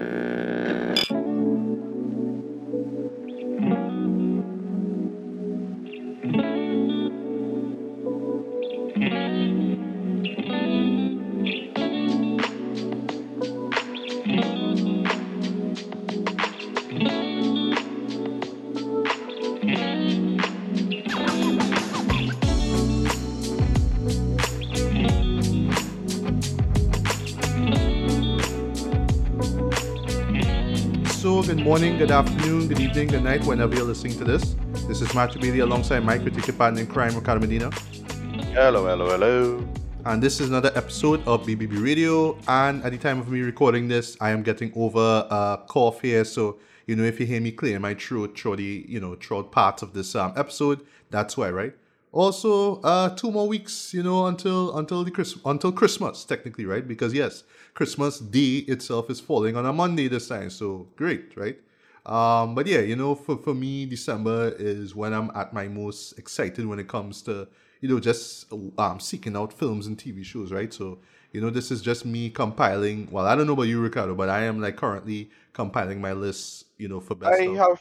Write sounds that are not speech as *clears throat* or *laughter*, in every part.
you morning, good afternoon, good evening, good night, whenever you're listening to this. This is Matthew Bailey alongside my critic partner in crime, Ricardo Medina. Hello, hello, hello. And this is another episode of BBB Radio. And at the time of me recording this, I am getting over a cough here. So, you know, if you hear me clear my throat throughout the, you know, throughout parts of this um, episode, that's why, right? Also, uh, two more weeks, you know, until until the Chris- until Christmas, technically, right? Because yes, Christmas Day itself is falling on a Monday this time, so great, right? Um, but yeah, you know, for, for me, December is when I'm at my most excited when it comes to, you know, just um, seeking out films and TV shows, right? So, you know, this is just me compiling. Well, I don't know about you, Ricardo, but I am like currently compiling my list, you know, for best. I of. have,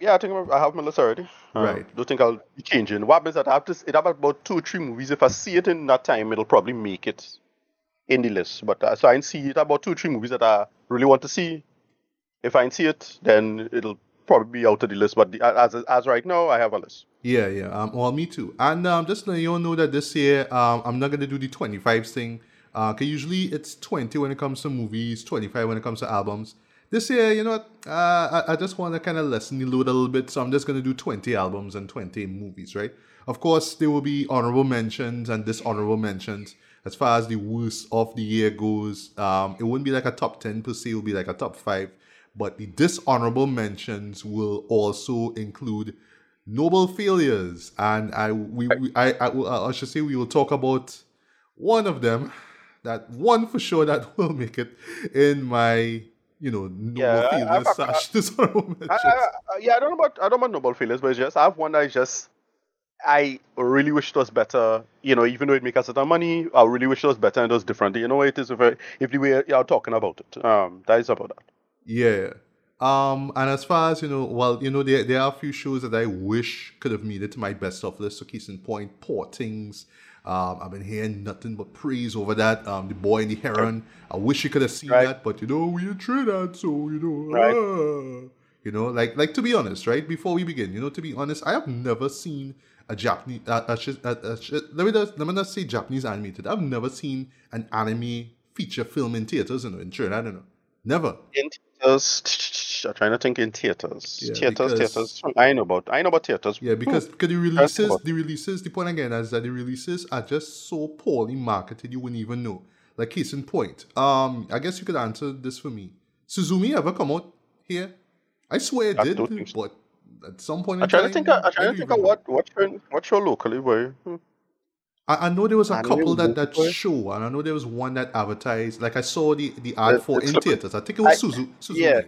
yeah, I think I have my list already. Um, Right. Don't think I'll be changing. What happens is that I have to, it have about two, three movies. If I see it in that time, it'll probably make it in the list. But uh, so I see it about two, three movies that I really want to see. If I see it, then it'll probably be out of the list. But the, as as right now, I have a list. Yeah, yeah. Um, well, me too. And um, just let you all know that this year, um, I'm not gonna do the 25 thing. Uh, cause usually it's 20 when it comes to movies, 25 when it comes to albums. This year, you know what? Uh, I, I just want to kind of lessen the load a little bit, so I'm just gonna do 20 albums and 20 movies, right? Of course, there will be honorable mentions and dishonorable mentions. As far as the worst of the year goes, um, it wouldn't be like a top 10 per se, it would be like a top 5 but the dishonorable mentions will also include noble failures. And i we, we I, I i should say we will talk about one of them that one for sure that *laughs* will make it in my you know noble Yeah, failures I- I, I, I- yeah, I don't know about I don't know about Noble Failures, but it's just I have one that is just I really wish it was better. You know, even though it makes us a lot of money, I really wish it was better and it was different. You know, it is if I, if the way you're talking about it. Um, that is about that. Yeah. Um, and as far as you know, well, you know, there there are a few shows that I wish could have made it to my best of list. So case in point, Poor Things. Um, I've been hearing nothing but praise over that. Um, the boy and the heron. I wish you could have seen Right. that, but you know, we in Trinidad, so you know, Right. ah. you know, like like to be honest, right? Before we begin, you know, to be honest, I have never seen a Japanese. A, a, a, let me just let me not say Japanese animated. I've never seen an anime feature film in theaters. You know, in Trinidad, I don't know, never. In theaters, I'm trying to think in theaters. Yeah, theaters, because- theaters. I know about I know about theaters. Yeah, because, Hmm. because the releases, the releases, the point again is that the releases are just so poorly marketed you wouldn't even know. Like case in point, um, I guess you could answer this for me. Suzume ever come out here? I swear it I did, but at some point in I'm trying time, to think. Of, I'm I trying to think of what what show, what show locally, boy. Hmm. I, I know there was a couple that that locally? show, and I know there was one that advertised. Like I saw the the ad It- for it's in look- theaters. I think it was I- Suzu, Suzume. yeah.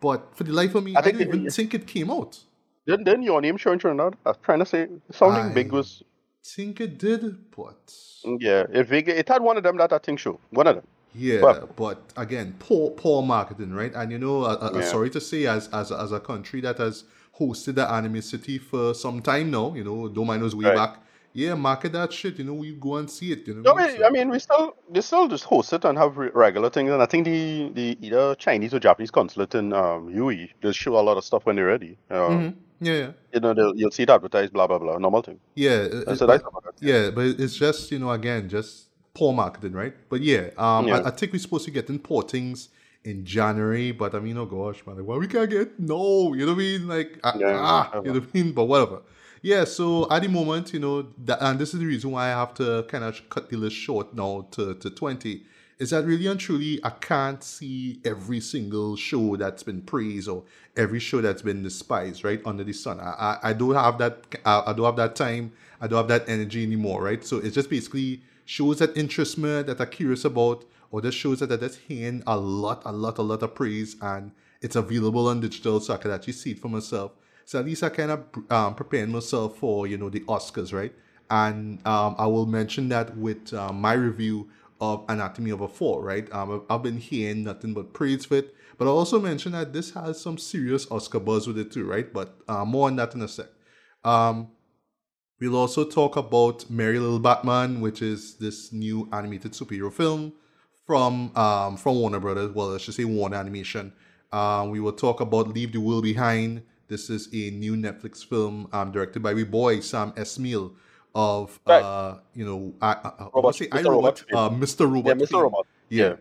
But for the life of me, I, I think don't it- even think it came out. Then then your name showing Trinidad. I was trying to say sounding big I- was Think it did, but yeah. It, big- it had one of them that I think show. One of them. Yeah, Well- but again, poor poor marketing, right? And you know, uh, uh, Yeah. sorry to say, as as as a country that has hosted the anime city for some time now, you know, us way Right. back. Yeah, market that shit. You know, we go and see it. You know, I mean, I mean, we still they still just host it and have re- regular things, and I think the, the either Chinese or Japanese consulate in um, UE they show a lot of stuff when they're ready. Um, Mhm. yeah, yeah, You know, they'll, you'll see it advertised, blah blah blah, normal thing. yeah. uh, That's uh, but- yeah, but it's just you know, again, just poor marketing, right? But yeah, um, Yeah. I, I think we're supposed to get in Poor Things in January, but I mean, oh gosh, man, like, well, we can't get no, you know what I mean? Like, ah, Yeah, ah, you know what I mean? But whatever. Yeah, so at the moment, you know, that, and this is the reason why I have to kind of cut the list short now to, to 20, is that really and truly, I can't see every single show that's been praised or every show that's been despised, right, under the sun. I, I, I don't have that, I, I don't have that time, I don't have that energy anymore, right? So it's just basically shows that interest me, that I'm curious about, or the shows that I just hearing a lot, a lot, a lot of praise, and it's available on digital, so I can actually see it for myself. So at least I kind of um, preparing myself for you know the Oscars, right? And um, I will mention that with uh, my review of Anatomy of a Fall, right? Um, I've- been hearing nothing but praise for it. But I'll also mention that this has some serious Oscar buzz with it too, right? But uh, more on that in a sec. Um, we'll also talk about Merry Little Batman, which is this new animated superhero film from um, from Warner Brothers. Well, let's just say Warner Animation. Uh, we will talk about Leave the World Behind. This is a new Netflix film um, directed by my boy Sam Esmail of Right. uh, you know I, I, I, Robot- say Mr. I Robot, Robot. uh, Mr. Robot. Yeah, Mr. Robot. Yeah. Yeah.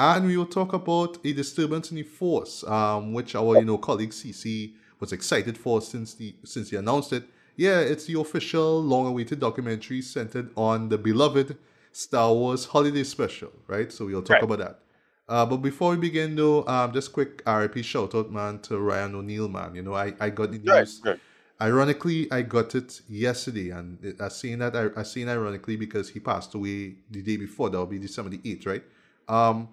And we will talk about a disturbance in the force, um, which our you know colleague CC was excited for since the since he announced it. Yeah, it's the official long-awaited documentary centered on the beloved Star Wars Holiday Special, right? So we'll talk Right. about that. Uh, but before we begin, though, um, just quick RIP shout out, man, to Ryan O'Neal, man. You know, I, I got the Right, news. right. Ironically, I got it yesterday, and it, I seen that I, I seen ironically because he passed away the day before. That will be December the eighth, right? Um,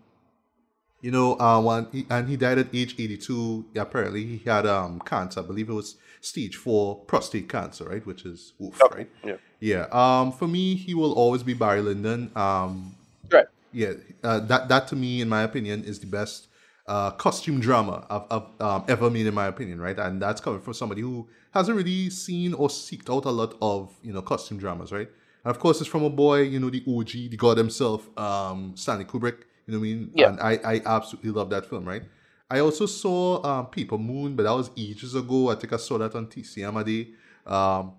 you know, uh, one and he died at age eighty two. Apparently, he had um cancer. I believe it was stage four prostate cancer, right? Which is oof, Okay, right? yeah. Yeah. Um, for me, he will always be Barry Lyndon. Um, Right. yeah, uh, that that to me, in my opinion, is the best uh, costume drama I've, I've um, ever made, in my opinion, right? And that's coming from somebody who hasn't really seen or seeked out a lot of you know costume dramas, right? And of course, it's from a boy, you know, the OG, the god himself, um, Stanley Kubrick. You know what I mean? Yeah. And I, I absolutely love that film, right? I also saw um, Paper Moon, but that was ages ago. I think I saw that on TCM a day. Um,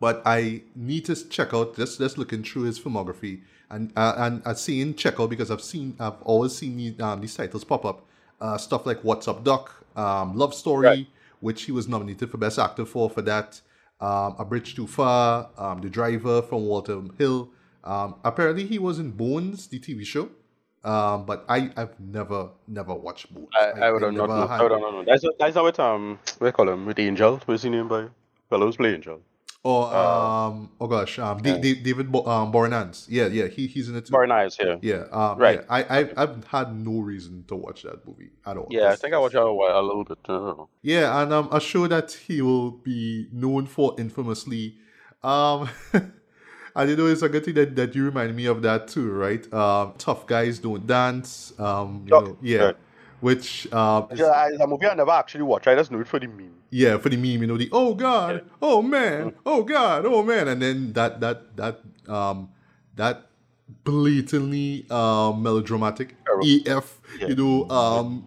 but I need to check out just just looking through his filmography and uh, and I've seen check out because I've seen I've always seen the, um, these titles pop up uh, stuff like What's Up Doc, um, Love Story, Right. which he was nominated for Best Actor for for that, um, A Bridge Too Far, um, The Driver from Walter Hill. Um, apparently he was in Bones, the TV show, um, but I I've never never watched Bones. I, I would have not known. I would have not known. That's that's how it um what do call him with Angel. What's his name by? Fellows play Angel. Or um, oh gosh, um, yeah. Da- David Bo- um, Boreanaz. Yeah, yeah, he he's in it too. Nice, yeah. Yeah, um, Right. Yeah, I, I've, I've had no reason to watch that movie at all. Yeah, I think I watched it a, while, a little bit. I. Yeah, and um, a show that he will be known for infamously. Um, *laughs* I didn't know it's a good thing that, that you remind me of that too, right? Um, Tough guys don't dance. Um, you know, yeah, right. which um, is- Yeah, it's a movie I never actually watched. I just know it for the meme. yeah, for the meme, you know, the oh god, Yeah. oh man, oh god, oh man, and then that that that um that blatantly um melodramatic Terrible. AF, Yeah. you know, um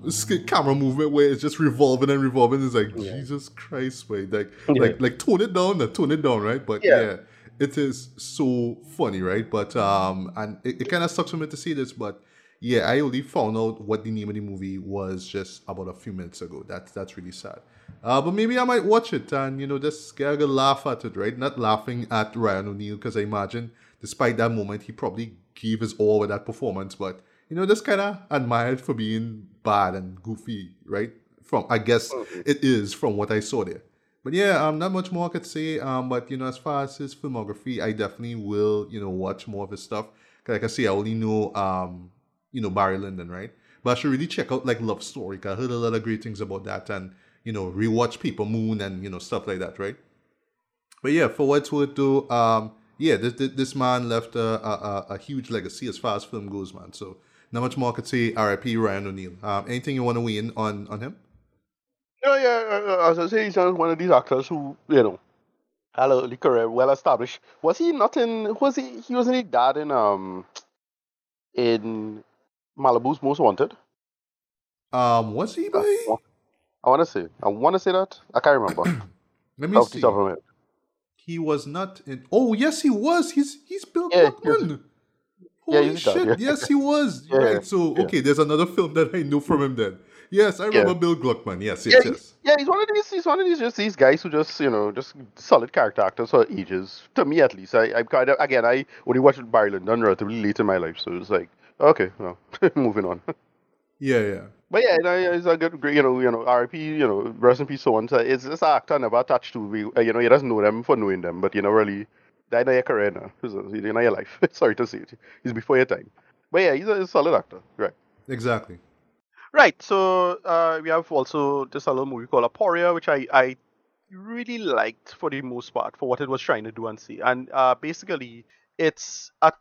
camera movement where it's just revolving and revolving. It's like Yeah. Jesus Christ, wait, like Yeah. like like tone it down, uh, tone it down, right? But yeah. It is so funny, right? But um and it, it kind of sucks for me to see this, but yeah, I only found out what the name of the movie was just about a few minutes ago. That's that's really sad. Uh, but maybe I might watch it and you know just get a laugh at it, right? Not laughing at Ryan O'Neal because I imagine, despite that moment, he probably gave his all with that performance. But you know, just kind of admired for being bad and goofy, right? From I guess it is from what I saw there. But yeah, um, not much more I could say. Um, but you know, as far as his filmography, I definitely will, you know, watch more of his stuff. 'Cause like I say, I only know, um, you know, Barry Lyndon, right? But I should really check out like Love Story. 'cause I heard a lot of great things about that, and you know, rewatch Paper Moon and you know stuff like that, right? But yeah, for what it's worth, though, um, yeah, this, this this man left a, a, a, huge legacy as far as film goes, man. So not much more I could say. R.I.P. Ryan O'Neal. Um, anything you want to weigh in on on him? You know, yeah, uh, as I say, he's one of these actors who, you know, had a early career, well established. Was he not in? Was he? He wasn't he dad in um in Malibu's Most Wanted. Um, was he? Boy? I want to say. I want to say that. I can't remember. *clears throat* Let me Off see. the top of my. He was not in. Oh yes, he was. He's he's Bill Yeah, he was- Gluckman. Yeah, Holy he's shit! dad, yeah. Yes, he was. *laughs* Yeah, right. So yeah. okay, there's another film that I know from him. Then yes, I remember Bill Gluckman. Yes, yes, Yeah, yes. yeah, he's one of these. He's one of these just these guys who just you know just solid character actors for ages. To me, at least, I I kind of again I only watched Barry Lyndon relatively late in my life, so it's like okay, well, *laughs* moving on. Yeah, yeah. But yeah, no, he's a good, great, you know, you know, RP, you know, rest in peace, so on. So it's this actor never attached to. We, uh, you know, you just know them for knowing them, but you know, really, died in your career now. It's in your life. *laughs* Sorry to say it. He's before your time. But yeah, he's a, he's a solid actor. Right. Exactly. Right. So uh, we have also this other movie called Aporia, which I, I really liked for the most part for what it was trying to do and see. And uh, basically, it's a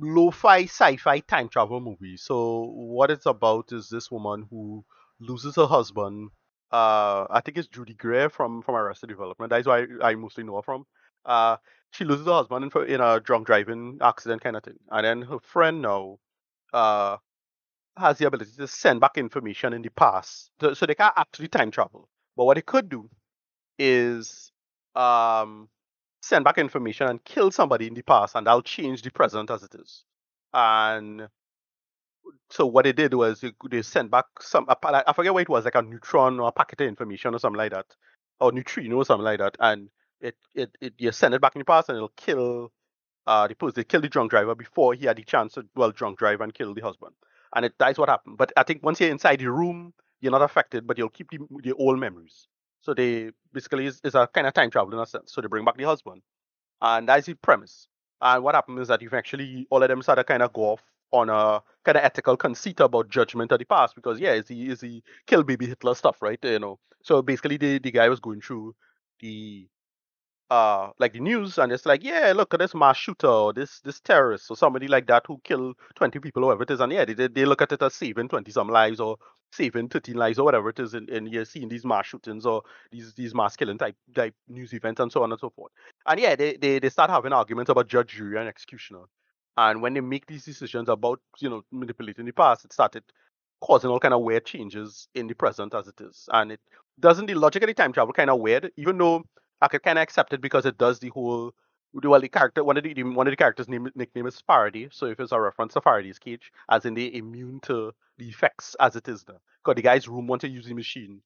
lo-fi sci-fi time travel movie. So what it's about is this woman who loses her husband. Uh, I think it's Judy Greer from from Arrested Development. That's why I, I mostly know her from. Uh, she loses her husband in, in a drunk driving accident kind of thing, and then her friend now uh has the ability to send back information in the past, so, so they can't actually time travel. But what they could do is um send back information and kill somebody in the past, and that'll change the present as it is. And so what they did was they, they sent back some I forget what it was, like a neutron or a packet of information or something like that, or neutrino or something like that, and it it, it you send it back in the past and it'll kill uh the person. They kill the drunk driver before he had the chance to well drunk drive and kill the husband, and it that's what happened. But I think once you're inside the room, you're not affected, but you'll keep the, the old memories. So they basically is, is a kind of time travel in a sense. So they bring back the husband, and that's the premise. And what happens is that you've actually all of them started kind of go off on a kind of ethical conceit about judgment of the past because yeah, is he is he kill baby Hitler stuff, right? You know. So basically, the the guy was going through the uh like the news and it's like yeah look at this mass shooter or this this terrorist or somebody like that who killed 20 people or whatever it is and yeah they, they look at it as saving 20 some lives or saving 13 lives or whatever it is and, and you're seeing these mass shootings or these these mass killing type type news events and so on and so forth. And yeah they they, they start having arguments about judge jury and executioner. And when they make these decisions about you know manipulating the past it started causing all kind of weird changes in the present as it is. And it doesn't the logic of the time travel kind of weird even though I could kind of accept it because it does the whole well the character one of the one of the characters name nickname is Faraday. So if it's a reference to Faraday's cage, as in they immune to the effects as it is now. Because the guy's room want to use the machine,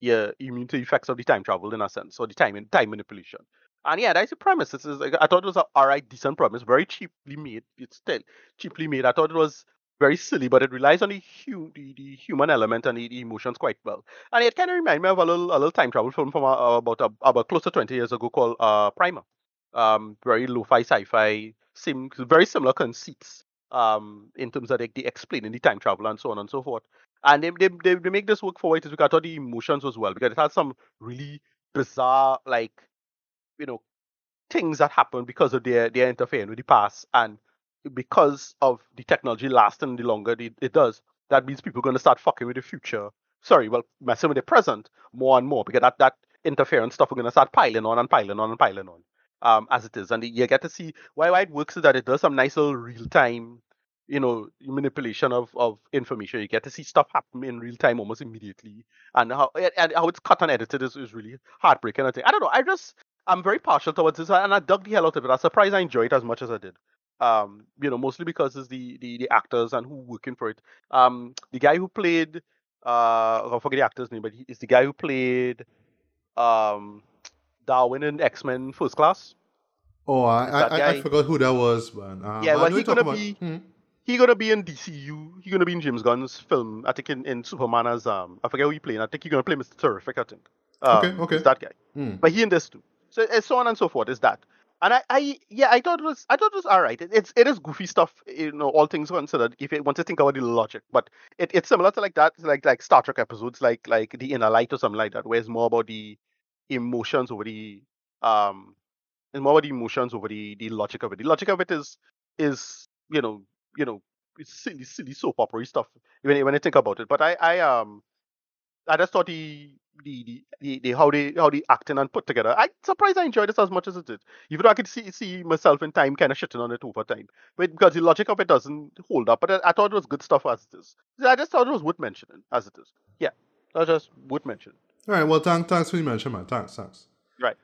yeah, immune to the effects of the time travel in a sense, or the time time manipulation. And yeah, that's the premise. I thought it was alright, decent premise, very cheaply made. It's still cheaply made. I thought it was very silly, but it relies on the, hu- the, the human element and the, the, emotions quite well. And it kind of reminds me of a little, a little time travel film from about uh, about close to 20 years ago called uh, Primer. Um, very lo-fi sci-fi, sim, very similar conceits um, in terms of like, the explaining the time travel and so on and so forth. And they, they, they, they make this work for it because I thought the emotions as well because it has some really bizarre like you know things that happen because of their their interfering with the past and because of the technology lasting the longer it, it does, that means people are going to start fucking with the future. Sorry, well, messing with the present more and more because that, that interference stuff we're going to start piling on and piling on and piling on um, as it is. And you get to see why, why it works is that it does some nice little real time, you know, manipulation of, of information. You get to see stuff happen in real time almost immediately. And how and how it's cut and edited is, is really heartbreaking. I think. I don't know. I just, I'm very partial towards this and I dug the hell out of it. I'm surprised I enjoyed it as much as I did um, you know, mostly because it's the, the the actors and who working for it. Um, the guy who played uh, I forget the actor's name, but he is the guy who played um Darwin in X Men First Class. Oh, I I, I, forgot who that was, man. Um, yeah, well, he's gonna about... be hmm? he gonna be in DCU. He's gonna be in James Gunn's film. I think in, in Superman as um I forget who he playing. I think he's gonna play Mister Terrific. I think. Um, okay, okay. That guy. Hmm. But he in this too. So it's so on and so forth. Is that? And I, I yeah I thought it was I thought it was all right. It, it's it is goofy stuff, you know, all things considered. If you want to think about the logic, but it, it's similar to like that, like like Star Trek episodes, like like the Inner Light or something like that, where it's more about the emotions over the um, it's more about the emotions over the the logic of it. The logic of it is is you know you know it's silly silly soap opera stuff when when I think about it. But I I um I just thought the the, the, the, how they how they acting and put together. I surprised I enjoyed this as much as it did. Even though I could see see myself in time kind of shitting on it over time. But because the logic of it doesn't hold up. But I, I, thought it was good stuff as it is. I just thought it was worth mentioning as it is. Yeah. I just would mention. All right, well thanks thanks for the mention, man. Thanks, thanks. Right.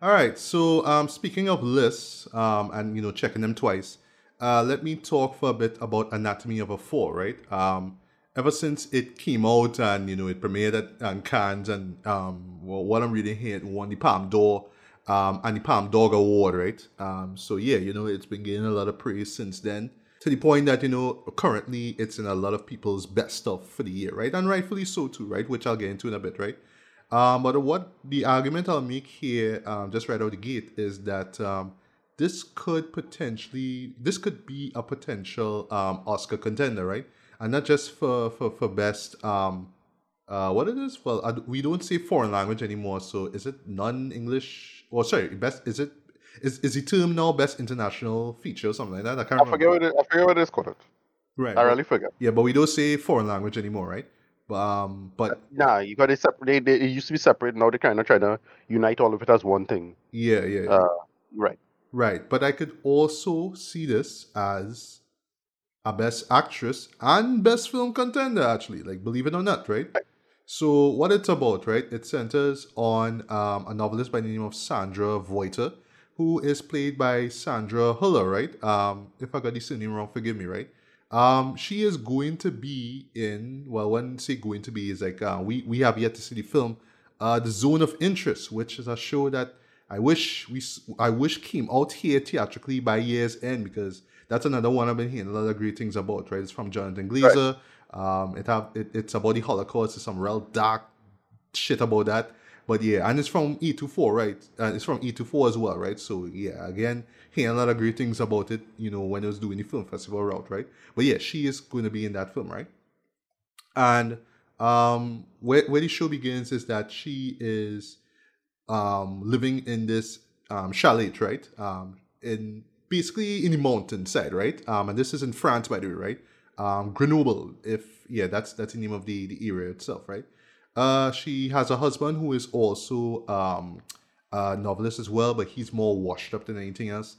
All right. So um speaking of lists, um and you know checking them twice, uh let me talk for a bit about Anatomy of a Fall, right? Um ever since it came out and you know it premiered at um, Cannes and um, well, what I'm reading here, it won the Palme d'Or um, and the Palm Dog Award, right? Um, so yeah, you know it's been getting a lot of praise since then. To the point that you know currently it's in a lot of people's best stuff for the year, right? And rightfully so too, right? Which I'll get into in a bit, right? Um, but what the argument I'll make here, um, just right out the gate, is that um, this could potentially, this could be a potential um, Oscar contender, right? And not just for for for best um uh what it is well we don't say foreign language anymore so is it non-english or sorry best is it is is the term now best international feature or something like that? I can't I remember. forget what it, I forget what it's called. Right. I really forget. yeah, but we don't say foreign language anymore, right? But um, but Nah, you got it separate. They, they, it used to be separate. Now they're kind of try to unite all of it as one thing. yeah, yeah, yeah. Uh, right. Right, but I could also see this as a best actress and best film contender, actually, like believe it or not, right? So, what it's about, right? It centers on um, a novelist by the name of Sandra Voyter, who is played by Sandra Hüller, right? Um, if I got this surname wrong, forgive me, right? Um, she is going to be in, well, when I say going to be, is like uh, we, we have yet to see the film, uh, The Zone of Interest, which is a show that I wish we I wish came out here theatrically by year's end because that's another one I've been hearing a lot of great things about. Right, it's from Jonathan Glazer. Um, it have it, it's about the Holocaust. It's some real dark shit about that. But yeah, and it's from A24, right? And it's from A24 as well, right? So yeah, again, hearing a lot of great things about it. You know, when it was doing the film festival route, right? But yeah, she is going to be in that film, right? And um, where where the show begins is that she is um, living in this um, chalet, right? Um, in basically in the mountainside, right? Um, and this is in France, by the way, right? Um, Grenoble, if yeah, that's that's the name of the the area itself, right? Uh, she has a husband who is also um, a novelist as well, but he's more washed up than anything else.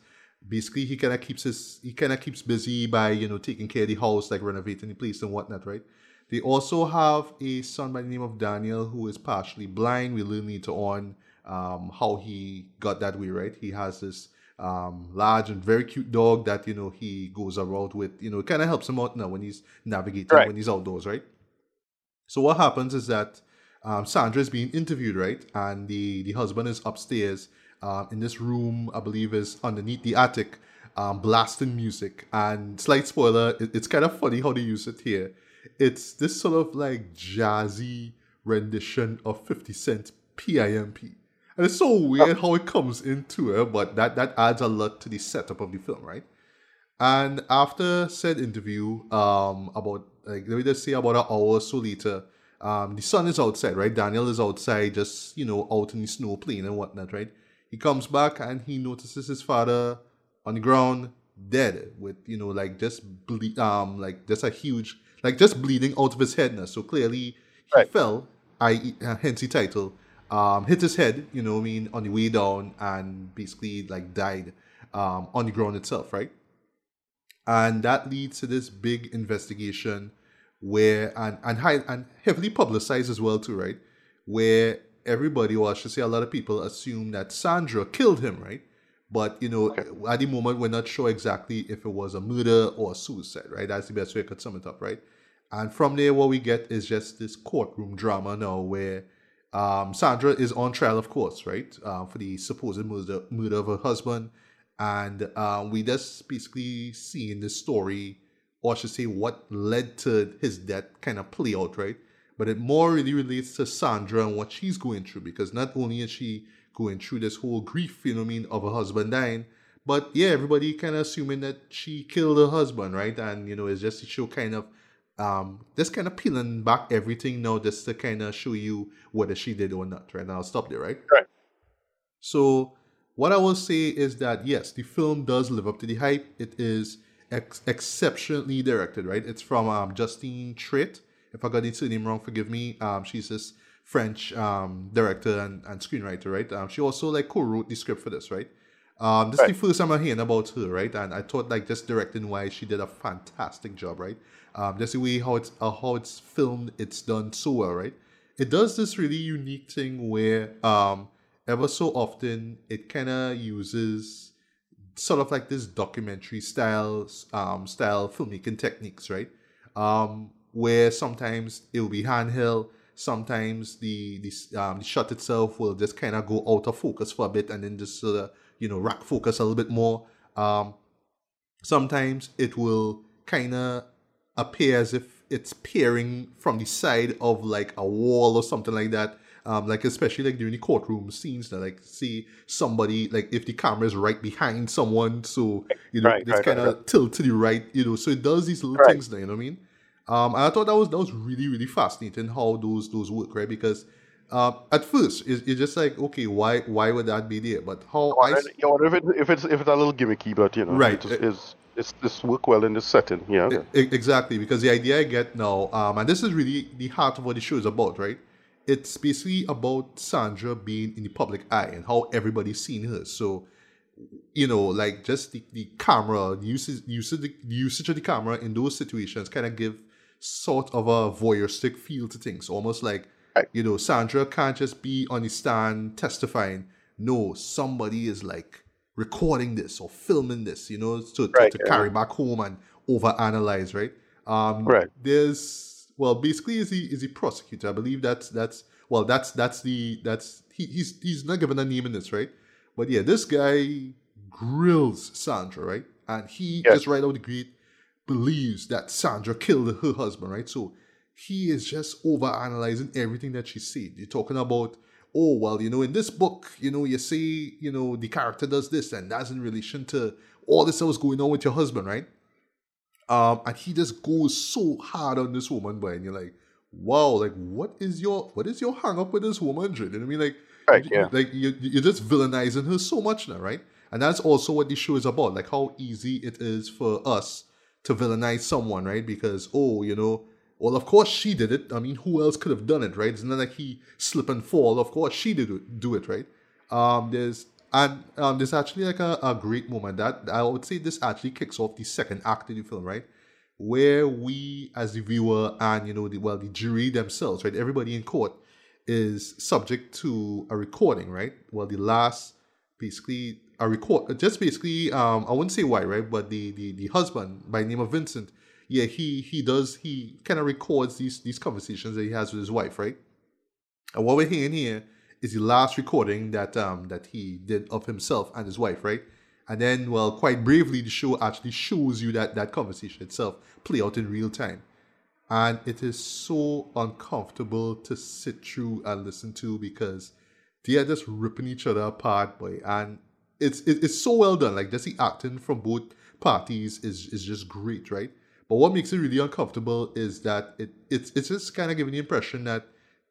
Basically, he kind of keeps his he kind of keeps busy by you know taking care of the house, like renovating the place and whatnot, right? They also have a son by the name of Daniel who is partially blind. We learn later on um, how he got that way, right? He has this um, large and very cute dog that you know he goes around with. You know, it kind of helps him out now when he's navigating Right. when he's outdoors, right? So what happens is that um, Sandra is being interviewed, right? And the the husband is upstairs um, in this room, I believe, is underneath the attic, um, blasting music. And slight spoiler, it, it's kind of funny how they use it here. It's this sort of like jazzy rendition of 50 Cent PIMP. And it's so weird how it comes into it, but that, that adds a lot to the setup of the film, right? And after said interview, um, about like let me just say about an hour or so later, um, the sun is outside, right? Daniel is outside, just you know, out in the snow playing and whatnot, right? He comes back and he notices his father on the ground, dead, with you know, like just ble- um, like just a huge, like just bleeding out of his head now. So clearly he Right. fell, i.e., uh, hence the title, um, hit his head, you know, what I mean, on the way down, and basically like died um, on the ground itself, right? and that leads to this big investigation where and and high and heavily publicized as well too right? Where everybody or i should say a lot of people assume that sandra killed him right? But you know at the moment we're not sure exactly if it was a murder or a suicide right? That's the best way i could sum it up right? And from there what we get is just this courtroom drama now where um, Sandra is on trial, of course, right, uh, for the supposed murder, murder of her husband, and um, we just basically see in this story, or I should say, what led to his death, kind of play out, right? But it more really relates to Sandra and what she's going through, because not only is she going through this whole grief, mean, of her husband dying, but yeah, everybody kind of assuming that she killed her husband, right? And you know, it's just to show kind of um just kind of peeling back everything now just to kind of show you whether she did or not right now i'll stop there right Right. so what i will say is that yes the film does live up to the hype it is ex- exceptionally directed right it's from um justine Triet. if i got the surname wrong forgive me um she's this french um director and, and screenwriter right um she also like co-wrote the script for this right um, this is the first time I'm hearing about her, right? And I thought like just directing wise, she did a fantastic job, right? Um, just the way how it's uh, how it's filmed, it's done so well, right? It does this really unique thing where um, ever so often it kind of uses sort of like this documentary style um, style filmmaking techniques, right? Um, where sometimes it will be handheld, sometimes the the, um, the shot itself will just kind of go out of focus for a bit and then just sort of you know rack focus a little bit more. Um, sometimes it will kind of appear as if it's peering from the side of like a wall or something like that. Um, like especially like during the courtroom scenes, that like see somebody like if the camera is right behind someone, so you know Right, it's right, kind of right, tilt to the right, you know. So it does these little things, there, you know what I mean? Um, and I thought that was that was really really fascinating how those those work, right? Because Um, at first, it's, it's just like okay, why why would that be there? But how I wonder, s- you wonder if, it, if it's if it's a little gimmicky, but you know, Right. it is, is it's this work well in this setting. Yeah. Exactly because the idea I get now, um, and this is really the heart of what the show is about, right? It's basically about Sandra being in the public eye and how everybody's seeing her. So, you know, like just the, the camera, the usage, usage, the usage of the camera in those situations kind of give sort of a voyeuristic feel to things, almost like Right. you know, Sandra can't just be on the stand testifying. No, somebody is like recording this or filming this, you know, to, to, Right, to yeah. carry back home and overanalyze, right? Um, Right. There's well, basically, is he is he prosecutor? I believe that's that's well, that's that's the that's he, he's he's not given a name in this, right? But yeah, this guy grills Sandra, right? And he Yes. just right out the gate believes that Sandra killed her husband, right? So he is just over analyzing everything that she said. You're talking about, oh, well, you know, in this book, you know, you say, you know, the character does this and that's in relation to all this that was going on with your husband, right? Um, and he just goes so hard on this woman, boy, and you're like, wow, like what is your what is your hang up with this woman? You know what I mean? Like, Right, you- yeah. like you you're just villainizing her so much now, right? And that's also what the show is about, like how easy it is for us to villainize someone, right? Because oh, you know, well, of course she did it. I mean, who else could have done it, right? It's not like he slip and fall. Of course she did it, do it, right? Um, there's and um, there's actually like a, a great moment that I would say this actually kicks off the second act of the film, right? Where we, as the viewer, and you know, the well, the jury themselves, right? Everybody in court is subject to a recording, right? Well, the last basically a record just basically um I wouldn't say why, right? But the the the husband by the name of Vincent, yeah, he he does he kind of records these these conversations that he has with his wife, right? And what we're hearing here is the last recording that um that he did of himself and his wife, right? And then, well, quite bravely, the show actually shows you that that conversation itself play out in real time and it is so uncomfortable to sit through and listen to because they are just ripping each other apart, boy. And it's it's so well done. Like just the acting from both parties is is just great, right? But what makes it really uncomfortable is that it it's it's just kind of giving the impression that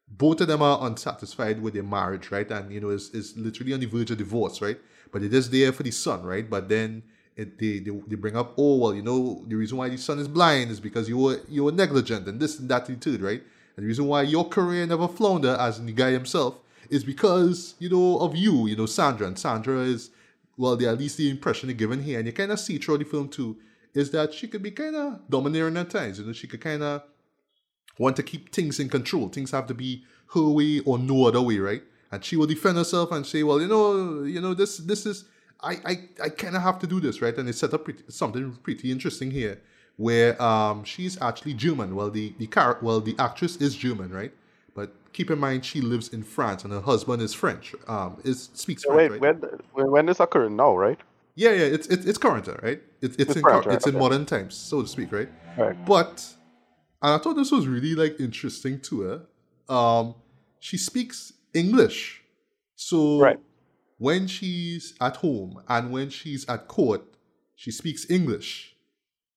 both of them are unsatisfied with their marriage, right? And you know, is is literally on the verge of divorce, right? But it is there for the son, right? But then it, they, they they bring up, oh well, you know, the reason why the son is blind is because you were you were negligent and this and that and third, right? And the reason why your career never flounder as in the guy himself is because you know of you, you know, Sandra. And Sandra is well, the at least the impression they're given here, and you kind of see throughout the film too, is that she could be kind of domineering at times. You know, she could kind of want to keep things in control. Things have to be her way or no other way, right? And she will defend herself and say, "Well, you know, you know, this this is I I, I kind of have to do this, right?" And they set up pretty, something pretty interesting here, where um she's actually German. Well, the the car well the actress is German, right? But keep in mind she lives in France and her husband is French. Um, is speaks French, Wait, right? when when when this occurring now, right? Yeah, yeah, it's it's it's current, right? It's it's, It's in current, right, it's in okay. modern times, so to speak, right? Right. But and I thought this was really like interesting to her. Um, she speaks English, so Right. when she's at home and when she's at court, she speaks English.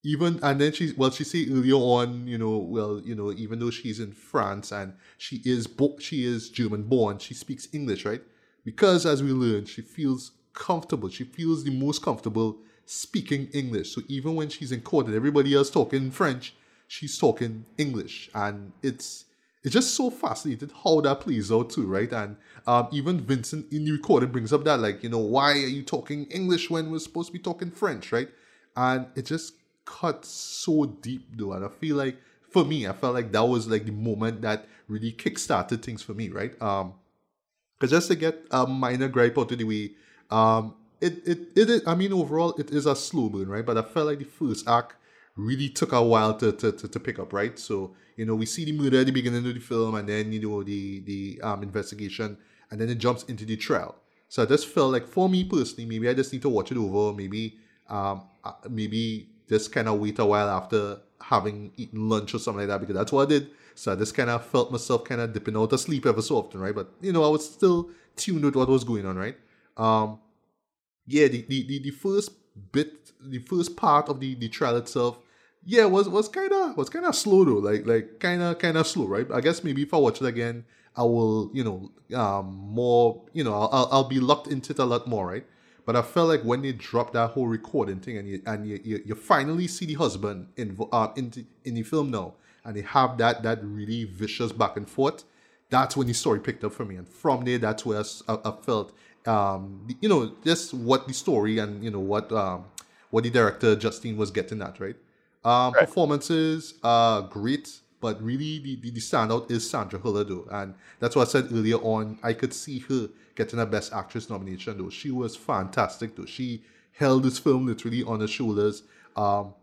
Even and then she well she say earlier on, you know, well, you know, even though she's in France and she is bo- she is German born, she speaks English, right? Because as we learned, she feels comfortable. She feels the most comfortable speaking English. So even when she's in court and everybody else talking French, she's talking English, and it's it's just so fascinating how that plays out too, right? And um, even Vincent in the recording brings up that, like, you know, why are you talking English when we're supposed to be talking French, right? And it just cuts so deep, though. And I feel like, for me, I felt like that was like the moment that really kickstarted things for me, right? Um, because just to get a minor gripe out of the way, um, it, it, it is, I mean, overall, it is a slow burn, right? But I felt like the first act really took a while to, to, to, to pick up, right? So, you know, we see the murder at the beginning of the film and then, you know, the, the um, investigation and then it jumps into the trial. So I just felt like for me personally, maybe I just need to watch it over, maybe, um, uh, maybe just kind of wait a while after having eaten lunch or something like that because that's what I did. So I just kind of felt myself kind of dipping out of sleep ever so often, right? But you know, I was still tuned with what was going on, right? Um, yeah, the, the, the, the first bit, the first part of the, the trial itself, yeah, was was kind of was kind of slow though, like like kind of kind of slow, right? I guess maybe if I watch it again, I will, you know, um, more, you know, I'll I'll be locked into it a lot more, right? But I felt like when they dropped that whole recording thing, and you and you, you, you finally see the husband in uh, in the, in the film now, and they have that that really vicious back and forth. That's when the story picked up for me, and from there, that's where I, I felt, um, you know, just what the story and you know what um, what the director Justine was getting at, right? Um, right. Performances are great, but really the, the, the standout is Sandra Hüller, though. And that's what I said earlier on. I could see her getting a Best Actress nomination, though. She was fantastic, though. She held this film literally on her shoulders. Um,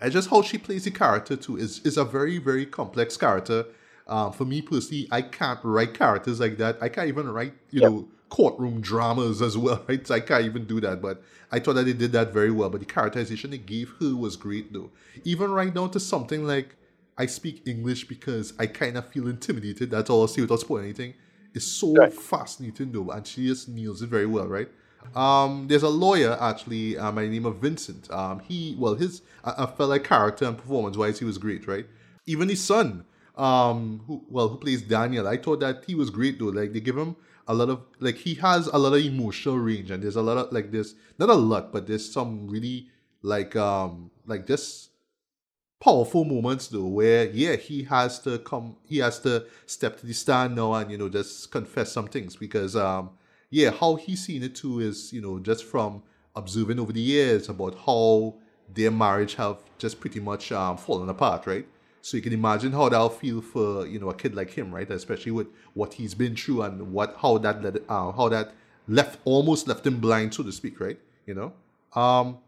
and just how she plays the character, too, is, is a very, very complex character. Um, for me personally, I can't write characters like that. I can't even write, you know, courtroom dramas as well, *laughs* right? I can't even do that. But I thought that they did that very well. But the characterization they gave her was great, though. Even right down to something like I speak English because I kind of feel intimidated. That's all I'll say without spoiling anything. It's so right. fascinating, though, and she just nails it very well, right? Um, there's a lawyer actually uh, by the name of Vincent. Um, he well, his I felt like character and performance wise, he was great, right? Even his son, um, who well, who plays Daniel, I thought that he was great though. Like they give him a lot of like he has a lot of emotional range and there's a lot of like this not a lot but there's some really like um like just powerful moments though where yeah he has to come he has to step to the stand now and you know just confess some things because um yeah how he's seen it too is you know just from observing over the years about how their marriage have just pretty much um fallen apart right so you can imagine how that'll feel for you know a kid like him, right? Especially with what he's been through and what how that led, uh, how that left almost left him blind, so to speak, right? You know. Um,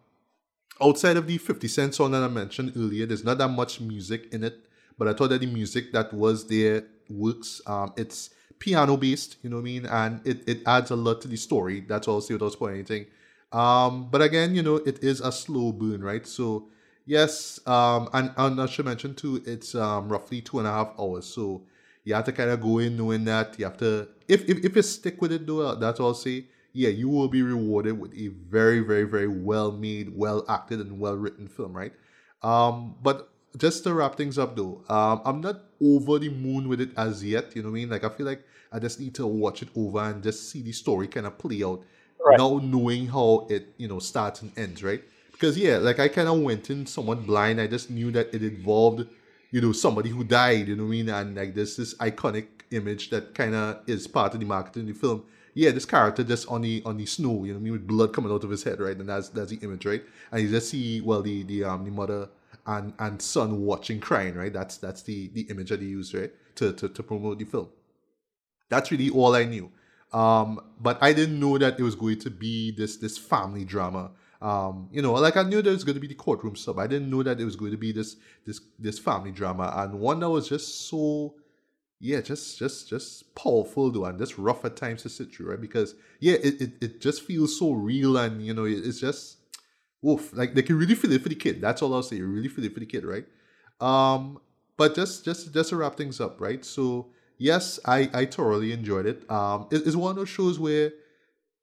outside of the 50 Cent song that I mentioned earlier, there's not that much music in it, but I thought that the music that was there works. Um, it's piano based, you know what I mean, and it, it adds a lot to the story. That's all I'll say without spoiling anything. Um, but again, you know, it is a slow burn, right? So Yes, um, and, and I should mention too, it's um, roughly two and a half hours. So you have to kind of go in knowing that you have to, if, if, if you stick with it though, that's all I'll say. Yeah, you will be rewarded with a very, very, very well made, well acted, and well written film, right? Um, but just to wrap things up though, um, I'm not over the moon with it as yet. You know what I mean? Like I feel like I just need to watch it over and just see the story kind of play out. Right. Now knowing how it you know starts and ends, right? Because yeah, like I kind of went in somewhat blind. I just knew that it involved, you know, somebody who died. You know what I mean? And like this this iconic image that kind of is part of the marketing of the film. Yeah, this character just on the on the snow. You know what I mean? With blood coming out of his head, right? And that's that's the image, right? And you just see well the the um the mother and and son watching crying, right? That's that's the the image that he used, right? To to to promote the film. That's really all I knew. Um, but I didn't know that it was going to be this this family drama um, you know, like I knew there was going to be the courtroom stuff. I didn't know that it was going to be this this this family drama, and one that was just so, yeah, just just just powerful though, and just rough at times to sit through, right? Because yeah, it it, it just feels so real, and you know, it's just, woof, like they can really feel it for the kid. That's all I'll say. You really feel it for the kid, right? Um, but just just just to wrap things up, right? So yes, I I thoroughly enjoyed it. Um, it, it's one of those shows where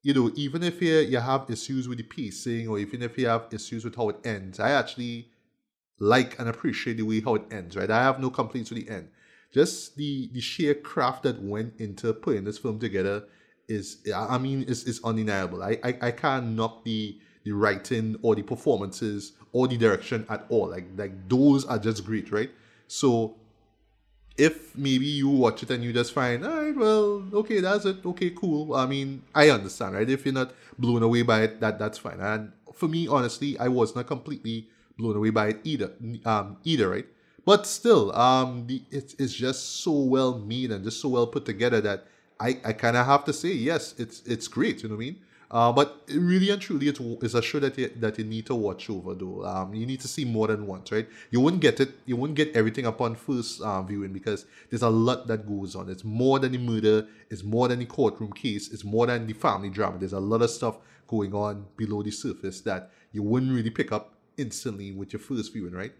you know, even if you, you have issues with the pacing or even if you have issues with how it ends, I actually like and appreciate the way how it ends, right? I have no complaints with the end. Just the the sheer craft that went into putting this film together is, I mean, is, is undeniable. I, I, I can't knock the the writing or the performances or the direction at all. Like like those are just great, right? So if maybe you watch it and you just find, all right, well, okay, that's it, okay, cool. I mean, I understand, right? If you're not blown away by it, that that's fine. And for me, honestly, I was not completely blown away by it either, um, either, right? But still, um, the it's it's just so well made and just so well put together that I I kind of have to say yes, it's it's great. You know what I mean? Uh, but really and truly, it's, a show that you, that you need to watch over though. Um, you need to see more than once, right? You wouldn't get it, you wouldn't get everything upon first uh, viewing because there's a lot that goes on. It's more than the murder, it's more than the courtroom case, it's more than the family drama. There's a lot of stuff going on below the surface that you wouldn't really pick up instantly with your first viewing, right?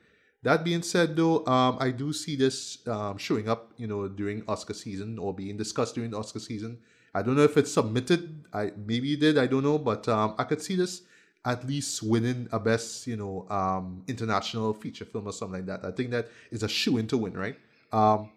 That being said, though, um, I do see this um, showing up, you know, during Oscar season or being discussed during Oscar season. I don't know if it's submitted. I maybe it did. I don't know, but um, I could see this at least winning a best, you know, um, international feature film or something like that. I think that is a shoe in to win, right? Um,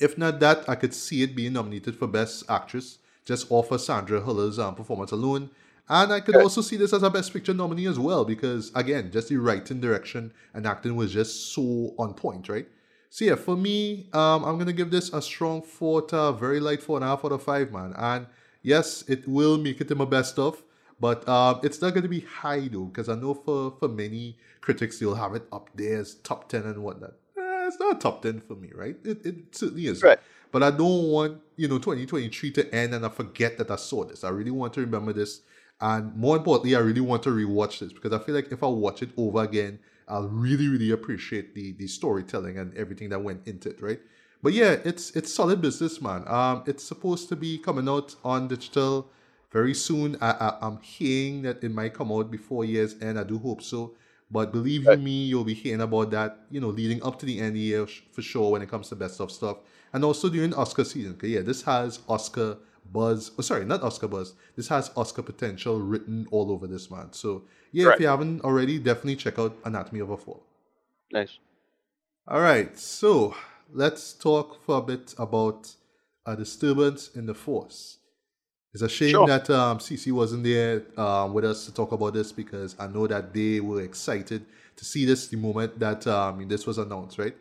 if not that, I could see it being nominated for best actress just off of Sandra Hüller's um, performance alone. And I could also see this as a Best Picture nominee as well because, again, just the writing, direction, and acting was just so on point, right? So yeah, for me, um, I'm gonna give this a strong four to very light four and a half out of five, man. And yes, it will make it in my best of, but um, it's not gonna be high though, because I know for for many critics they'll have it up there as top ten and whatnot. Eh, it's not top ten for me, right? It, it certainly is. Right. But I don't want you know 2023 to end and I forget that I saw this. I really want to remember this and more importantly, I really want to rewatch this because I feel like if I watch it over again, I'll really, really appreciate the the storytelling and everything that went into it, right? But yeah, it's it's solid business, man. Um, it's supposed to be coming out on digital very soon. I, I am hearing that it might come out before year's end. I do hope so. But believe you me, you'll be hearing about that, you know, leading up to the end of the year for sure when it comes to best of stuff, and also during Oscar season. Cause yeah, this has Oscar buzz. Oh, sorry, not Oscar buzz. This has Oscar potential written all over this man. So yeah, right. if you haven't already, definitely check out Anatomy of a Fall. Nice. All right, so let's talk for a bit about a disturbance in the force. It's a shame sure. that um, CC wasn't there um, with us to talk about this because I know that they were excited to see this the moment that um, this was announced, right?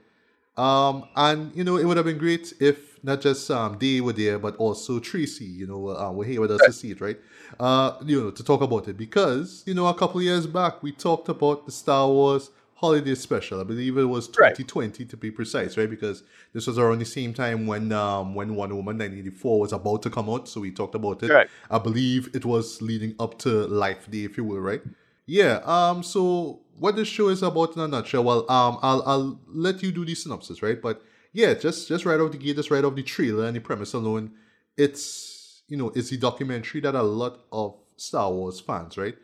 Um, and you know, it would have been great if not just um they were there, but also Tracy, you know, uh, were here with us right. to see it, right? Uh, you know, to talk about it because you know, a couple years back we talked about the Star Wars holiday special. I believe it was 2020 right. to be precise, right? Because this was around the same time when um when Wonder Woman 1984 was about to come out, so we talked about it. Right. I believe it was leading up to Life Day, if you will, right? Yeah. Um. So what this show is about in a nutshell. Well, um, I'll I'll let you do the synopsis, right? But yeah, just just right off the gate, just right off the trailer and the premise alone, it's you know it's a documentary that a lot of Star Wars fans, right?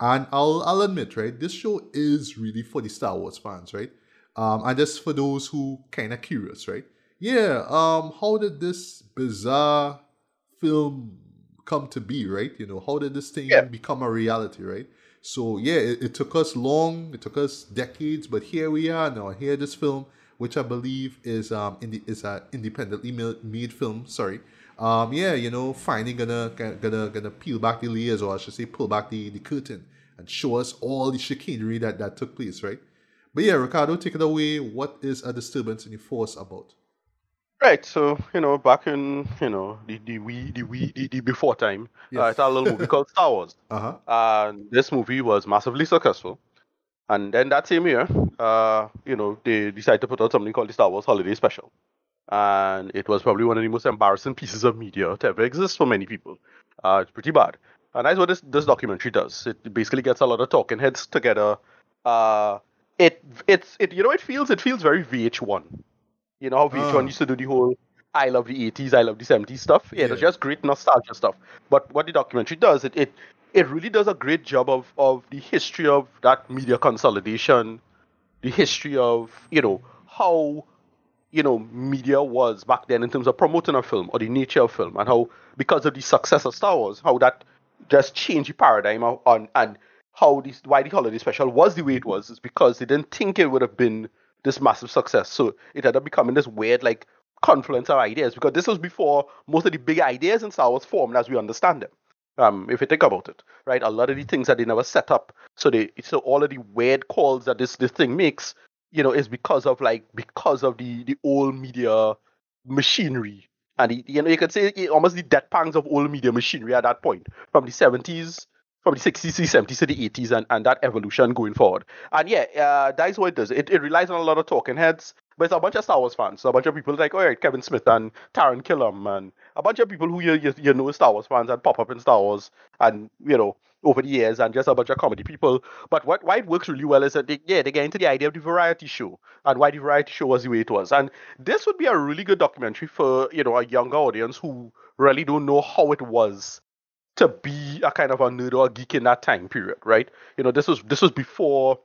And I'll I'll admit, right, this show is really for the Star Wars fans, right? Um, and just for those who kind of curious, right? Yeah. Um, how did this bizarre film come to be, right? You know, how did this thing yeah. become a reality, right? So yeah, it, it, took us long, it took us decades, but here we are now. Here, this film, which I believe is um in the, is a independently made film. Sorry, um yeah, you know, finally gonna gonna gonna peel back the layers, or I should say, pull back the the curtain and show us all the chicanery that that took place, right? But yeah, Ricardo, take it away. What is a disturbance in the force about? Right, so you know, back in you know the the we the we the, the before time, yes. uh, it's a little movie called Star Wars. *laughs* Uh-huh. And this movie was massively successful. And then that same year, uh, you know, they decided to put out something called the Star Wars Holiday Special, and it was probably one of the most embarrassing pieces of media to ever exist for many people. Uh, it's pretty bad. And that's what this this documentary does. It basically gets a lot of talking heads together. Uh, it it's it you know it feels it feels very VH1 you know how VH1 uh. used to do the whole I love the 80s, I love the 70s stuff. Yeah, yeah. it's just great nostalgia stuff. But what the documentary does, it, it it really does a great job of of the history of that media consolidation, the history of you know how you know media was back then in terms of promoting a film or the nature of film, and how because of the success of Star Wars, how that just changed the paradigm on and how this why the holiday special was the way it was is because they didn't think it would have been this massive success. So it ended up becoming this weird like confluence of ideas because this was before most of the big ideas in Star Wars formed as we understand them. Um, if you think about it, right? A lot of the things that they never set up, so they so all of the weird calls that this this thing makes, you know, is because of like because of the the old media machinery and the, you know you could say almost the dead pangs of old media machinery at that point from the 70s from the 60s, 70s to the 80s and, and that evolution going forward. And yeah, uh, that's what it does. It, it relies on a lot of talking heads, but it's a bunch of Star Wars fans. So a bunch of people like, oh, yeah, Kevin Smith and Taran Killam and a bunch of people who you, you, you know Star Wars fans and pop up in Star Wars and, you know, over the years and just a bunch of comedy people. But what why it works really well is that they, yeah, they get into the idea of the variety show and why the variety show was the way it was. And this would be a really good documentary for, you know, a younger audience who really don't know how it was to be a kind of a nerd or a geek in that time period, right? You know, this was this was before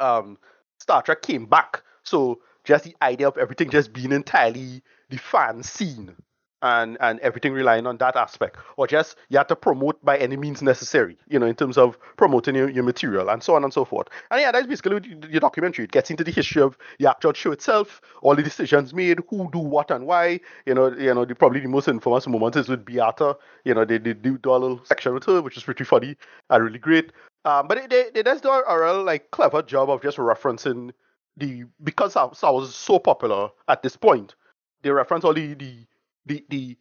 um, Star Trek came back, so just the idea of everything just being entirely the fan scene and and everything relying on that aspect, or just you have to promote by any means necessary, you know, in terms of promoting your, your material and so on and so forth. And yeah, that's basically your documentary. It gets into the history of the actual show itself, all the decisions made, who do what and why. You know, you know, the, probably the most infamous moment is with Bea Arthur. You know, they, they do a little section with her, which is pretty funny and really great. Um, but they, they does do a real like clever job of just referencing the because Star Wars is so popular at this point. They reference all the the the, the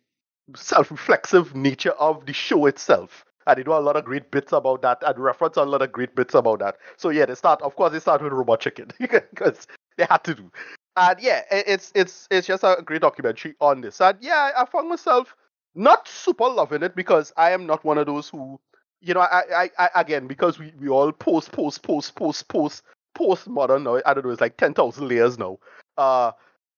self-reflexive nature of the show itself. And they do a lot of great bits about that and reference a lot of great bits about that. So yeah, they start of course they start with Robot Chicken *laughs* because they had to do. And yeah, it's it's it's just a great documentary on this. And yeah, I found myself not super loving it because I am not one of those who you know, I, I, I again because we, we all post, post, post, post, post, post modern now. I don't know, it's like ten thousand layers now. Uh,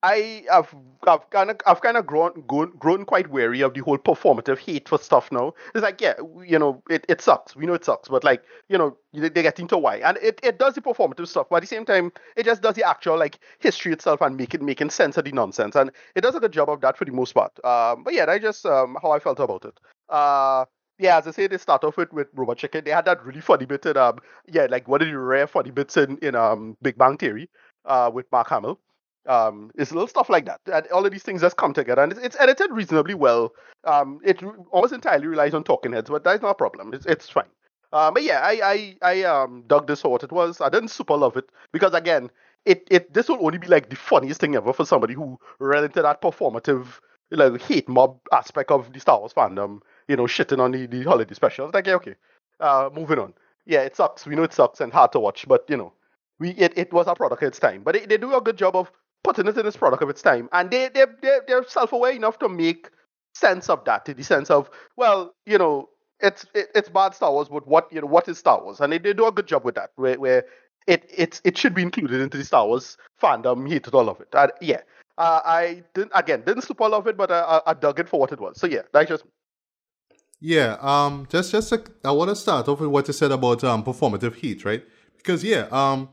I have I've kind of I've kind of grown, grown grown quite wary of the whole performative hate for stuff now. It's like yeah, you know, it, it sucks. We know it sucks, but like you know, they, they get into why, and it, it does the performative stuff, but at the same time, it just does the actual like history itself and make it making sense of the nonsense, and it does a good job of that for the most part. Um, but yeah, that's just um how I felt about it. Uh, yeah, as I say, they start off with, with Robot Chicken. They had that really funny bit in um yeah, like one of the rare funny bits in in um Big Bang Theory, uh, with Mark Hamill. Um, it's little stuff like that. And all of these things just come together, and it's, it's edited reasonably well. Um, it almost entirely relies on talking heads, but that's not a problem. It's it's fine. Um, but yeah, I I I um dug this for what it was. I didn't super love it because again, it it this will only be like the funniest thing ever for somebody who ran into that performative like hate mob aspect of the Star Wars fandom. You know, shitting on the, the holiday specials. Like, yeah, okay. Uh, moving on. Yeah, it sucks. We know it sucks and hard to watch, but you know, we it, it was a product of its time. But it, they do a good job of putting it in its product of its time, and they they they they're self-aware enough to make sense of that, in the sense of well, you know, it's it, it's bad Star Wars, but what you know, what is Star Wars, and they, they do a good job with that, where where it it's it should be included into the Star Wars fandom, hated all of it, and yeah. Uh, I didn't again didn't super love it, but I, I, I dug it for what it was. So yeah, that's just yeah, um, just just a, I want to start off with what you said about um performative heat, right? Because yeah, um,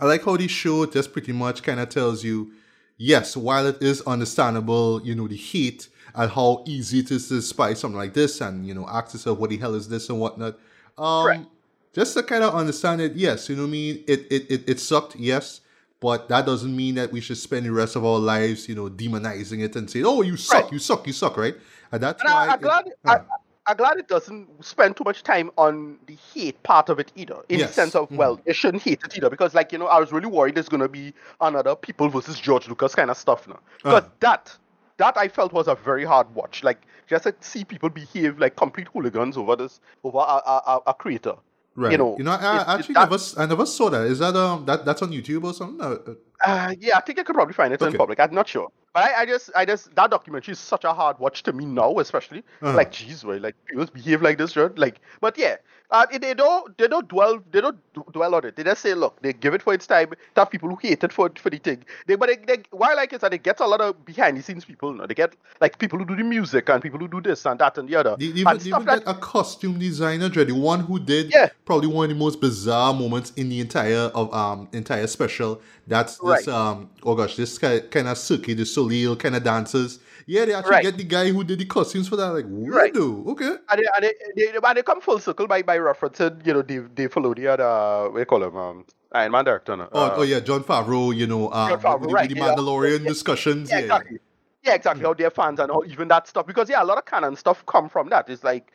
I like how this show just pretty much kind of tells you, yes, while it is understandable, you know, the heat and how easy it is to spy something like this and, you know, ask yourself, what the hell is this and whatnot. Um, right. Just to kind of understand it, yes, you know what I mean? It, it, it, it sucked, yes, but that doesn't mean that we should spend the rest of our lives, you know, demonizing it and saying, oh, you suck, right. you suck, you suck, right? And that's and why. I, am glad, it, I, I'm glad it doesn't spend too much time on the hate part of it either. In yes. the sense of, mm-hmm. well, you shouldn't hate it either. Because, like, you know, I was really worried there's going to be another people versus George Lucas kind of stuff now. Because uh. that, that I felt was a very hard watch. Like, just to see people behave like complete hooligans over this, over a, a, a creator. Right. You know, you know, I, I actually that, never, I never saw that. Is that um, that that's on YouTube or something? Uh, yeah, I think I could probably find it okay. in public. I'm not sure. But I, I just, I just, that documentary is such a hard watch to me now, especially. Uh-huh. Like, jeez, right? Like, people behave like this, right? Like, but yeah, uh, they don't, they don't dwell, they don't dwell on it. They just say, look, they give it for its time. They have people who hate it for for the thing. They, but they, they, why I like it that they get a lot of behind the scenes people. You know? They get like people who do the music and people who do this and that and the other. They, even, and they even like, get a costume designer, the one who did yeah. probably one of the most bizarre moments in the entire of um entire special. That's this right. um oh gosh, this kind of Cirque du Soleil kind of dancers. Yeah, they actually right. get the guy who did the costumes for that. Like, what right. do? Okay. And they, and they, they, and they come full circle by, by referencing, you know, Dave, Dave Filoni and, uh, what do you call him? Um, Iron Man director. Uh, oh, oh, yeah, Jon Favreau, you know, um, Jon Favreau, right, the Mandalorian yeah. discussions. Yeah, yeah, exactly. Yeah, exactly. How they're fans and how even that stuff. Because, yeah, a lot of canon stuff come from that. It's like,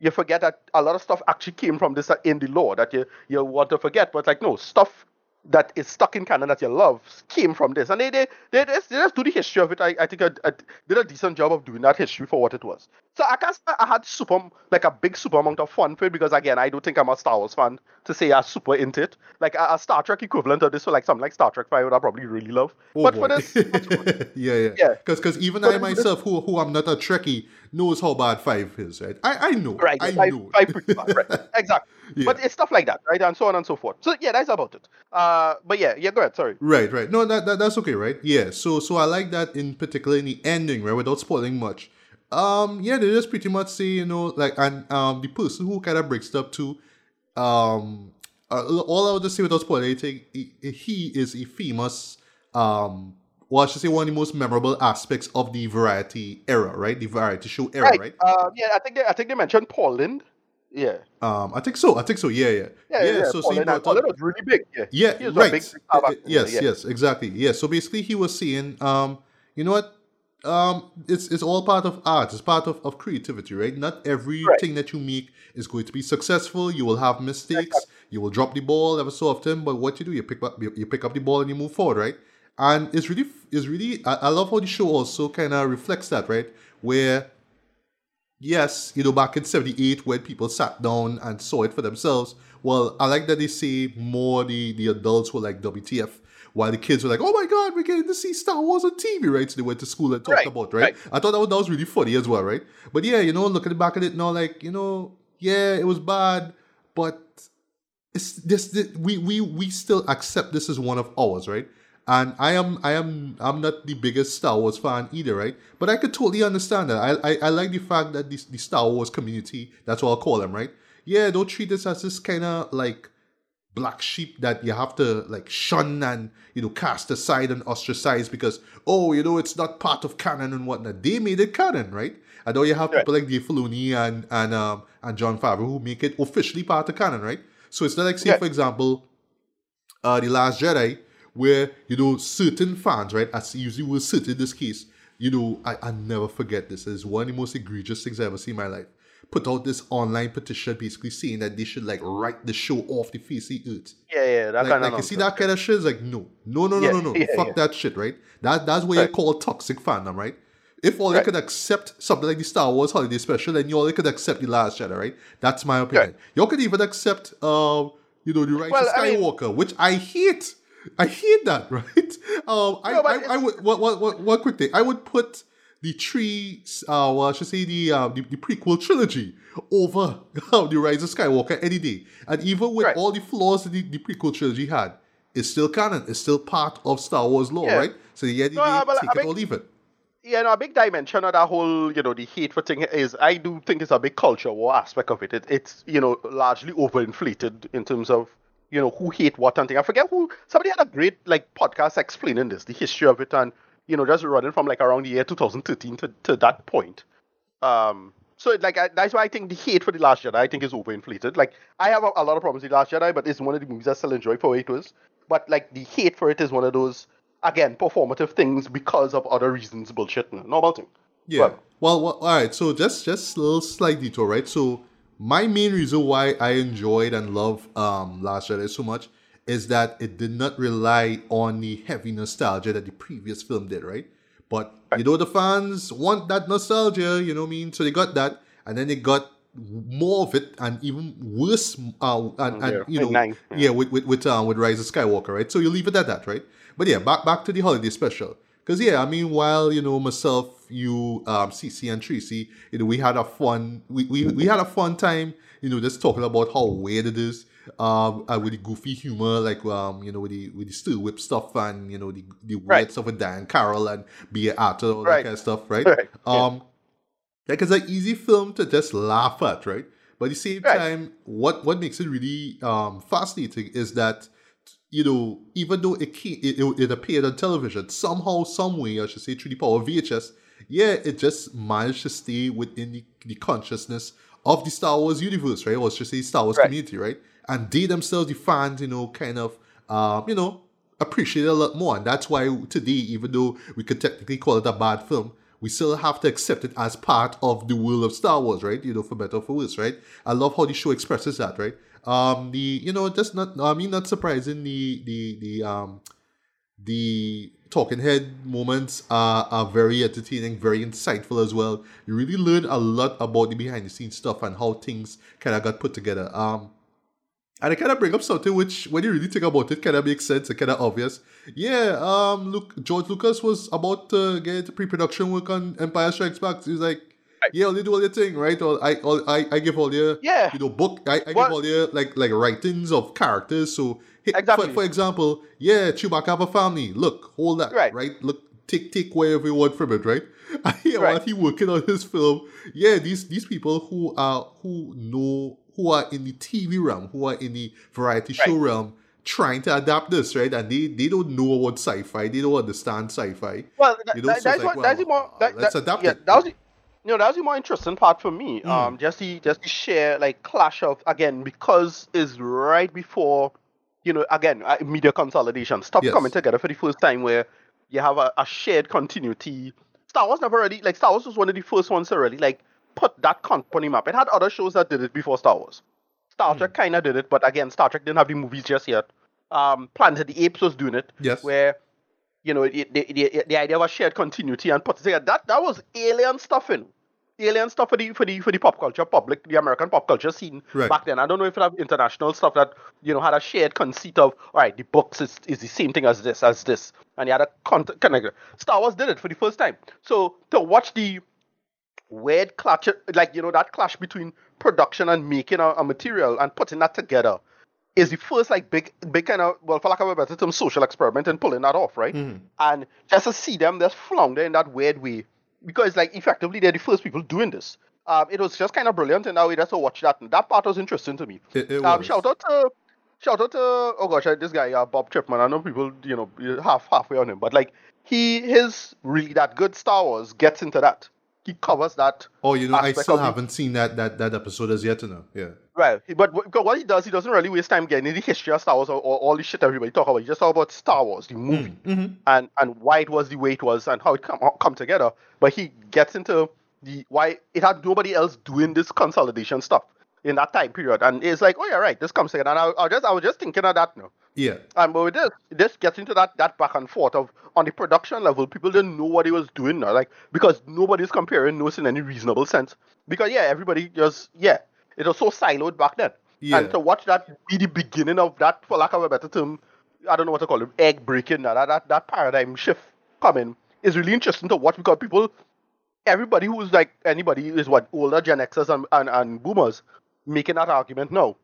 you forget that a lot of stuff actually came from this uh, in the lore that you, you want to forget. But, like, no, stuff that is stuck in canon that you love came from this. And they they, they, just, they just do the history of it. I, I think I, I, did a decent job of doing that history for what it was. So I guess I had super, like a big super amount of fun for it because, again, I don't think I'm a Star Wars fan to say I'm super into it. Like a, a Star Trek equivalent of this, so like something like Star Trek 5 would I probably really love. Oh but boy. for this, *laughs* yeah, yeah. yeah. Because even but I myself, who, who I'm not a Trekkie, knows how bad 5 is, right? I, I know. Right. I five, know. Five pretty bad, right. *laughs* Exactly. Yeah. But it's stuff like that, right? And so on and so forth. So yeah, that's about it. Uh, but yeah, yeah, go ahead. Sorry. Right, right. No, that, that that's okay, right? Yeah. So so I like that in particular in the ending, right? Without spoiling much. Um, yeah, they just pretty much say, you know, like, and um, the person who kind of breaks it up to, um, uh, all I would just say without spoiling anything, he, he is a famous um well, I should say one of the most memorable aspects of the variety era, right? The variety show era, Right. right? Uh, yeah, I think they, I think they mentioned Paul Lynde. Yeah. Um, I think so. I think so. Yeah, yeah, Yeah, yeah. So, so Paul Lynde, brought and Paul really big. Yeah. Yeah, He was a right. big Uh, back uh, then, yes, yeah. yes, exactly. Yeah. So basically, he was saying, um, you know what? Um, it's it's all part of art. It's part of, of creativity, right? Not everything that you make is going to be successful. You will have mistakes. You will drop the ball ever so often. But what you do, you pick up you, you pick up the ball and you move forward, right? And it's really it's really I, I love how the show also kind of reflects that, right? Where yes, you know, back in 78 when people sat down and saw it for themselves, well, I like that they say more the, the adults were like WTF, while the kids were like, oh my god, we're getting to see Star Wars on TV, right? So they went to school and talked Right, about, right? right. I thought that was, that was really funny as well, right? But yeah, you know, looking back at it now, like, you know, yeah, it was bad, but it's this, this we, we we still accept this as one of ours, right? And I am I am I'm not the biggest Star Wars fan either, right? But I could totally understand that. I I, I like the fact that the, the Star Wars community, that's what I'll call them, right? Yeah, don't treat this as this kind of like black sheep that you have to like shun and you know cast aside and ostracize because oh you know it's not part of canon and whatnot. They made it canon, right? I know you have Right. people like Dave Filoni and and um and Jon Favreau who make it officially part of canon, right? So it's not like say for example, uh the Last Jedi where you know certain fans, right? As usually will certain in this case, you know I I never forget this. It's one of the most egregious things I ever seen in my life. Put out this online petition basically saying that they should like write the show off the face of the earth Yeah, yeah. That like, kind of like you see that kind of shit is like no no no no Yeah, no no yeah, fuck yeah. that shit right that that's what you Right. call toxic fandom right if all Right. they could accept something like the Star Wars Holiday Special then you all they could accept the Last Jedi right that's my opinion Right. you could even accept um you know the Rise Well, of I mean- Skywalker which I hate I hear that *laughs* right um I, No, I, I would what, what, what, one quick thing I would put the three, uh, well, I should say the, uh, the the prequel trilogy over *laughs* the Rise of Skywalker any day. And even with Right. all the flaws that the, the prequel trilogy had, it's still canon. It's still part of Star Wars lore, Yeah. right? So the end No, of but day, I take it or leave it. Yeah, no, a big dimension of that whole, you know, the hate for thing is I do think it's a big culture war aspect of it. it it's, you know, largely overinflated in terms of, you know, who hate what and thing. I forget who, somebody had a great, like, podcast explaining this, the history of it, and, you know, just running from, like, around the year 2013 to, to that point. Um, so, it, like, I, that's why I think the hate for The Last Jedi, I think, is overinflated. Like, I have a, a lot of problems with The Last Jedi, but it's one of the movies I still enjoy for what it was. But, like, the hate for it is one of those, again, performative things because of other reasons, bullshit, normal thing. Yeah. Well- Well, well, all right. So just just a little slight detour, right? So my main reason why I enjoyed and love um Last Jedi so much is that it did not rely on the heavy nostalgia that the previous film did, right? But you know the fans want that nostalgia, you know what I mean? So they got that, and then they got more of it and even worse uh, and, and Yeah, you know nine, yeah, yeah. with with with, um, with Rise of Skywalker, right? So you leave it at that, right? But yeah, back back to the holiday special. Because yeah, I mean, while you know myself, you, um, CC and Tracy, you know, we had a fun, we, we, we had a fun time, you know, just talking about how weird it is, um, uh, with the goofy humor, like um, you know, with the with the still whip stuff and you know the the weird Right. stuff with Diahann Carroll and Bea Arthur, all that kind of stuff, right? Right, yeah. Um, like it's an easy film to just laugh at, right? But at the same Right. time, what what makes it really um, fascinating is that you know, even though it, came, it, it it appeared on television, somehow, some way, I should say, through the power of VHS, yeah, it just managed to stay within the, the consciousness of the Star Wars universe, right? Or should say Star Wars Right. community, right? And they themselves, the fans, you know, kind of, um, you know, appreciate it a lot more. And that's why today, even though we could technically call it a bad film, we still have to accept it as part of the world of Star Wars, right? You know, for better or for worse, right? I love how the show expresses that, right? Um, the you know, just not I mean, not surprising the the the um the talking head moments are, are very entertaining, very insightful as well. You really learn a lot about the behind the scenes stuff and how things kind of got put together. Um, and I kind of bring up something which, when you really think about it, kind of makes sense and kind of obvious. Yeah, um, look, George Lucas was about to get pre-production work on Empire Strikes Back. He's like, yeah, they do all your thing, right? Or I, all, I, I give all your, Yeah. you know, book. I, I give all your like, like writings of characters. So, Exactly. for, for example, yeah, Chewbacca have a family. Look, hold that, Right. right? Look, take take whatever you want from it, right? *laughs* yeah, Right. while he working on his film, yeah, these these people who are who know who are in the TV realm, who are in the variety show Right. realm, trying to adapt this, right? And they, they don't know about sci-fi. They don't understand sci-fi. Well, you know, that, so that's, like, what, well, that's the more. That, let's that, adapt yeah, it. That was you know, that was the more interesting part for me. Mm. Um, just the just the share like clash of again because is right before, you know, again uh, media consolidation, stuff yes. coming together for the first time where you have a, a shared continuity. Star Wars never really like Star Wars was one of the first ones to really like put that company map. It had other shows that did it before Star Wars. Star Trek mm. kind of did it, but again, Star Trek didn't have the movies just yet. Um, Planet of the Apes was doing it. Yes. Where, you know, the, the, the, the idea of a shared continuity and put together that that was alien stuff in. Alien stuff for the for the for the pop culture public, the American pop culture scene right. back then. I don't know if it have international stuff that you know had a shared conceit of all right, the books is, is the same thing as this as this, and you had a con- connector. Star Wars did it for the first time. So to watch the weird clash, like you know that clash between production and making a, a, material and putting that together is the first like big big kind of well for lack of a better term social experiment and pulling that off right? Mm. and just to see them just flounder in that weird way. Because like effectively they're the first people doing this. Um, it was just kind of brilliant and now we just watch that. And that part was interesting to me. It, it um, shout out to shout out to oh gosh this guy uh, Bob Chipman. I know people you know half halfway on him but like he his really that good Star Wars gets into that he covers that. Oh, you know, I still haven't seen that that that episode as yet You know. Yeah. Right, but what he does, he doesn't really waste time getting into the history of Star Wars or, or all the shit everybody talk about. He just talk about Star Wars, the movie, mm-hmm. and and why it was the way it was and how it come come together. But he gets into the why it had nobody else doing this consolidation stuff in that time period, and it's like, oh yeah, right, this comes together. And I, I just I was just thinking of that now. Yeah. And but with this, this gets into that that back and forth of on the production level, people didn't know what he was doing now, like because nobody's comparing notes in any reasonable sense. Because yeah, everybody just yeah, it was so siloed back then. Yeah. And to watch that be the beginning of that, for lack of a better term, I don't know what to call it, egg breaking, that that that paradigm shift coming is really interesting to watch because people, everybody who's like anybody is what older Gen Xers and, and, and boomers making that argument now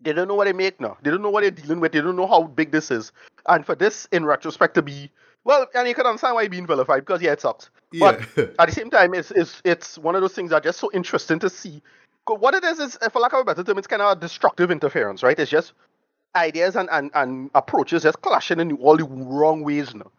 they don't know what they make now. They don't know what they're dealing with. They don't know how big this is. And for this, in retrospect, to be well, and you can understand why being vilified because yeah, it sucks. Yeah. But *laughs* at the same time, it's it's it's one of those things that are just so interesting to see. What it is is, for lack of a better term, it's kind of a destructive interference, right? It's just ideas and, and, and approaches just clashing in all the wrong ways now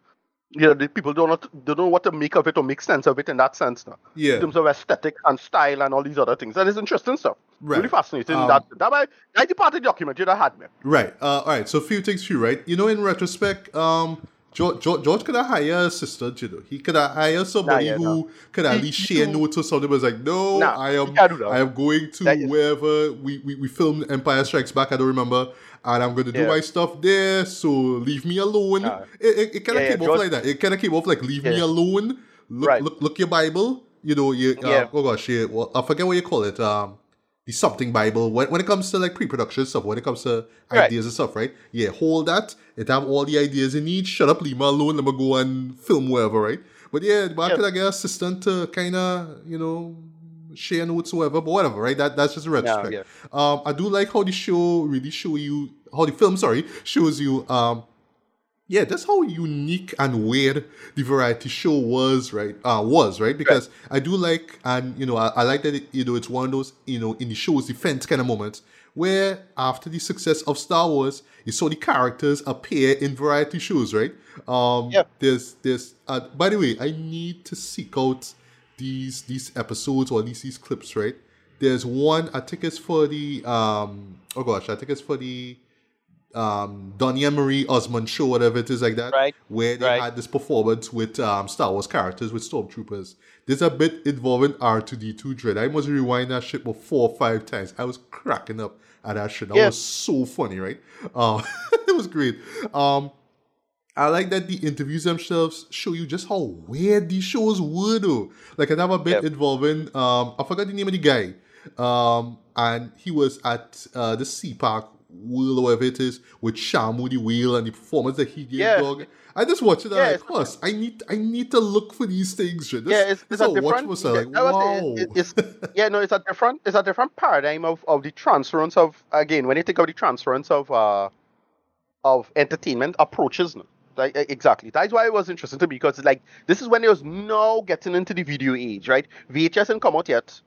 you know, the people don't know, don't know what to make of it or make sense of it in that sense now. Yeah. In terms of aesthetic and style and all these other things. That is interesting stuff. Right. Really fascinating. Um, that that might that's the part of the documentary that had me. Right. Uh, all right. So a few things for you, right? You know, in retrospect, um, George, George, George could have hired a sister, you know. He could have hired somebody nah, yeah, who no. could at least share notes or something. Was like, no, nah, I am, I am going to wherever we, we, we filmed Empire Strikes Back. I don't remember and I'm going to do yeah. my stuff there. So leave me alone. Uh, it it, it kind of yeah, came yeah, off like that. It kind of came off like leave me alone. Look, right. look, look your Bible. You know, you, uh, oh gosh, yeah, well, I forget what you call it. Um, the something Bible. When, when it comes to like pre-production stuff, when it comes to right. ideas and stuff, right? Yeah, hold that. It have all the ideas you need. Shut up, leave me alone. Let me go and film wherever, right? But yeah, but yeah. I could I get assistant to kind of, you know, share notes whatever, but whatever, right? That that's just a retrospect. Yeah, yeah. Um, I do like how the show really show you how the film, sorry, shows you um yeah, that's how unique and weird the variety show was, right? Uh, was right because right. I do like, and you know, I, I like that it, you know it's one of those you know in the show's defense kind of moments where after the success of Star Wars, you saw the characters appear in variety shows, right? Um, yeah. There's, there's. Uh, by the way, I need to seek out these these episodes or these these clips, right? There's one I think it's for the um oh gosh, I think it's for the um Donny Marie Osmond show, whatever it is like that. Right. Where they right. had this performance with um Star Wars characters with stormtroopers. There's a bit involving R2D2 Dread. I must rewind that shit for four or five times. I was cracking up at that shit. That yeah. was so funny, right? Um *laughs* it was great. Um I like that the interviews themselves show you just how weird these shows were though. Like I have a bit yep. involving um I forgot the name of the guy. Um and he was at uh the Sea Park World or whatever it is with Shamu the Wheel and the performance that he gave yeah. dog. I just watch it. Yeah, like, plus, I need I need to look for these things. Just, yeah, it's, it's a different. Myself, yeah, like, wow. It, it's, *laughs* yeah, no, it's a different. It's a different paradigm of, of the transference of again when you think of the transference of uh of entertainment approaches. No? Like, exactly. That's why it was interesting to me because like this is when there was now getting into the video age, right? VHS hadn't come out yet.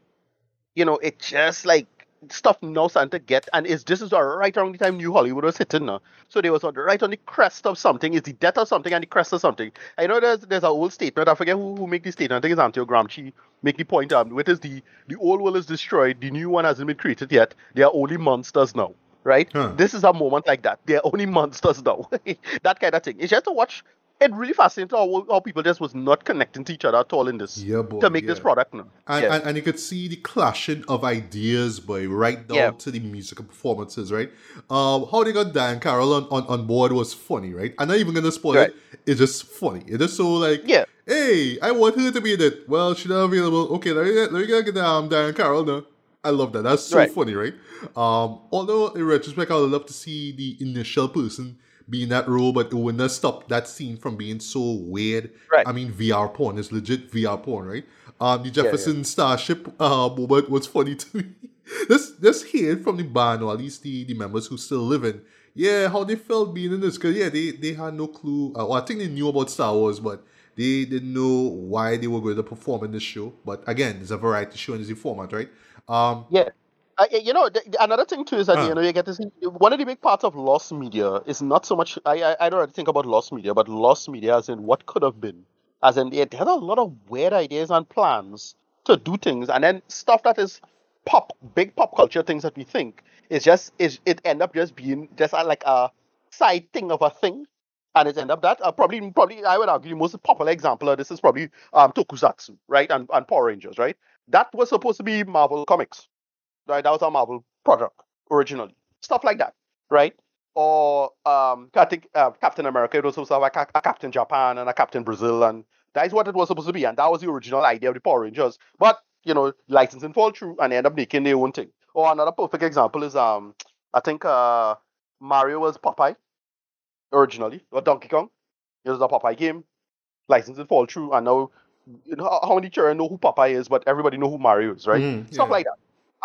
You know, it just like stuff now starting to get, and is this is right around the time New Hollywood was hitting now. So they was right on the crest of something. Is the death of something and the crest of something. I know there's there's an old statement. I forget who, who make the statement. I think it's Antonio Gramsci make the point um, which is the the old world is destroyed, the new one hasn't been created yet. They are only monsters now. Right? Huh. This is a moment like that. They're only monsters now. *laughs* that kind of thing. It's just to watch it really fascinates how, how people just was not connecting to each other at all in this Yeah, boy, to make yeah. this product now. And, yeah. and, and you could see the clashing of ideas, boy, right down Yeah. to the musical performances, right? Um, how they got Diahann Carroll on, on, on board was funny, right? I'm not even gonna spoil Right. it. It's just funny. It's just so like, Yeah. hey, I want her to be in it. Well, she's not available. Okay, let me get, let me get um, Diahann Carroll now. I love that. That's so Right. funny, right? Um, although in retrospect, I would love to see the initial person be in that role, but it would not stop that scene from being so weird. Right. I mean, VR porn is legit VR porn, right? Um, the yeah. Jefferson Starship uh, moment was funny to me. *laughs* Just, just hearing from the band, or at least the, the members who still living, yeah, how they felt being in this. Because, yeah, they, they had no clue. Uh, well, I think they knew about Star Wars, but they didn't know why they were going to perform in this show. But again, it's a variety show and it's a format, right? Um, Yeah. Uh, you know, th- th- another thing too is that you know you get to see one of the big parts of lost media is not so much. I I, I don't really think about lost media, but lost media as in what could have been, as in it had a lot of weird ideas and plans to do things, and then stuff that is pop, big pop culture things that we think is just is it end up just being just a, like a side thing of a thing, and it end up that uh, probably probably I would argue the most popular example of this is probably um Tokusatsu, right, and and Power Rangers, right. That was supposed to be Marvel Comics right? That was a Marvel product originally. Stuff like that, right? Or um, I think uh, Captain America, it was supposed to have a, a Captain Japan and a Captain Brazil, and that is what it was supposed to be, and that was the original idea of the Power Rangers. But you know, licensing fall through, and they end up making their own thing. Or another perfect example is um, I think uh, Mario was Popeye originally, or Donkey Kong. It was a Popeye game. Licensing fall through, and now you know how- many children know who Popeye is, but everybody know who Mario is, right? Mm, Stuff yeah. like that,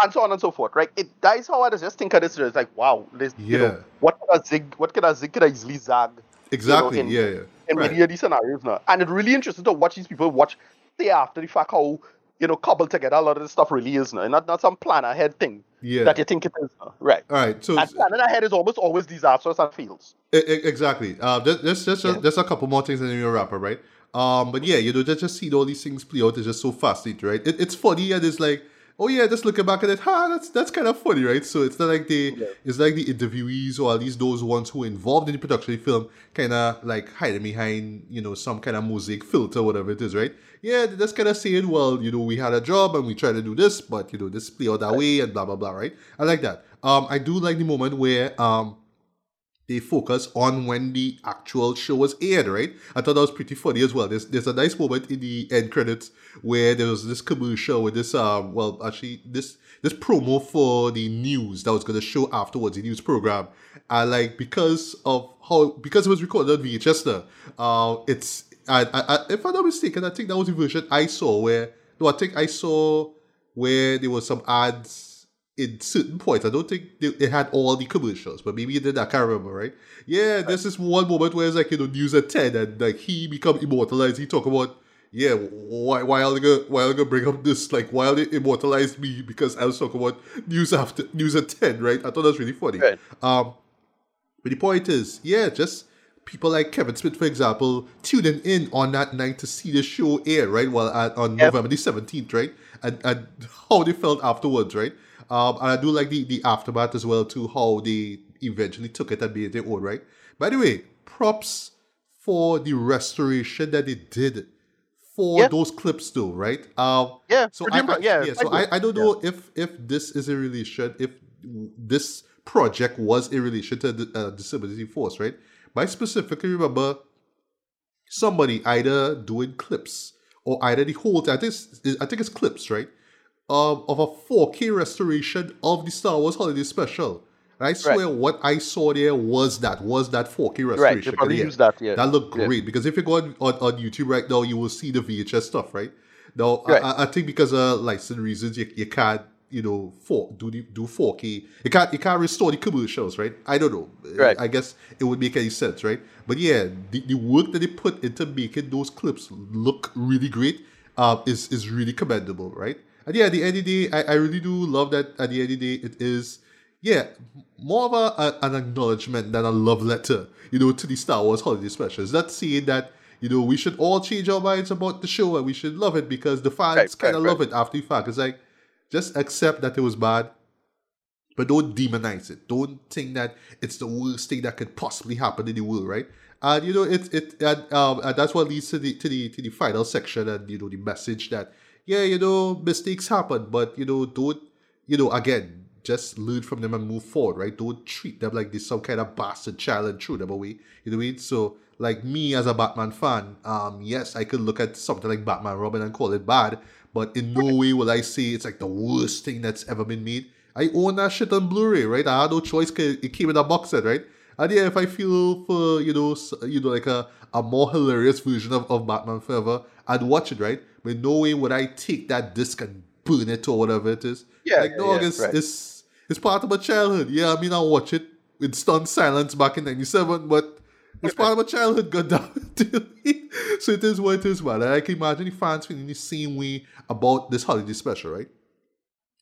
and so on and so forth, right? It that is how I just think of this. It's like, wow, this, you know, what could a zig, what could a zig could I easily zag exactly. in- yeah, yeah. in Right. many of these scenarios now, and it's really interesting to watch these people watch day after the fact how you know cobbled together a lot of this stuff really is now, not not some plan ahead thing Yeah. that you think it is, now. right? All right. So, And planning ahead is almost always disastrous and fails. Exactly. Uh, just, just, Yeah. just a couple more things in then we'll wrap up, right? Um, but yeah, you know, just, just seeing all these things play out is just so fascinating, right? It, it's funny and it's like, oh yeah, just looking back at it, ha, that's that's kind of funny, right? So it's not like the Yeah. it's like the interviewees or at least those ones who were involved in the production of the film, kind of like hiding behind, you know, some kind of mosaic filter, whatever it is, right? Yeah, they just kind of saying, well, you know, we had a job and we tried to do this, but you know, this play out that way and blah blah blah, right? I like that. Um, I do like the moment where um they focus on when the actual show was aired, right? I thought that was pretty funny as well. There's there's a nice moment in the end credits where there was this commercial with this um well actually this this promo for the news that was gonna show afterwards, the news program. And like because of how because it was recorded on VHS uh it's I, I, I if I'm not mistaken, I think that was the version I saw where no, I think I saw where there was some ads in certain points. I don't think they, it had all the commercials, but maybe it did. I can't remember, right? Yeah, there's this one moment where it's like you know news at ten, and like he become immortalized. He talk about yeah, why why are they gonna why are they gonna bring up this like why are they immortalized me because I was talking about news after news at ten, right? I thought that was really funny. Right. Um, but the point is, yeah, just people like Kevin Smith, for example, tuning in on that night to see the show air, right? Well, at, on Yep. November the 17th, right? And, and *laughs* how they felt afterwards, right? Um, and I do like the, the aftermath as well, too, how they eventually took it and made it their own, right? By the way, props for the restoration that they did for Yeah. those clips, though, right? Um, Yeah, so pretty I, much, I- yeah, yeah, so quite I, I don't know if if this is a relation, if this project was in relation to the uh, disability force, right? But I specifically remember somebody either doing clips or either the whole. I think it's, I think it's clips, right? Um, of a 4K restoration of the Star Wars Holiday Special. And I swear, what I saw there was that was that 4K restoration. Right, they probably Yeah. use that. Yeah, That looked Yeah. great because if you go on, on, on YouTube right now, you will see the VHS stuff, right? Now, Right. I, I think because of license reasons, you, you can't, you know, four, do the, do 4K. You can't you can't restore the commercials, right? I don't know. Right. I guess it would make any sense, right? But yeah, the, the work that they put into making those clips look really great uh, is is really commendable, right? And yeah, at the end of the day, I, I really do love that at the end of the day, it is, yeah, more of a, a, an acknowledgement than a love letter, you know, to the Star Wars holiday specials. That's saying that, you know, we should all change our minds about the show and we should love it because the fans Right, kind of right, love it after the fact. It's like, just accept that it was bad, but don't demonize it. Don't think that it's the worst thing that could possibly happen in the world, right? And you know, it it and, um, and that's what leads to the to the to the final section and you know the message that yeah, you know, mistakes happen, but you know, don't you know again just learn from them and move forward, right? Don't treat them like this some kind of bastard child and throw them away. You know what I mean? So like me as a Batman fan, um, yes, I could look at something like Batman Robin and call it bad, but in no way will I say it's like the worst thing that's ever been made. I own that shit on Blu-ray, right? I had no choice it came in a box set, right? And yeah, if I feel for you know, you know, like a, a more hilarious version of, of Batman Forever, I'd watch it, right? But no way would I take that disc and burn it or whatever it is. Yeah, like dog, yeah, it's right. it's it's part of my childhood. Yeah, I mean, I watch it in stunned silence back in '97, but it's part of my childhood. *laughs* Goddamn it! so it is what it is, man. And I can imagine the fans feeling the same way about this holiday special, right?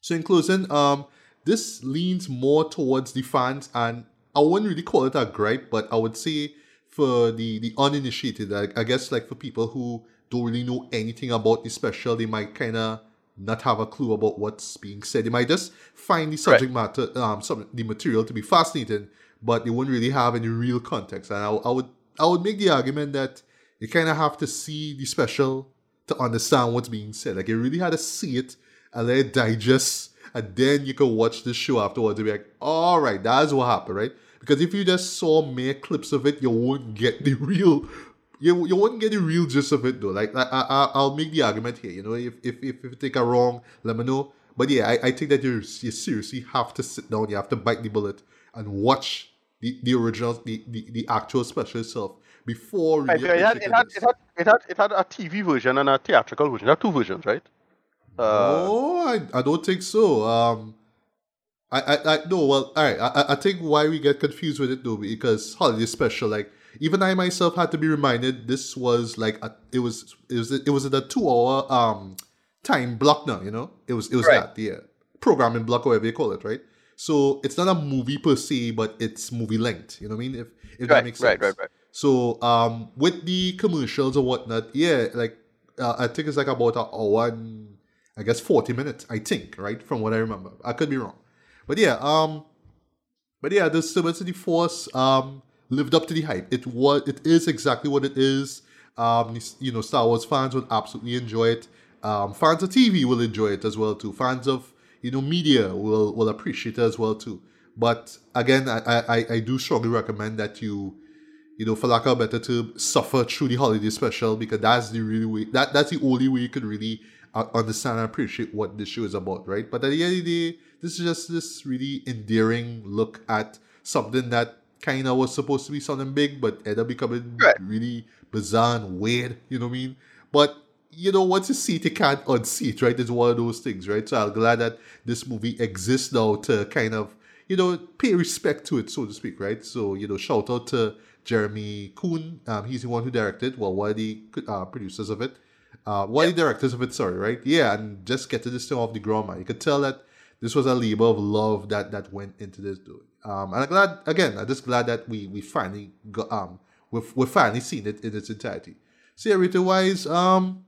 So in closing, um, this leans more towards the fans, and I wouldn't really call it a gripe, but I would say for the the uninitiated, I, I guess like for people who don't really know anything about the special, they might kind of not have a clue about what's being said. They might just find the subject matter, um, some the material to be fascinating, but they wouldn't really have any real context. And I, I would I would make the argument that you kind of have to see the special to understand what's being said. Like you really had to see it and let it digest, and then you can watch the show afterwards and be like, all right, that's what happened, right? Because if you just saw mere clips of it, you won't get the *laughs* real, you, you won't get the real gist of it though. Like I, I I'll make the argument here, you know, if if if, if you take a wrong, let me know. But yeah, I, I think that you you seriously have to sit down, you have to bite the bullet and watch the, the original, the, the, the actual special itself before really it, had, it, had, it, had, it, had, it had a TV version and a theatrical version. There are two versions, right? Uh, no, I, I don't think so. Um, I, I, I no. Well, all right. I, I- I think why we get confused with it though because holiday special. Like even I myself had to be reminded. This was like a, it was it was it was a two hour um time block now. You know, it was it was Right. that yeah programming block or whatever you call it, right? So it's not a movie per se, but it's movie length. You know what I mean? If if that makes sense. right, right, right. So um, with the commercials and whatnot, yeah, like uh, I think it's like about a hour and I guess forty minutes. I think, right, from what I remember. I could be wrong, but yeah, um, but yeah, the Diversity Force um lived up to the hype. It was, it is exactly what it is. Um, you know, Star Wars fans would absolutely enjoy it. Um, fans of TV will enjoy it as well too. Fans of you know media will will appreciate it as well too. But again, I I, I do strongly recommend that you you know, for lack of a better term, suffer through the holiday special because that's the really way that that's the only way you can really uh, understand and appreciate what this show is about, right? But at the end of the day, this is just this really endearing look at something that kind of was supposed to be something big, but ended up becoming Right. really bizarre and weird. You know what I mean? But you know, once you see it, you can't unsee it, right? It's one of those things, right? So I'm glad that this movie exists now to kind of, you know, pay respect to it, so to speak, right? So, you know, shout out to Jeremy Coon. Um, he's the one who directed, well, one of the uh, producers of it. Uh, one of the directors of it, sorry, right? Yeah, and just getting this thing off the ground, man. You could tell that this was a labor of love that that went into this dude. Um, and I'm glad, again, I'm just glad that we we finally got, um, we've, we've finally seen it in its entirety. So, yeah, rating wise, um,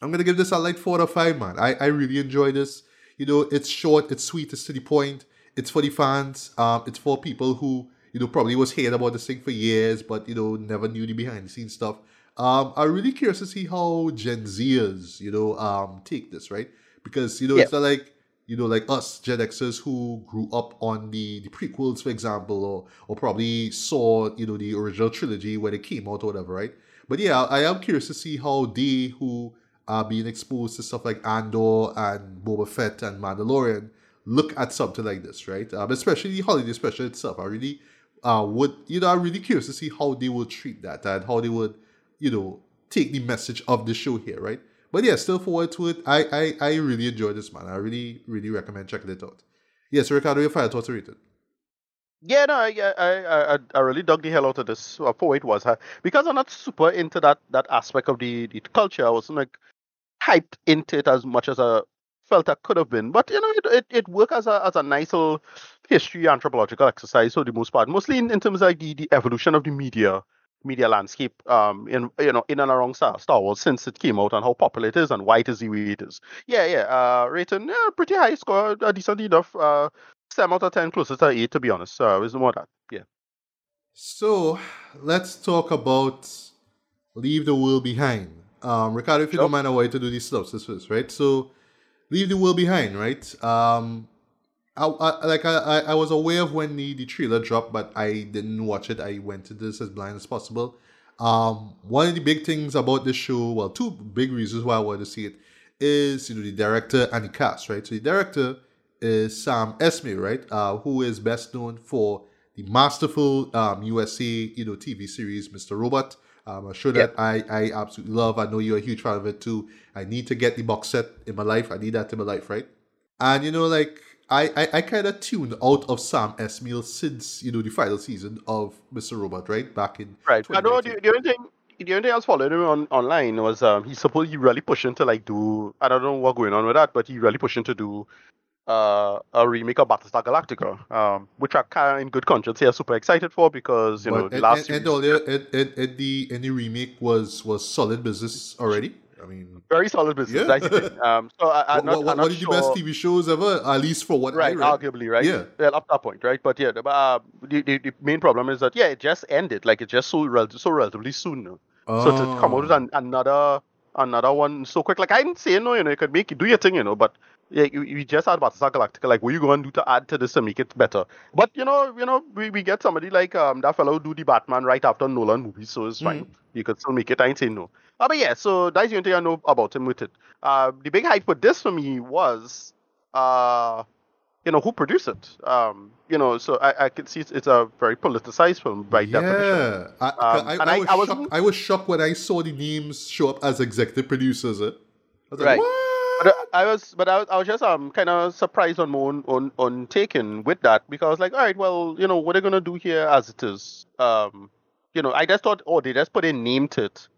I'm gonna give this a like four out of five, man. I, I really enjoy this. You know, it's short, it's sweet, it's to the point. It's for the fans. Um, it's for people who you know probably was hearing about this thing for years, but you know never knew the behind the scenes stuff. Um, I'm really curious to see how Gen Zers, you know, um, take this, right? Because you know Yeah. it's not like you know like us Gen Xers who grew up on the the prequels, for example, or or probably saw you know the original trilogy when it came out or whatever, right? But yeah, I am curious to see how they who are being exposed to stuff like Andor and Boba Fett and Mandalorian look at something like this, right? Um, especially the holiday special itself. I really uh, would, you know, I'm really curious to see how they will treat that and how they would, you know, take the message of the show here, right? But yeah, still forward to it. I I, I really enjoy this, man. I really, really recommend checking it out. Yes, Ricardo, your final thoughts rated. Yeah, no, I, I, I, I- really dug the hell out of this uh, for it was. Because I'm not super into that that aspect of the, the culture. I wasn't like hyped into it as much as I felt I could have been. But you know, it it, it worked as a as a nice little history anthropological exercise for the most part, mostly in, in terms of like the, the evolution of the media media landscape um in you know in and around Star, Star Wars since it came out and how popular it is and why it is the way it is. Yeah, yeah. Uh rating, yeah, pretty high score, uh, decent enough. Uh seven out of ten, closer to eight to be honest. Uh is more that. Yeah. So let's talk about Leave the World Behind. Um Ricardo, if you Sure. don't mind I want you to do these synopsis first, right? So Leave the World Behind, right? Um I, I like I, I was aware of when the, the trailer dropped, but I didn't watch it. I went to this as blind as possible. Um, one of the big things about this show, well, two big reasons why I wanted to see it, is you know the director and the cast, right? So the director is Sam Esmail, right? Uh, who is best known for the masterful um, USA you know TV series Mr. Robot. Um, a show that I, I absolutely love. I know you're a huge fan of it too. I need to get the box set in my life. I need that in my life, right? And you know, like I, I, I kind of tuned out of Sam Esmail since you know the final season of Mr. Robot, right? Back in Right. I know the, the only thing the only thing I was following him on online was um he's supposed he really pushing to like do I don't know what going on with that, but he really pushing to do uh a remake of Battlestar Galactica. Um which I kinda in good conscience here super excited for because you know But the and, last and, series, and all the and, and, and the and the remake was was solid business already. I mean, very solid business. Yeah. *laughs* Um so I, what, not, what, I'm not are the sure, best TV shows ever? At least for what Right, arguably, right? Yeah. Well, up to that point, right? But yeah, the, uh, the, the the main problem is that yeah, it just ended. Like it just so rel- so relatively soon. So to come out with Oh. an, another another one so quick, like I didn't say no, you know, you could make it do your thing, you know, but yeah, you, you just had Battlestar Galactica. Like, what you going to do to add to this to make it better? But you know, you know, we, we get somebody like um that fellow who do the Batman right after Nolan movies, so it's fine. You could still make it. I ain't saying no. Uh, but yeah, so that's the only thing I know about him with it. Uh, the big hype for this for me was uh you know who produced it um you know so i, I could see it's, it's a very politicized film by definition yeah, I, Um, I, I, I- was I shocked. wasn't- I was shocked when I saw the names show up as executive producers. eh. I was like, Right. what? But uh, i was but i was, I was just um kind of surprised on my own on on taken with that because I was like all right well you know what are they gonna do here as it is um you know i just thought oh they just put a name to it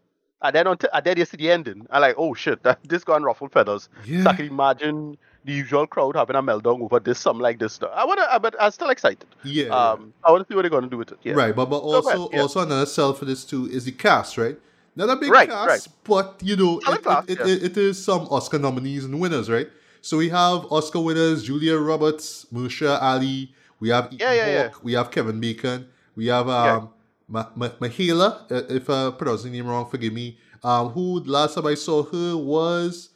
and then until and then you see the ending i'm like oh shit *laughs* that this gone ruffled feathers yeah. so i can imagine the usual crowd having a meltdown over this something like this Stuff. i want to but i'm still excited yeah, yeah. um i want to see what they're gonna do with it yeah Right, but but So also yeah. also another sell for this too is the cast, right? Not a big Right, cast, right. but you know, it, cast, it, yeah. it, it is some Oscar nominees and winners, right? So we have Oscar winners Julia Roberts, Musha Ali, we have Ethan Yeah, yeah, yeah. Hawke, we have Kevin Bacon, we have um Ma- Ma- Myha'la, uh, if I pronounce the name wrong, forgive me. Um, who last time I saw her was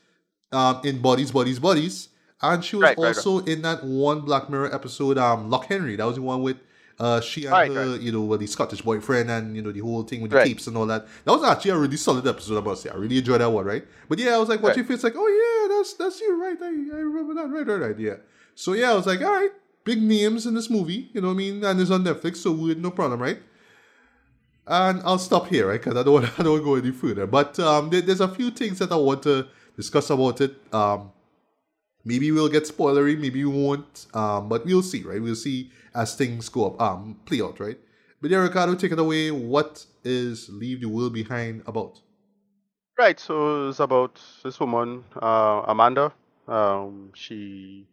um in Bodies, Bodies, Bodies, and she was right. also in that one Black Mirror episode, um, Loch Henry. That was the one with uh she and Right, her, right. you know, well, the Scottish boyfriend and you know the whole thing with the Right. capes and all that. That was actually a really solid episode, I must say. I really enjoyed that one, right? But yeah, I was like watching it, it's like, oh yeah, that's that's you, right? I, I remember that, right, right, right, yeah. So yeah, I was like, all right, big names in this movie, you know what I mean? And it's on Netflix, so weird, no problem, right? And I'll stop here, right? Because I don't *laughs* want I don't want to go any further. But um, there, there's a few things that I want to discuss about it. Um, maybe we'll get spoilery, maybe we won't. Um, but we'll see, right? We'll see as things go up, um, play out, right? But yeah, Ricardo, take it away. What is Leave the World Behind about? Right, so it's about this woman, uh, Amanda. Um, she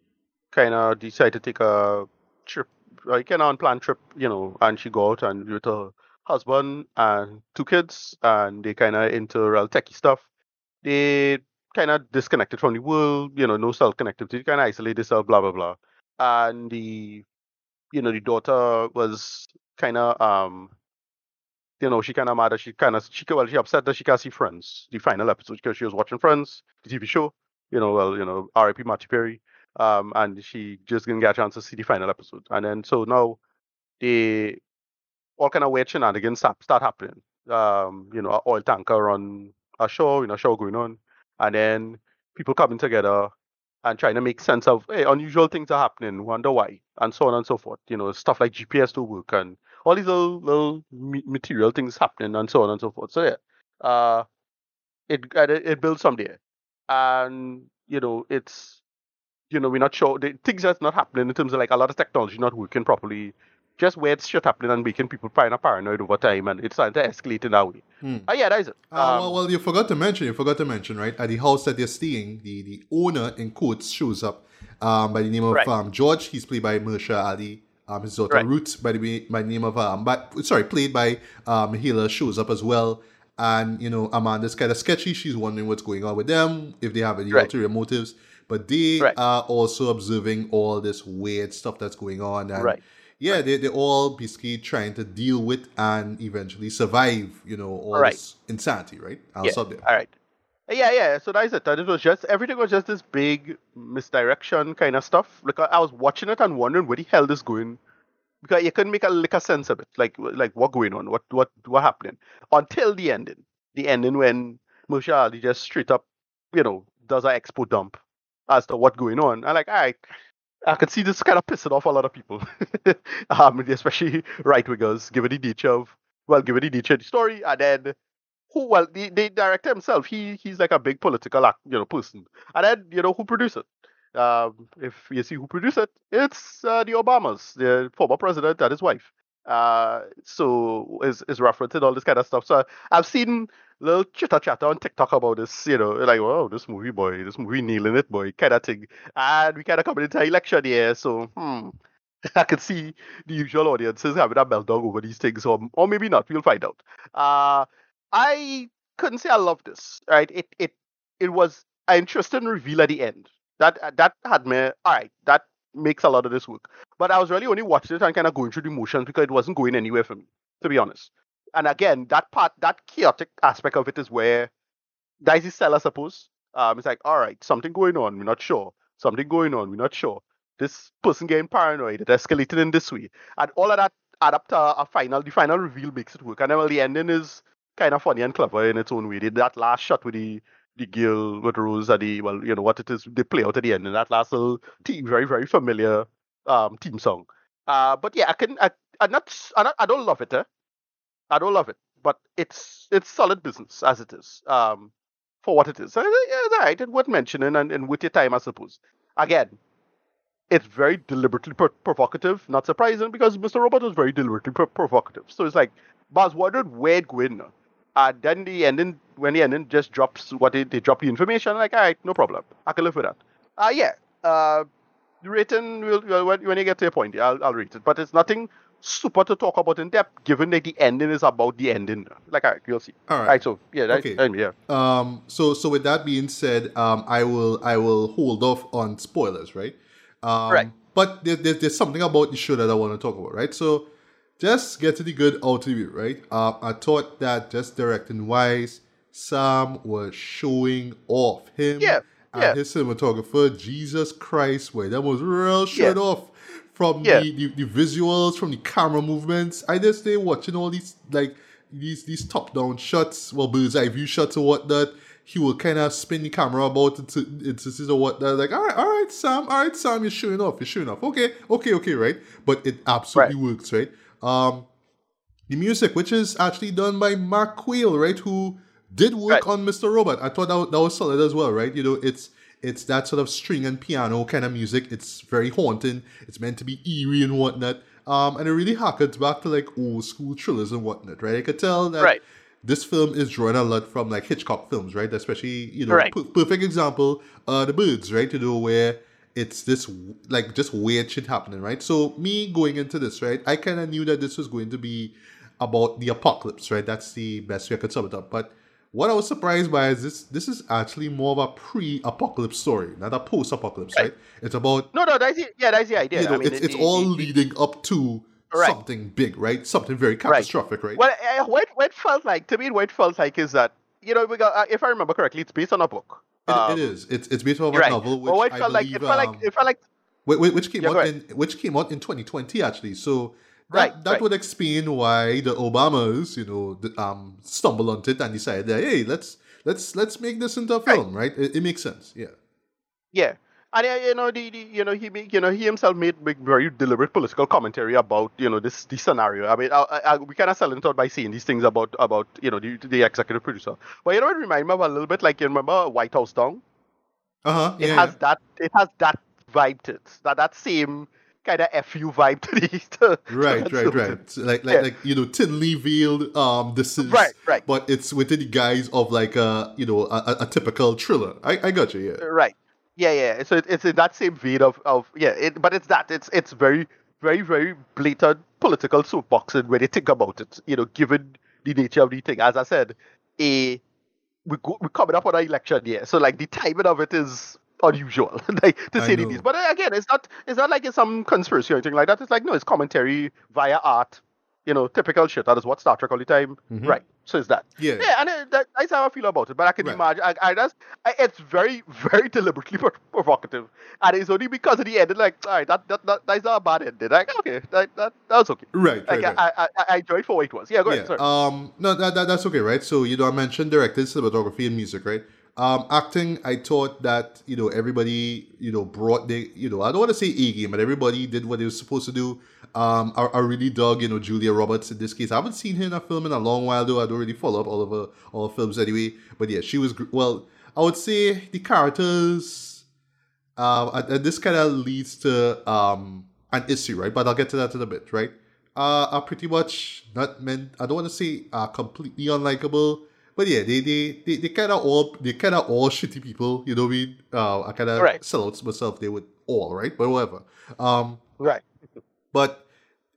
kind of decided to take a trip, like an unplanned trip, you know, and she go out and with her husband and two kids, and they kind of into real techie stuff. They kind of disconnected from the world, you know, no self connectivity, kind of isolate themselves, blah blah blah. And the, you know, the daughter was kind of um you know, she kind of mad that she kind of she well, she upset that she can't see Friends, the final episode, because she was watching Friends, the TV show. You know, well, you know, R.I.P. Matthew Perry, um, and she just didn't get a chance to see the final episode, and then so now, they all kind of weird shenanigans start, start happening. Um, you know, oil tanker on a show, you know, show going on, and then people coming together and trying to make sense of hey, unusual things are happening, wonder why, and so on and so forth. You know, stuff like GPS to work and all these little little material things happening and so on and so forth. So yeah, uh, it it, builds from there, and you know it's you know we're not sure the things that's not happening in terms of like a lot of technology not working properly, just weird shit happening and making people kind of paranoid over time, and it's starting to escalate in that way. Hmm. Uh, yeah, that is it. Uh, Um, well, well, you forgot to mention, you forgot to mention, right? At the house that they're staying, the, the owner in quotes shows up um, by the name of Right. um, George. He's played by Mersha Ali. Um, his daughter Right. Ruth, by the way, by the name of um, but sorry, played by um, Hila, shows up as well. And you know, Amanda's kind of sketchy. She's wondering what's going on with them, if they have any Right. ulterior motives. But they Right. are also observing all this weird stuff that's going on. And Right. Yeah, they, they're all basically trying to deal with and eventually survive, you know, all Right. this insanity, right? I'll yeah. stop there. All right. Uh, yeah, yeah. So that's it. And it was just everything was just this big misdirection kind of stuff. Like I I was watching it and wondering where the hell this going, because you couldn't make a lick of sense of it. Like like what going on, what what what happening until the ending. The ending when Moshe Ali just straight up, you know, does an expo dump as to what going on. I'm like, all right. I can see this kind of pissing off a lot of people, *laughs* um, especially right wingers, given the nature of well, given the nature of the story, and then who well the, the director himself he he's like a big political you know person. And then you know who produced it? Um if you see who produced it it's uh, the obamas the former president and his wife uh so is is referencing all this kind of stuff so i've seen little chitter chatter on tiktok about this you know like oh this movie boy this movie nailing it boy kind of thing and we kind of coming into election year so hmm *laughs* I could see the usual audiences having a meltdown over these things, or, or maybe not. We'll find out. Uh, I couldn't say I love this. Right? It it it was an interesting reveal at the end. That that had me all right. That makes a lot of this work. But I was really only watching it and kind of going through the motions because it wasn't going anywhere for me, to be honest. And again, that part, that chaotic aspect of it is where Daisy Sell, I suppose. Um, it's like, all right, something going on. We're not sure. Something going on. We're not sure. This person getting paranoid. It escalated in this way, and all of that add up to a final. The final reveal makes it work, and then well, the ending is kind of funny and clever in its own way. They- That last shot with the the girl with Rose at the well, you know what it is. They play out at the end, and that last little team, very very familiar um team song. Uh, but yeah, I can. I, I'm not. s- I not. I don't love it. Eh? I don't love it, but it's it's solid business as it is. Um, for what it is. So, it's all right. It's worth mentioning, and, and with your time, I suppose. Again, it's very deliberately pro- provocative. Not surprising because Mr. Robot was very deliberately pro- provocative. So it's like, was wondering where it going. now. And then the ending, when the ending just drops what they, they drop the information, like, all right, no problem. I can live with that. Uh, yeah. Uh, rating, will will- when, when you get to your point, I'll, I'll rate it. But it's nothing super to talk about in depth, given that the ending is about the ending. Like, all right, you'll see. All All right. right, so yeah, that, Okay. um, yeah. Um, so so with that being said, um, I will I will hold off on spoilers, right? Um, Right. But there, there, there's something about the show that I want to talk about, right? So just get to the good out of it, right? Uh, I thought that just directing wise, Sam was showing off him Yeah, and yeah. his cinematographer. Jesus Christ, way that was real showing Yeah. off from Yeah. the, the, the visuals, from the camera movements. I just stay watching all these like these these top down shots, well bird's eye view shots or whatnot. He will kind of spin the camera about into this or whatnot. Like, all right, all right, Sam, all right, Sam, you're showing off, you're showing off. Okay, okay, okay, right. But it absolutely works, right? Um, the music, which is actually done by Mac Quayle, right, who did work Right. on Mr. Robot. I thought that, that was solid as well, right? You know, it's it's that sort of string and piano kind of music. It's very haunting. It's meant to be eerie and whatnot. Um, and it really harkens back to like old school thrillers and whatnot, right? I could tell that Right. this film is drawing a lot from like Hitchcock films, right? Especially, you know, Right. per- perfect example, uh, The Birds, right? You know, where it's this like just weird shit happening, right? So me going into this, right? I kind of knew that this was going to be about the apocalypse, right? That's the best way I could sum it up. But what I was surprised by is this: this is actually more of a pre-apocalypse story, not a post-apocalypse, right? Right. It's about No, no, that's the, yeah, that's the idea. you know, I mean, it's it- it's it- all it- leading up to Right. something big, right? Something very catastrophic, right? Well, uh, what what it felt like to me, what it felt like is that you know, because, uh, if I remember correctly, it's based on a book. It- Um, it is. It's it's based off a Right. novel, which but it I felt like, believe, it felt like, um, it felt like, Wh- wh- which came Yeah, out in which came out in 2020 actually. So that, Right, that right. would explain why the Obamas, you know, the, um, stumbled onto it and decided that hey, let's let's let's make this into a film, right? It, it makes sense, yeah. yeah. And uh, you know, the, the you know he make, you know he himself made big, very deliberate political commentary about you know this the scenario. I mean, I, I, I- we kind of sell it out by saying these things about about you know the, the executive producer. But you know, it reminded me of a little bit like you remember White House Down. Uh huh. It Yeah, has that it has that vibe to it. That that same kind of fu vibe to *laughs* the to, right, to right, right. So *laughs* like, like, Yeah. like you know, thinly veiled. Um, this is Right, right. But it's within the guise of like a you know a, a, a typical thriller. I, I got you. Yeah. Right. Yeah, yeah. So it, it's in that same vein of, of yeah, it, but it's that. It's it's very, very, very blatant political soapboxing when you think about it. You know, given the nature of the thing. As I said, a we go, we're coming up on an election year, so like the timing of it is unusual, *laughs* like to I say the least. But uh, again, it's not it's not like it's some conspiracy or anything like that. It's like no, it's commentary via art. You know, typical shit. That is what Star Trek all the time. Mhm. Right. It's that. Yeah. Yeah, and uh, that, that's how I feel about it. But I can Right. imagine, I, I just, I, it's very, *laughs* very deliberately *laughs* provocative, and it's only because of the ending. Like, all right, that, that, that that's not a bad ending. Like, okay, that, that, that was okay. Right, right, Like, right. I, I, I, I enjoyed for what it was. Yeah, go yeah. ahead. Sorry. Um. No, that, that that's okay, right? So you know, I mentioned directed cinematography and music, right? Um, acting, I thought that you know everybody you know brought the you know I don't want to say A game, but everybody did what they were supposed to do. Um, I, I really dug you know Julia Roberts in this case. I haven't seen her in a film in a long while though. I don't really follow up all of her all her films anyway. But yeah, she was well. I would say the characters. Um, and, and this kind of leads to um an issue, right? But I'll get to that in a bit, right? Uh, are pretty much not meant. I don't want to say uh completely unlikable, but yeah, they they they, they kind of all they kind of all *laughs* shitty people. You know what I mean? Uh, I kind of Right. sell out myself. They would all right, but whatever. Um, right. But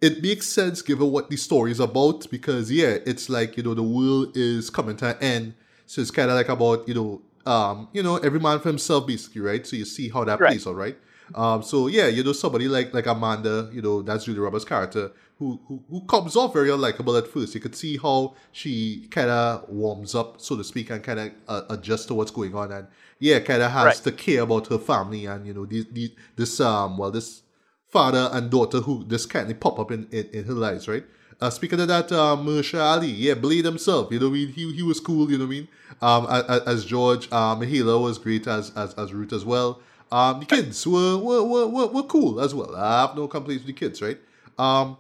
it makes sense given what the story is about because yeah, it's like you know the world is coming to an end, so it's kind of like about you know um you know every man for himself basically, right? So you see how that Right. plays out, right? Um, so yeah, you know somebody like like Amanda, you know that's Julia Roberts' character, who who, who comes off very unlikable at first. You could see how she kind of warms up, so to speak, and kind of uh, adjusts to what's going on, and yeah, kind of has Right. to care about her family and you know these, these this um well this father and daughter who just of pop up in, in, in her lives, right? Uh, speaking of that, um, Ali, yeah, Blade himself, you know what I mean? He, he was cool, you know what I mean? Um, as, as George, um, Myha'la was great as, as, as Ruth as well. Um, the kids were, were, were, were, were cool as well. I have no complaints with the kids, right? Um,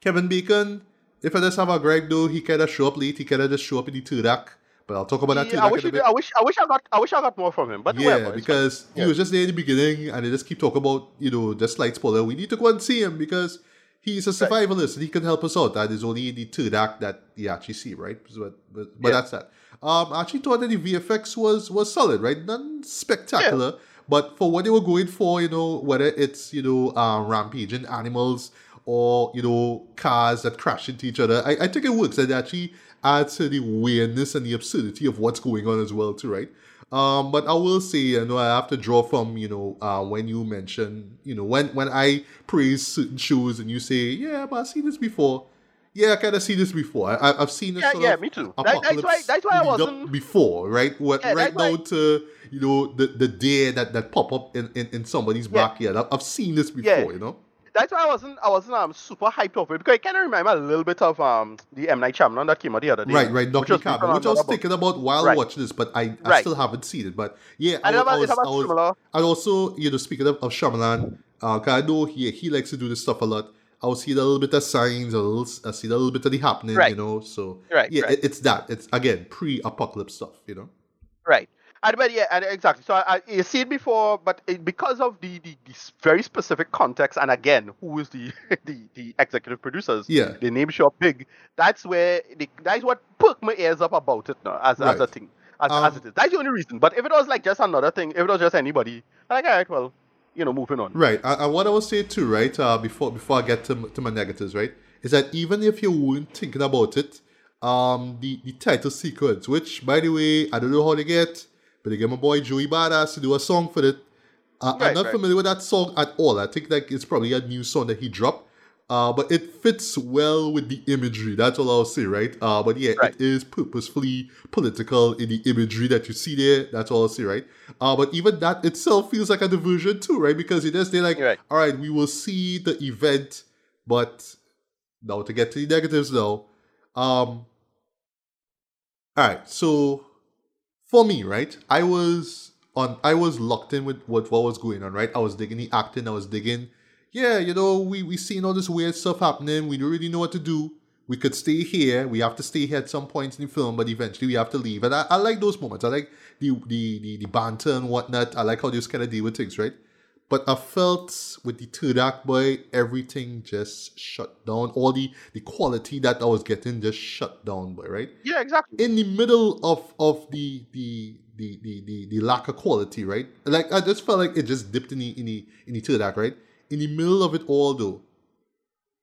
Kevin Bacon, if I just have a gripe though, he of show up late. He of just show up in the third act. But I'll talk about that Yeah, I wish, act in a you bit. did, I wish, I wish I got, I wish I got more from him. But Yeah, whatever, because he Yeah. was just there in the beginning and they just keep talking about, you know, just slight spoiler. We need to go and see him because he's a survivalist and he can help us out. That is only in the third act that you actually see, right? But, but, but Yeah. that's that. Um, I actually thought that the VFX was was solid, right? None spectacular, but for what they were going for, you know, whether it's you know um, rampaging animals or you know cars that crash into each other, I, I think it works. And actually adds to the weirdness and the absurdity of what's going on as well, too, right? Um, but I will say, you know, I have to draw from, you know, uh, when you mention, you know, when when I praise certain shows and you say, yeah, but I've seen this before. Yeah, I kind of see this before. I, I've seen this Yeah, yeah, me too. That- that's why- that's why I wasn't- before, right? What, Yeah, right now why- to you know the the day that that pop up in, in, in somebody's Yeah. backyard. I've, I've seen this before, Yeah. you know. That's why I wasn't, I wasn't um super hyped over it because I kind of me a little bit of um the M Night Shyamalan that came out the other day. Right, right, Knock at the Cabin, which I was thinking about while Right. watching this, but I, I Right. still haven't seen it. But yeah, I, And wa- was, I was, I was. And also, you know, speaking of, of Shyamalan, uh, I know he, he likes to do this stuff a lot. I will see a little bit of signs, a little, I see a little bit of the happening, Right. you know. So Right, yeah, right. It, it's that. It's again pre-apocalypse stuff, you know. Right. And but yeah, and exactly. So I, I you see it before, but it, because of the, the the very specific context, and again, who is the *laughs* the, the executive producers? Yeah. The name show big. That's where the, that's what perked my ears up about it now as, as a thing, as, Um, as it is. That's the only reason. But if it was like just another thing, if it was just anybody, I'm like all right, well, you know, moving on. Right. And, and what I will say too, right, uh, before before I get to, to my negatives, right, is that even if you weren't thinking about it, um, the, the title sequence, which by the way, I don't know how they get, but they get my boy Joey Badass to do a song for it. Uh, I'm not right. familiar with that song at all. I think like it's probably a new song that he dropped. Uh, but it fits well with the imagery. That's all I'll say, right? Uh, but yeah, Right. it is purposefully political in the imagery that you see there. That's all I'll say, right? Uh, but even that itself feels like a diversion too, right? Because it is they're like, right. all right, we will see the event, but now to get to the negatives now. Um, all right, so for me, right, I was on, I was locked in with what what was going on, right? I was digging the acting, I was digging, yeah, you know, we we seen all this weird stuff happening. We don't really know what to do. We could stay here. We have to stay here at some points in the film, but eventually we have to leave. And I, I like those moments. I like the the the, the banter and whatnot. I like how they just kind of deal with things, right? But I felt with the act boy, everything just shut down. All the the quality that I was getting just shut down, boy, right? Yeah, exactly. In the middle of of the the the the the, the lack of quality, right? Like I just felt like it just dipped in the in the in the act, right? In the middle of it all though,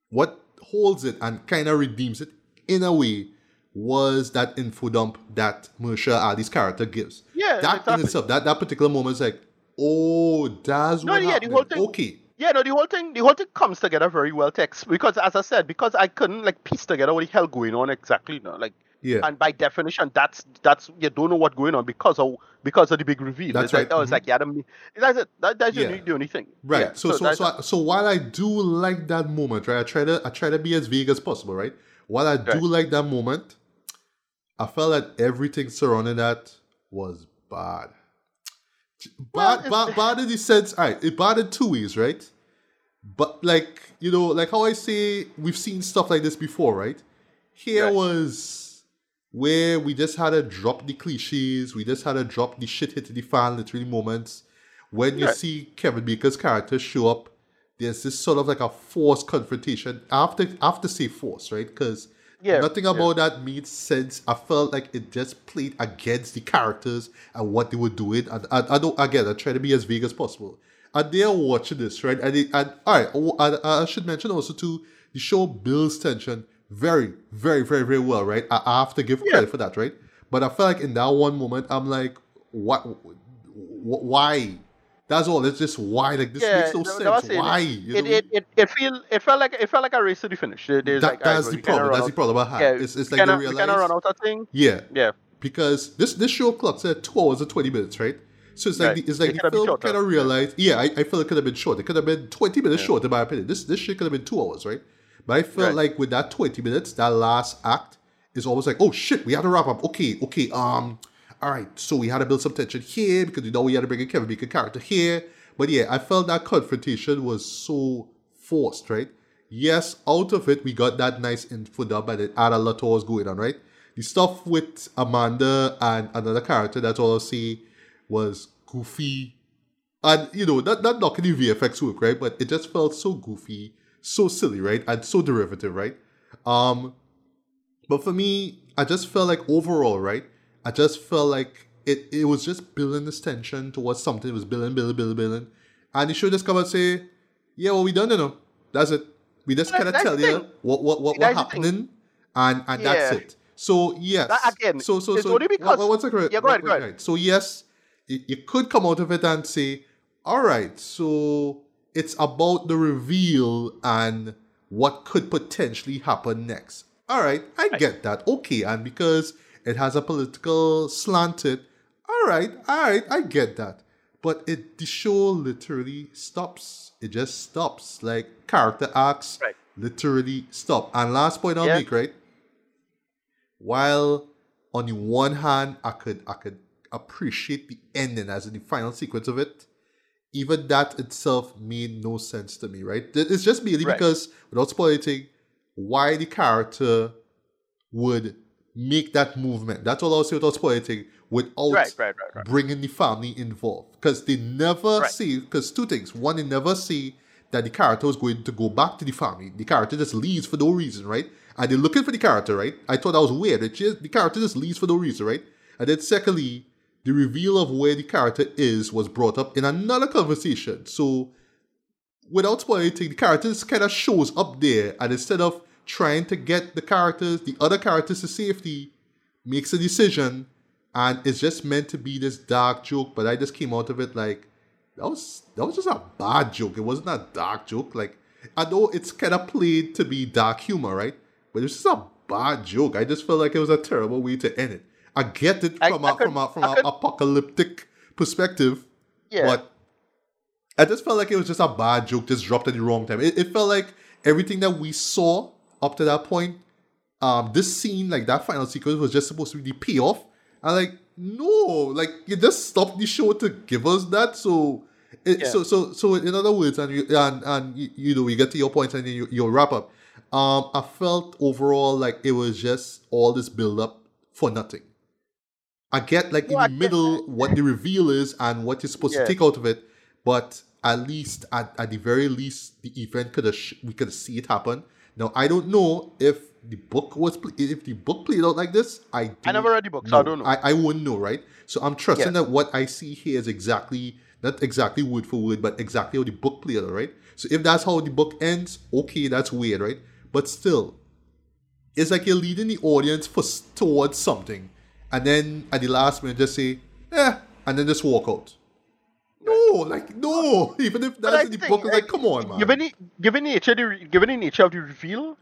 what holds it and kind of redeems it in a way was that info dump that Mahershala Ali's character gives. Yeah, that exactly. in itself, that, that particular moment is like, oh, that's No, what yeah, the whole thing- Okay. Yeah, no, the whole thing, the whole thing comes together very well. Text because, as I said, because I couldn't like piece together what the hell going on exactly. No, like, Yeah. and by definition, that's that's you don't know what's going on because of because of the big reveal. That's it's like, right, oh, it's mhm. like yeah, that's it. That, that's the, Yeah. only, the only thing. Right. Yeah, so so so so, I, so while I do like that moment, right? I try to I try to be as vague as possible, right? While I do like that moment, I felt that everything surrounding that was bad. Well, Bad, it's- bad, bad in the sense, all right, it bad in two ways, right? But like, you know, like how I say we've seen stuff like this before, right? Here Right. was where we just had to drop the cliches, we just had to drop the shit hit the fan literally moments. When you Right. see Kevin Bacon's character show up, there's this sort of like a forced confrontation. I have to, I have to say force, right? Because Yeah, nothing yeah. about that made sense. I felt like it just played against the characters and what they were doing. And I, I don't, again, I try to be as vague as possible. And they're watching this, right? And, it, and all right, oh, I, I should mention also too, the show builds tension very, very, very, very well, right? I, I have to give Yeah. credit for that, right? But I feel like in that one moment, I'm like, what? wh- Why? That's all. It's just why. Like this yeah, makes no that- that was sense. it. Why? You It, know? it, it, it feel it felt like it felt like a race to the finish. There's That- like, that's well, the problem. That's the problem I have. Yeah, it's, it's like kinda, they realize. kinda run out of thing. Yeah, Yeah, because this this show clocks at two hours and twenty minutes, right? So it's like Right. the, it's like It the film kind of realized. Yeah, I, I feel it could have been short. It could have been twenty minutes Yeah. short, in my opinion. This this shit could have been two hours, right? But I felt Right. like with that twenty minutes, that last act is almost like, oh shit, we had to wrap up. Okay, okay, um, all right. So we had to build some tension here because you know we had to bring a Kevin Bacon character here. But yeah, I felt that confrontation was so forced, right? Yes, out of it we got that nice info dump and it had a lot was going on, right? The stuff with Amanda and another character, that's all I'll say, was goofy. And you know, not not knocking the VFX work, right? But it just felt so goofy, so silly, right? And so derivative, right? Um but for me, I just felt like overall, right? I just felt like it, it was just building this tension towards something. It was building, building, building, building. And the show just come out and say, yeah, well, we done you know. That's it. We just kind of tell you what what what, what That's the thing. happening, and and that's it. So yes. That again, so so so. only because- what, what's the correct? Yeah, go ahead, go ahead. So yes, you, you could come out of it and say, all right, so it's about the reveal and what could potentially happen next. All right, I get that. Okay, and because it has a political slanted, all right, all right, I get that. But it the show literally stops. It just stops. Like character arcs Right. literally stop. And last point I'll Yeah. make, right? While on the one hand I could I could appreciate the ending as in the final sequence of it, even that itself made no sense to me, right? It's just merely Right. because without spoiling why the character would make that movement. That's all I'll say without spoiling without Right, right, right, bringing the family involved. Because they never say, because two things. One, they never see that the character was going to go back to the family. The character just leaves for no reason, right? And they're looking for the character, right? I thought that was weird. It just, the character just leaves for no reason, right? And then secondly, the reveal of where the character is was brought up in another conversation. So without spoiling anything, the character just kind of shows up there, and instead of trying to get the characters, the other characters to safety, makes a decision, and it's just meant to be this dark joke. But I just came out of it like that was that was just a bad joke. It wasn't a dark joke. Like I know it's kind of played to be dark humor, right? But it's just a bad joke. I just felt like it was a terrible way to end it. I get it from I a could- from a from I a could- apocalyptic perspective, Yeah. but I just felt like it was just a bad joke, just dropped at the wrong time. It, it felt like everything that we saw up to that point, um, this scene, like that final sequence, was just supposed to be the payoff. And like, no, like you just stopped the show to give us that. So, it, Yeah. so, so, so, in other words, and you, and and you, you know, you get to your points and then you, you'll wrap up. Um, I felt overall like it was just all this build up for nothing. I get like No, in the middle what the reveal is and what you're supposed Yeah. to take out of it, but at least at, at the very least the event could have sh- we could see it happen. Now I don't know if the book was if the book played out like this. I I never read the book, so I don't know. I, I wouldn't know, right? So I'm trusting that what I see here is exactly not exactly word for word, but exactly how the book played out, right? So if that's how the book ends, okay, that's weird, right? But still, it's like you're leading the audience for towards something, and then at the last minute just say, eh, and then just walk out. No, like no. *laughs* Even if that's in the think, book, it's like, come on, man. Given the given nature, the, given the nature of the reveal,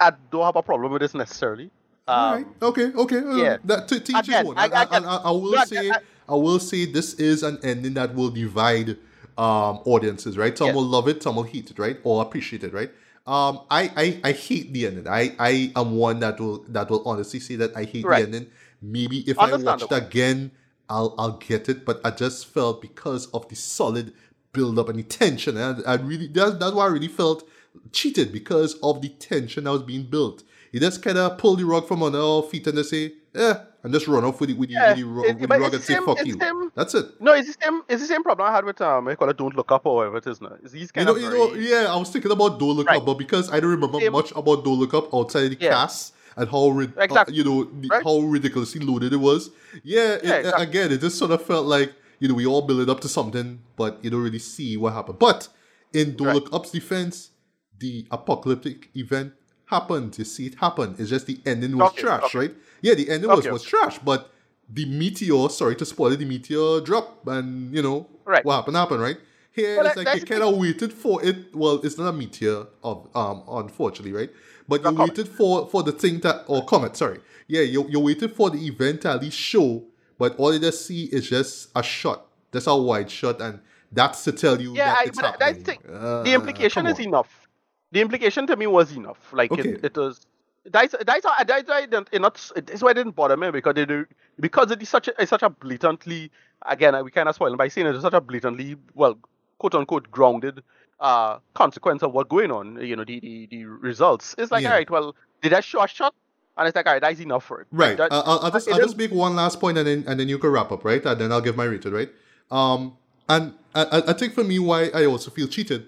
I don't have a problem with this necessarily. Um, All right. Okay. Okay. uh, yeah. That to teach Again, own. I- I, I, I- will say. I- will say this is an ending that will divide um audiences, right? Some will love it, some will hate it, right? Or appreciate it, right? Um, I, I I hate the ending. I I am one that will that will honestly say that I hate Right. the ending. Maybe if I watch it Understandable. again, I'll I'll get it. But I just felt because of the solid build up and the tension, and I really that's that's why I really felt cheated because of the tension that was being built. He just kind of pulled the rug from under our feet and just say, eh, and just run off with the, with the, Yeah, with the, ru- it- with the rug and say, fuck you. That's it. No, it's the same. It's the same problem I had with um. I call it "Don't Look Up" or whatever it is now. It's these You kind know, of you very, know, yeah, I was thinking about Don't Look Right. Up, but because I don't remember Same. much about Don't Look Up outside the Yeah. cast and how, rid- uh, you know, Right. how ridiculously loaded it was. Yeah, it, exactly. again, it just sort of felt like, you know, we all build it up to something, but you don't really see what happened. But in Don't Right. Look Up's defense, the apocalyptic event happened. You see it happen. It's just the ending was Okay, trash, okay. right? Yeah, the ending was, Okay, was okay. trash, but the meteor, sorry to spoil it, the meteor drop, and you know, Right. what happened happened, right? Here, Well, it's that- like you kind of waited for it. Well, it's not a meteor, of um, unfortunately, right? But you comet. waited for for the thing that or comet, sorry. Yeah, you you waited for the event to at least show, but all you just see is just a shot, just a wide shot, and that's to tell you Yeah, that I, but that's happening. the, Uh, the implication is enough. The implication to me was enough. Like Okay. it, it was. That's that's why that's why I didn't, it not it's why it didn't bother me because they do because it is such a it's such a blatantly again we kind of spoil by saying it's such a blatantly well quote unquote grounded uh consequence of what's going on you know the the, the results it's like Yeah. all right well did I show a shot and it's like all right that's enough for it Right. That- I- I'll, I'll just I'll just make one last point and then and then you can wrap up, right? And then I'll give my rated, right? Um, and I, I- think for me, why I also feel cheated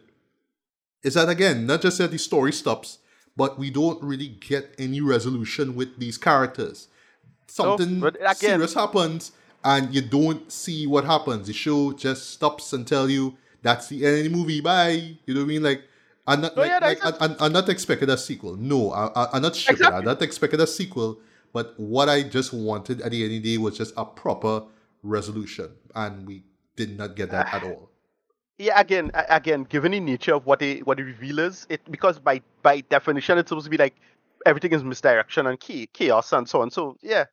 is that again, not just that the story stops, but we don't really get any resolution with these characters. Something but again- serious happens, and you don't see what happens. The show just stops and tell you that's the end of the movie. Bye. You know what I mean? Like. I'm not, No, like, yeah, like, I, I'm, I'm not expecting a sequel. No, I, I'm not sure. Exactly. I'm not expecting a sequel. But what I just wanted at the end of the day was just a proper resolution, and we did not get that at *sighs* all. yeah again again given the nature of what the what the reveal is it because by by definition it's supposed to be like everything is misdirection and cha- chaos and so on so yeah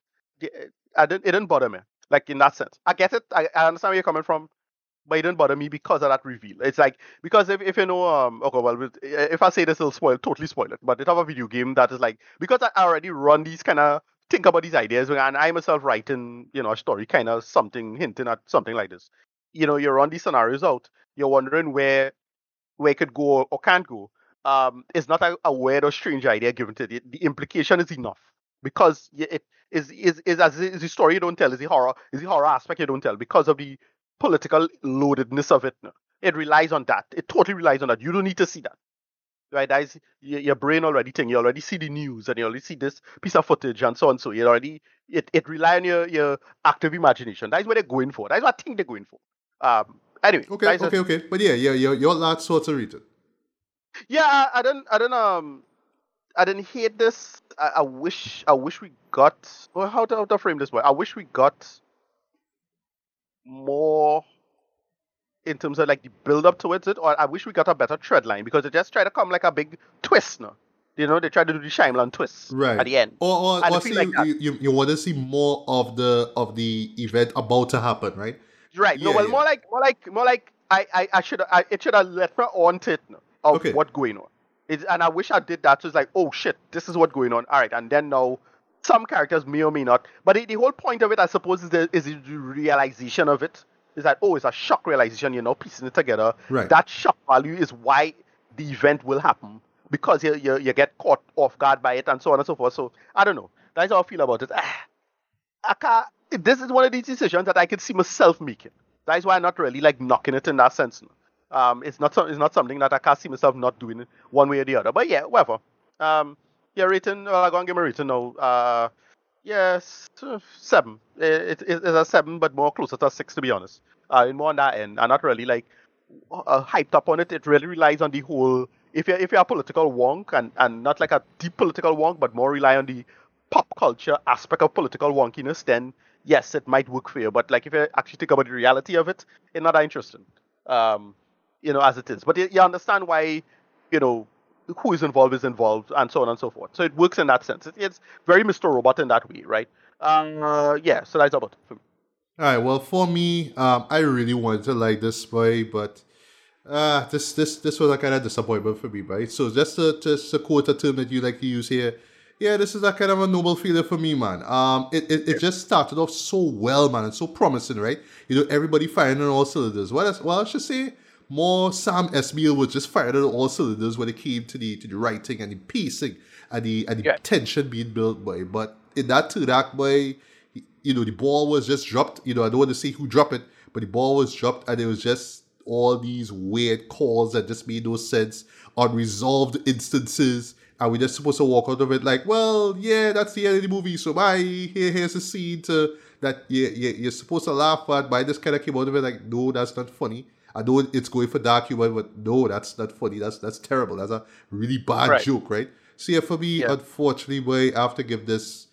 I didn't, it didn't bother me like in that sense i get it i, I understand where you're coming from but it didn't bother me because of that reveal it's like because if, if you know um okay well if i say this it'll spoil totally spoil it but it have a video game that is like because i already run these kind of think about these ideas and i myself writing you know a story kind of something hinting at something like this you know you run these scenarios out you're wondering where where it could go or can't go. Um, it's not a, a weird or strange idea given to it. The implication is enough because it is is is as is the story you don't tell, is the horror is the horror aspect you don't tell because of the political loadedness of it. no. It relies on that. It totally relies on that. You don't need to see that. Right, that is your, brain already thing. You already see the news and you already see this piece of footage and so on. So you already it, it rely on your, your active imagination. That is what they're going for. That is what I think they're going for. Um anyway. Okay, is a- okay, okay. But yeah, yeah, your your last sort of rated. Yeah, I, I don't, I don't, um, I didn't hate this. I, I wish, I wish we got. Well, how to, how to frame this way? I wish we got more in terms of like the build up towards it, or I wish we got a better tread line because they just try to come like a big twist now. You know, they try to do the Shyamalan twist Right. at the end. Or or, or see, like you, you, you want to see more of the of the event about to happen, right? Right. No, well, yeah. more like, more like, more like, I, I, I should, I, it should have let me on to it now, of Okay. what going on. It, and I wish I did that. So it's like, oh shit, this is what's going on. All right, and then now, some characters may or may not. But the, the whole point of it, I suppose, is the is the realization of it. Is that oh, it's a shock realization. You know, piecing it together. Right. That shock value is why the event will happen because you you, you get caught off guard by it and so on and so forth. So I don't know. That's how I feel about it. Ah, I can't, this is one of these decisions that I could see myself making. That's why I'm not really like knocking it in that sense. Um, it's not it's not something that I can't see myself not doing one way or the other. But yeah, whatever. Um, yeah, rating. Well, I'm gonna give my rating now. Uh, yes, uh, seven. It, it, it's a seven, but more closer to a six to be honest. Uh, in more on that end. I'm not really like uh, hyped up on it. It really relies on the whole. If you're if you're a political wonk and and not like a deep political wonk, but more rely on the pop culture aspect of political wonkiness, then yes, it might work for you. But like if you actually think about the reality of it, it's not that interesting. Um, you know, as it is. But you, you understand why, you know, who is involved is involved, and so on and so forth. So it works in that sense. It, it's very Mr. Robot in that way, right? Uh, yeah. So that's about it for me. All right. Well, for me, um, I really wanted to like this boy, but uh, this this this was a kind of disappointment for me, right? So just just to quote a term that you like to use here, yeah, this is a kind of a noble feeling for me, man. Um, it, it, it just started off so well, man, and so promising, right? You know, everybody firing on all cylinders. What else, well, I should say, more Sam Esmail was just fired on all cylinders when it came to the to the writing and the pacing and the and the yeah. tension being built, by. But in that third act, boy, you know, the ball was just dropped. You know, I don't want to say who dropped it, but the ball was dropped, and it was just all these weird calls that just made no sense, unresolved instances. And we're just supposed to walk out of it like, well, yeah, that's the end of the movie. So bye. Here, here's a scene to that you, you, you're supposed to laugh at. But I just kind of came out of it like, no, that's not funny. I know it's going for dark humor, but no, that's not funny. That's that's terrible. That's a really bad right. joke, right? So yeah, for me, yeah. unfortunately, boy, I have to give this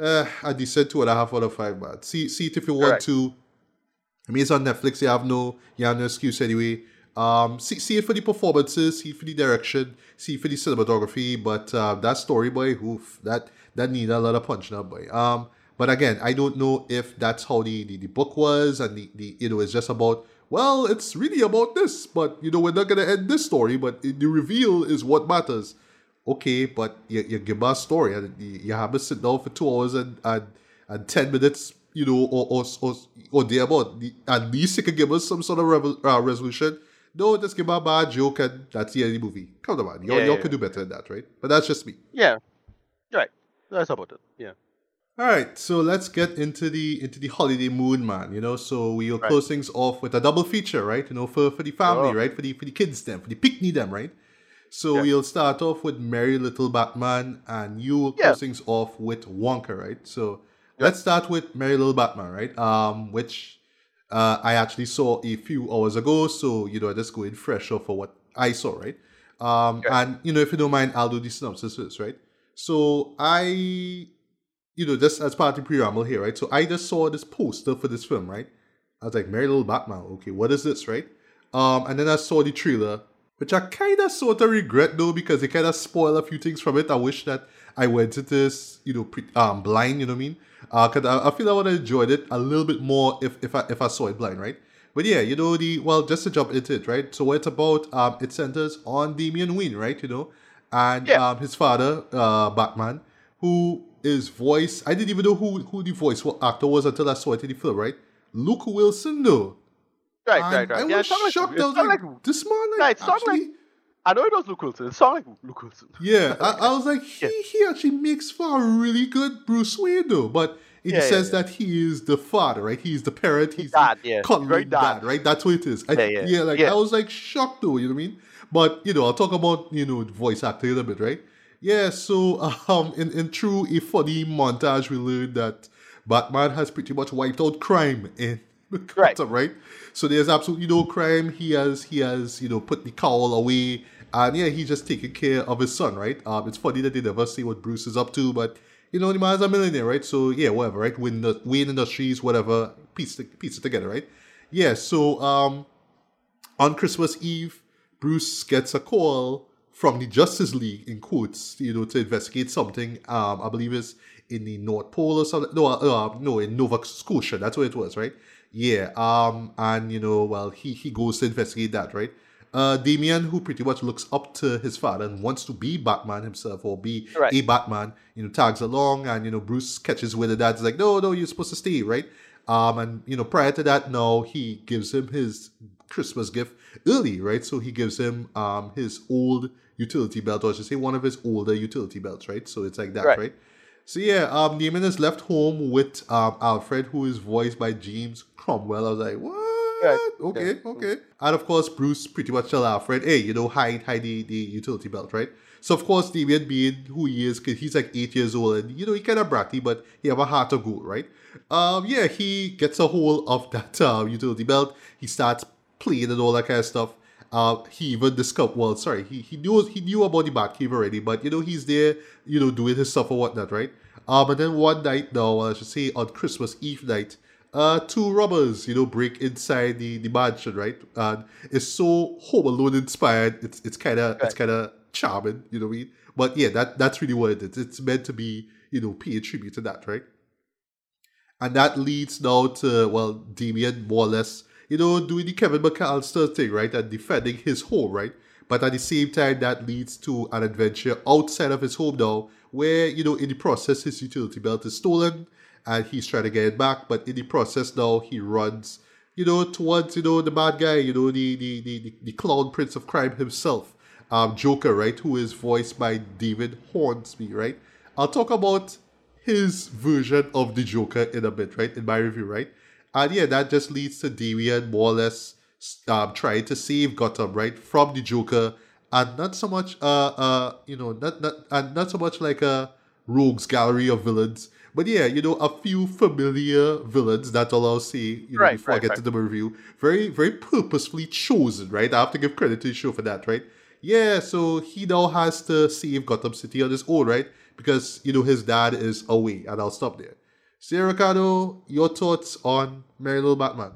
uh, a decent two and a half out of five. Man, see see it if you want to. I mean, it's on Netflix. You have no you have no excuse anyway. Um, see, see it for the performances, see it for the direction, see it for the cinematography. But uh, that story, boy, oof, that that need a lot of punch, up, boy. Um, but again, I don't know if that's how the, the, the book was, and the, the you know it's just about well, it's really about this, but you know, we're not gonna end this story, but the reveal is what matters. Okay, but you, you give us a story and you, have to sit down for two hours and, and, and 10 minutes, you know, or, or, or, or thereabout. At least you can give us some sort of revel, uh, resolution. No, just give a bad joke and that's the end of the movie. Come on, man. Y'all, yeah, y'all yeah. can do better than that, right? But that's just me. Yeah. Right. That's about it. Yeah. All right, so let's get into the into the holiday mood, man. You know, so we'll right. close things off with a double feature, right? You know, for for the family, oh. right? For the for the kids, them, for the picnic, them, right? So yeah. we'll start off with Merry Little Batman, and you will yeah. close things off with Wonka, right? So yeah. let's start with Merry Little Batman, right? Um, which uh, I actually saw a few hours ago, so you know, I just go in fresh off for what I saw, right? Um, and you know, if you don't mind, I'll do the synopsis first, right? So I you know, just as part of the preamble here, right? So I just saw this poster for this film, right? I was like, Merry Little Batman, okay, what is this, right? Um, and then I saw the trailer, which I kind of sort of regret though, because it kind of spoiled a few things from it. I wish that I went to this, you know, pre- um, blind, you know what I mean? Uh, cause I, I feel I would have enjoyed it a little bit more if, if I if I saw it blind, right? But yeah, you know the well, just to jump into it, right? So what it's about, um, it centers on Damian Wayne, right? You know, and yeah. um, his father, uh, Batman, who is voice. I didn't even know who who the voice actor was until I saw it in the film. Right, Luke Wilson though. Right, and right, right. I yeah, was shocked. Like, I was like, like, this man, like, actually. Like, I know it was Luke Wilson. It sounded like Luke Wilson. Yeah, I, I *laughs* was like, he, yeah. he actually makes for a really good Bruce Wayne though. But it yeah, says yeah, that he is the father, right? He's the parent. He's dad, the yeah. cuddling dad. dad. right? That's what it is. I, yeah, yeah. yeah, like I was like shocked though. You know what I mean? But you know, I'll talk about you know voice acting a little bit, right? Yeah, so um, in, in true a funny montage, we learned that Batman has pretty much wiped out crime in Gotham, right. right? So there's absolutely no crime. He has he has you know put the cowl away, and yeah, he's just taking care of his son, right? Um, it's funny that they never say what Bruce is up to, but you know the man's a millionaire, right? So yeah, whatever, right? Win the Wayne Industries, whatever, piece piece it together, right? Yeah. So um, on Christmas Eve, Bruce gets a call from the Justice League in quotes, you know, to investigate something. Um, I believe it's in the North Pole or something. No, uh, no, in Nova Scotia. That's where it was, right? Yeah. Um, and you know, well, he he goes to investigate that, right? Uh, Damian, who pretty much looks up to his father and wants to be Batman himself or be right. a Batman, you know, tags along, and you know, Bruce catches with the dad's like, no, no, you're supposed to stay, right? Um, and you know, prior to that, no, he gives him his Christmas gift early, right? So he gives him um his old utility belt, or I should say one of his older utility belts, right? So it's like that, right? right? So yeah, um, Damian is left home with um, Alfred, who is voiced by James Cromwell. I was like, what? Okay, okay. And of course, Bruce pretty much tell Alfred, hey, you know, hide, hide the, the utility belt, right? So of course, Damian being who he is, cause he's like eight years old, and you know he kind of bratty, but he have a heart of gold, right? Um, yeah, he gets a hold of *laughs* that uh, utility belt. He starts playing and all that kind of stuff. Uh, he even discovered. Well, sorry, he he knew he knew about the Batcave already, but you know he's there, you know, doing his stuff or whatnot, right? Um, and then one night, now I should say on Christmas Eve night, uh, two robbers, you know, break inside the, the mansion, right? And it's so Home Alone inspired. It's it's kind of it's kind of charming, you know what I mean? But yeah, that that's really what it is. It's meant to be, you know, pay tribute to that, right? And that leads now to well, Damian more or less, you know, doing the Kevin McAllister thing, right, and defending his home, right? But at the same time, that leads to an adventure outside of his home now, where you know, in the process, his utility belt is stolen, and he's trying to get it back. But in the process, now he runs, you know, towards you know the bad guy, you know, the the the, the, clown prince of crime himself, um, Joker, right, who is voiced by David Hornsby, right? I'll talk about his version of the Joker in a bit, right, in my review, right? And yeah, that just leads to Damian more or less um, trying to save Gotham, right, from the Joker, and not so much, uh, uh, you know, not not and not so much like a rogues gallery of villains, but yeah, you know, a few familiar villains that I'll say, you know, Right, before I get right. to the review, very very purposefully chosen, right? I have to give credit to the show for that, right? Yeah, so he now has to save Gotham City on his own, right? Because you know his dad is away, and I'll stop there. Sierra Ricardo, your thoughts on Merry Little Batman?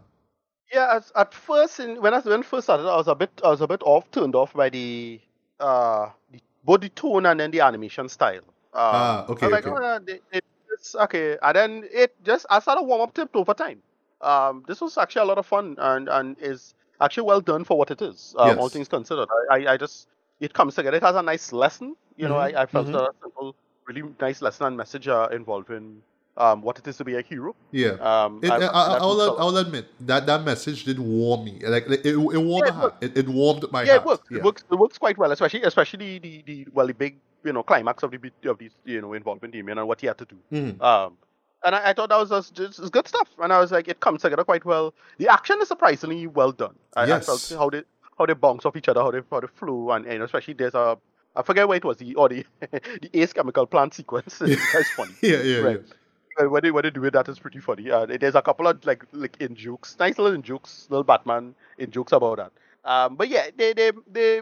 Yeah, as, at first, in, when I when first started, I was a bit I was a bit off turned off by the uh the, both the tone and then the animation style. Um, Ah, okay, I was like, okay. oh, yeah, they, they, it's okay, and then it just I started warm up to it over time. Um, this was actually a lot of fun and and is actually well done for what it is. Um, all things considered, I, I I just it comes together. It has a nice lesson. You know, Mhm, I, I felt mhm. a simple, really nice lesson and message uh, involving um what it is to be a hero. Yeah. Um, It, I, I, I, I'll, I'll admit that that message did warm me. Like it, it, warmed Yeah, my it heart. It, it warmed my yeah, heart. it works. Yeah. It works. It works quite well, especially especially the, the well the big you know climax of the of the you know involving Damian and what he had to do. Mhm. Um, and I, I thought that was just, just good stuff. And I was like, it comes together quite well. The action is surprisingly well done. I, I Yes. felt how they how they bounce off each other, how they how they flow, and, and especially there's a I forget where it was the or the *laughs* the Ace Chemical Plant sequence. *laughs* That's funny. *laughs* Yeah, yeah, Right. Uh, When they when they do it, that is pretty funny. Uh, there's a couple of like like in jokes, nice little in jokes, little Batman in jokes about that. Um, but yeah, they they they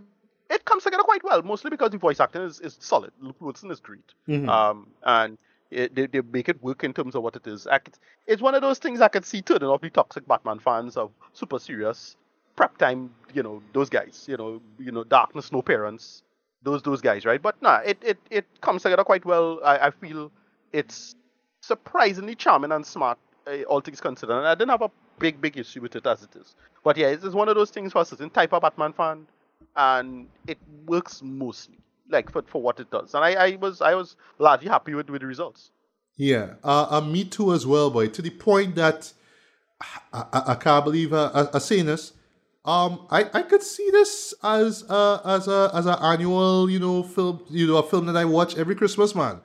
it comes together quite well, mostly because the voice acting is, is solid. Luke Wilson is great. Mhm. Um, and it, they, they make it work in terms of what it is. I could, it's one of those things I could see turning off the toxic Batman fans of super serious prep time. You know those guys. You know you know darkness, no parents. Those those guys, right? But nah, it it, it comes together quite well. I, I feel it's surprisingly charming and smart, uh, all things considered. And I didn't have a big big issue with it as it is. But yeah, it's, one of those things for a certain type of Batman fan, and it works mostly like for, for what it does. And I, I was I was largely happy with, with the results. Yeah, uh, uh, me too as well, boy. To the point that I, I, I can't believe uh, I, I'm saying this. Um, I, I could see this as a as a as an annual, you know, film, you know, a film that I watch every Christmas, man.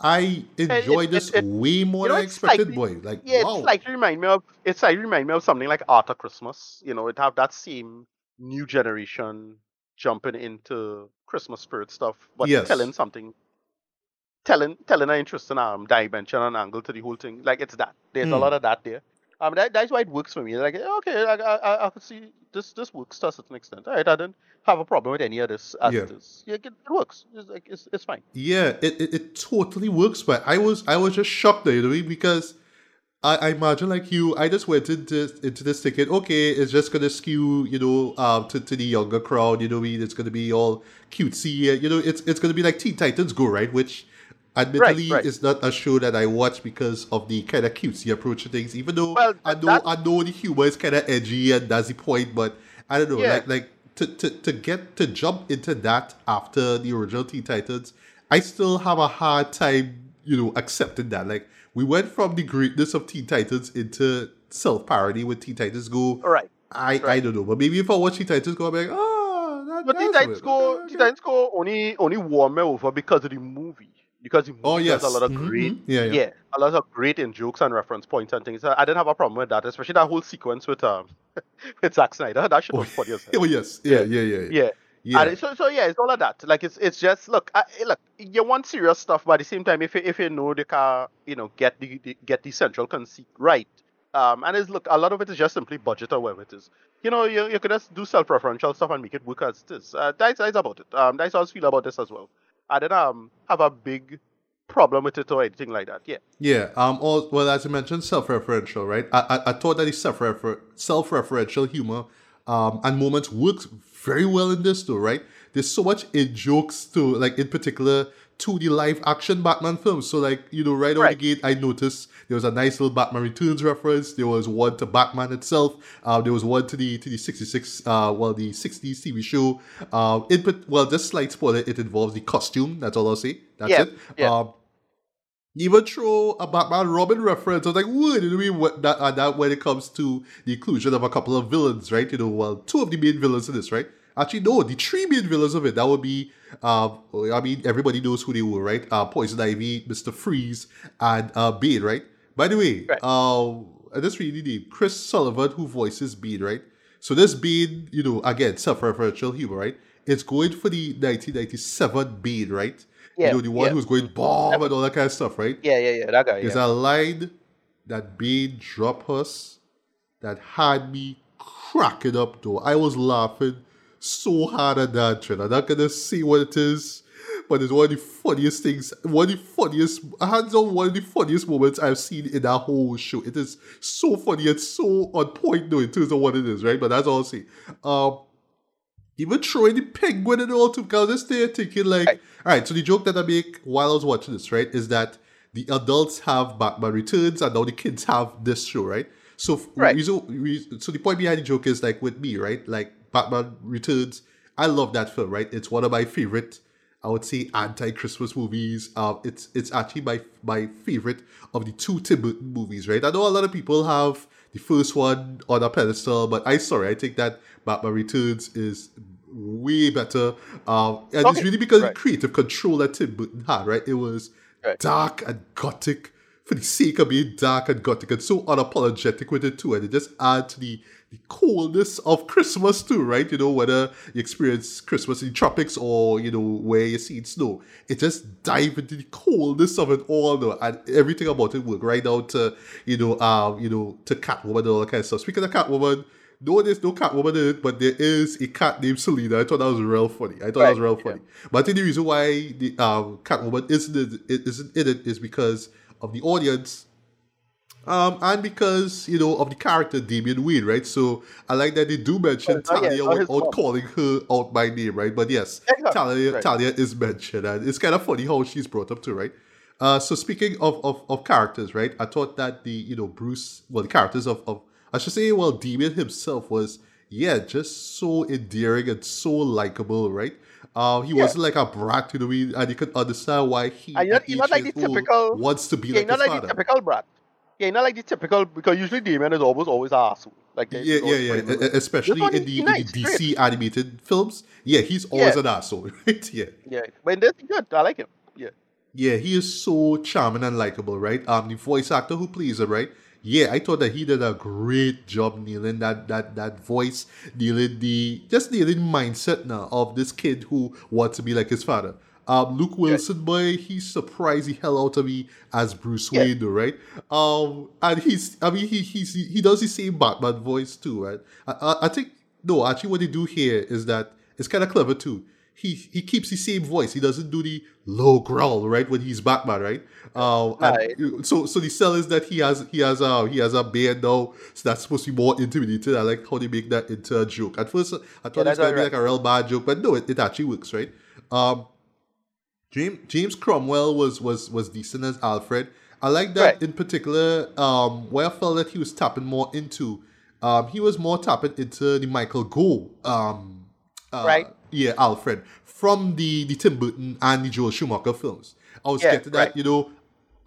I enjoy it- this it- way more you know, than I expected, boy. Like, Yeah, wow. it's like remind me of it's like remind me of something like Arthur Christmas. You know, it have that same new generation jumping into Christmas spirit stuff, but Yes. telling something telling telling an interesting um dimension and angle to the whole thing. Like it's that. There's a Hmm. lot of that there. Um that, that's why it works for me. Like okay, I I, I, I see this this works to a certain extent. All right, I don't have a problem with any of this as Yeah. it is. Yeah, it, it works. It's like it's, it's fine. Yeah, it, it, it totally works, but I was I was just shocked there, you know, because I, I imagine like you, I just went into into this ticket. okay, it's just gonna skew, you know, um, to, to the younger crowd, you know, what I mean, it's gonna be all cutesy, you know, it's it's gonna be like Teen Titans Go, right? Which, admittedly, right. is not a show that I watch because of the kind of cutesy approach to things. Even though Well, I know that- I know the humor is kind of edgy and that's the point, but I don't know, Yeah. like like to, to to get to jump into that after the original Teen Titans, I still have a hard time, you know, accepting that. Like we went from the greatness of Teen Titans into self parody with Teen Titans Go. All right. I I don't know, but maybe if I watch Teen Titans Go, I'll be like, oh, that, But Teen Titans. Go, Okay, Teen Titans Go only only won me over because of the movie. Because the movie Oh, does yes. a lot of Mhm, great, mhm. Yeah, yeah. a lot of great in jokes and reference points and things. I didn't have a problem with that, especially that whole sequence with um *laughs* with Zack Snyder. That shit was funny as. *laughs* Oh yes, yeah, yeah, yeah, yeah. Yeah. yeah. And so, so yeah, it's all of that. Like it's it's just look, I, look, you want serious stuff, but at the same time, if you, if you know the car, you know, get the, the get the central conceit right, um, and it's look, a lot of it is just simply budget or whatever it is. You know, you, you could just do self-referential stuff and make it work as it is. Uh, that's that's about it. Um, that's how I feel about this as well. I didn't um have a big problem with it or anything like that. Yeah. Yeah. Um. All, well, as you mentioned, self-referential, right? I I, I thought that the self-refer- self-referential humor, um, and moments works very well in this, though, right? There's so much in jokes to like, in particular, to the live action Batman films. So, like, you know, right out Right. the gate, I noticed there was a nice little Batman Returns reference. There was one to Batman itself. Uh, there was one to the to the '66, uh, well, the '60s TV show. Uh, it but well, just slight spoiler, it involves the costume. That's all I'll say. That's Yeah, it. yeah. Um, even throw a Batman Robin reference. I was like, what? You know what What, that, and that when it comes to the inclusion of a couple of villains, right? You know, well, two of the main villains in this, right? Actually, no, the three main villains of it. That would be, uh, I mean, everybody knows who they were, right? Uh, Poison Ivy, Mister Freeze, and uh, Bane, right? By the way, Right. uh, just read name Chris Sullivan, who voices Bane, right? So this Bane, you know, again, self-referential humor, right? It's going for the 1997 Bane, right? Yeah, You know, the one yeah. who's going bomb and all that kind of stuff, right? Yeah, yeah, yeah. That guy. There's Yeah. a line that Bane dropped us that had me cracking up though. I was laughing so hard at that trend. I'm not gonna say what it is, but it's one of the funniest things, one of the funniest, hands on one of the funniest moments I've seen in that whole show. It is so funny and so on point though in terms of what it is, right? But that's all I'll say. Um, even throwing the penguin and all too, because I was just there thinking like, all right. So the joke that I make while I was watching this, right, is that the adults have Batman Returns and now the kids have this show, right? So Right. reason- re- so the point behind the joke is like with me, right? Like Batman Returns, I love that film, right? It's one of my favorite, I would say, anti-Christmas movies. Um, it's it's actually my my favorite of the two Tim Burton movies, right? I know a lot of people have the first one on a pedestal, but I sorry, I think that Batman Returns is way better. Um, and it's really because of right. the creative control that Tim Burton had, right? It was Right. dark and gothic for the sake of being dark and gothic and so unapologetic with it too. And it just adds to the, the coldness of Christmas too, right? You know, whether you experience Christmas in the tropics or, you know, where you see snow. It just dive into the coldness of it all though. And everything about it work right down to, you know, um, you know, to Catwoman and all that kind of stuff. Speaking of Catwoman, no, there's no Catwoman in it, but there is a cat named Selena. I thought that was real funny. I thought that was Right, real yeah. funny. But I think the reason why the um, Catwoman isn't it, isn't in it is because of the audience, um, and because you know of the character Damian Wayne, right? So I like that they do mention Oh, Talia without calling her out by name, right? But yes, Exactly, Talia right. Talia is mentioned, and it's kind of funny how she's brought up too, right? Uh, so speaking of, of of characters, right? I thought that the you know Bruce, well, the characters of of I should say, well, Damian himself was yeah, just so endearing and so likable, right? Uh, he Yeah. wasn't like a brat, you know, and you could understand why he And you're not- you're not like the typical- wants to be Yeah, like not like father. the typical brat. Yeah, not like the typical because usually Damian is always always an asshole. Like Yeah, yeah, yeah. Especially in the, in the. DC animated films. Yeah, he's always Yeah. an asshole, *laughs* right? Yeah. Yeah, but in this, good. I like him. Yeah, Yeah, he is so charming and likable, right? Um, the voice actor who plays him, right? Yeah, I thought that he did a great job nailing that that that voice, nailing the just nailing mindset now of this kid who wants to be like his father. Um, Luke Wilson, boy, he surprised the hell out of me as Bruce Yeah. Wayne, though, right? Um, and he's, I mean, he he's, he does the same Batman voice too, right? I, I, I think no, actually, what they do here is that it's kind of clever too. He he keeps the same voice. He doesn't do the low growl, right? When he's Batman, right? Um, Right. so so the sell is that he has he has a he has a beard now, so that's supposed to be more intimidating. I like how they make that into a joke. At first, I thought Yeah, it was gonna be right. like a real bad joke, but no, it, it actually works, right? Um, James James Cromwell was was was decent as Alfred. I like that Right. in particular. Um, where I felt that he was tapping more into, um, he was more tapping into the Michael Gough, um, uh, Right. Yeah, Alfred from the the Tim Burton and the Joel Schumacher films. I was Yeah, getting that, right. you know.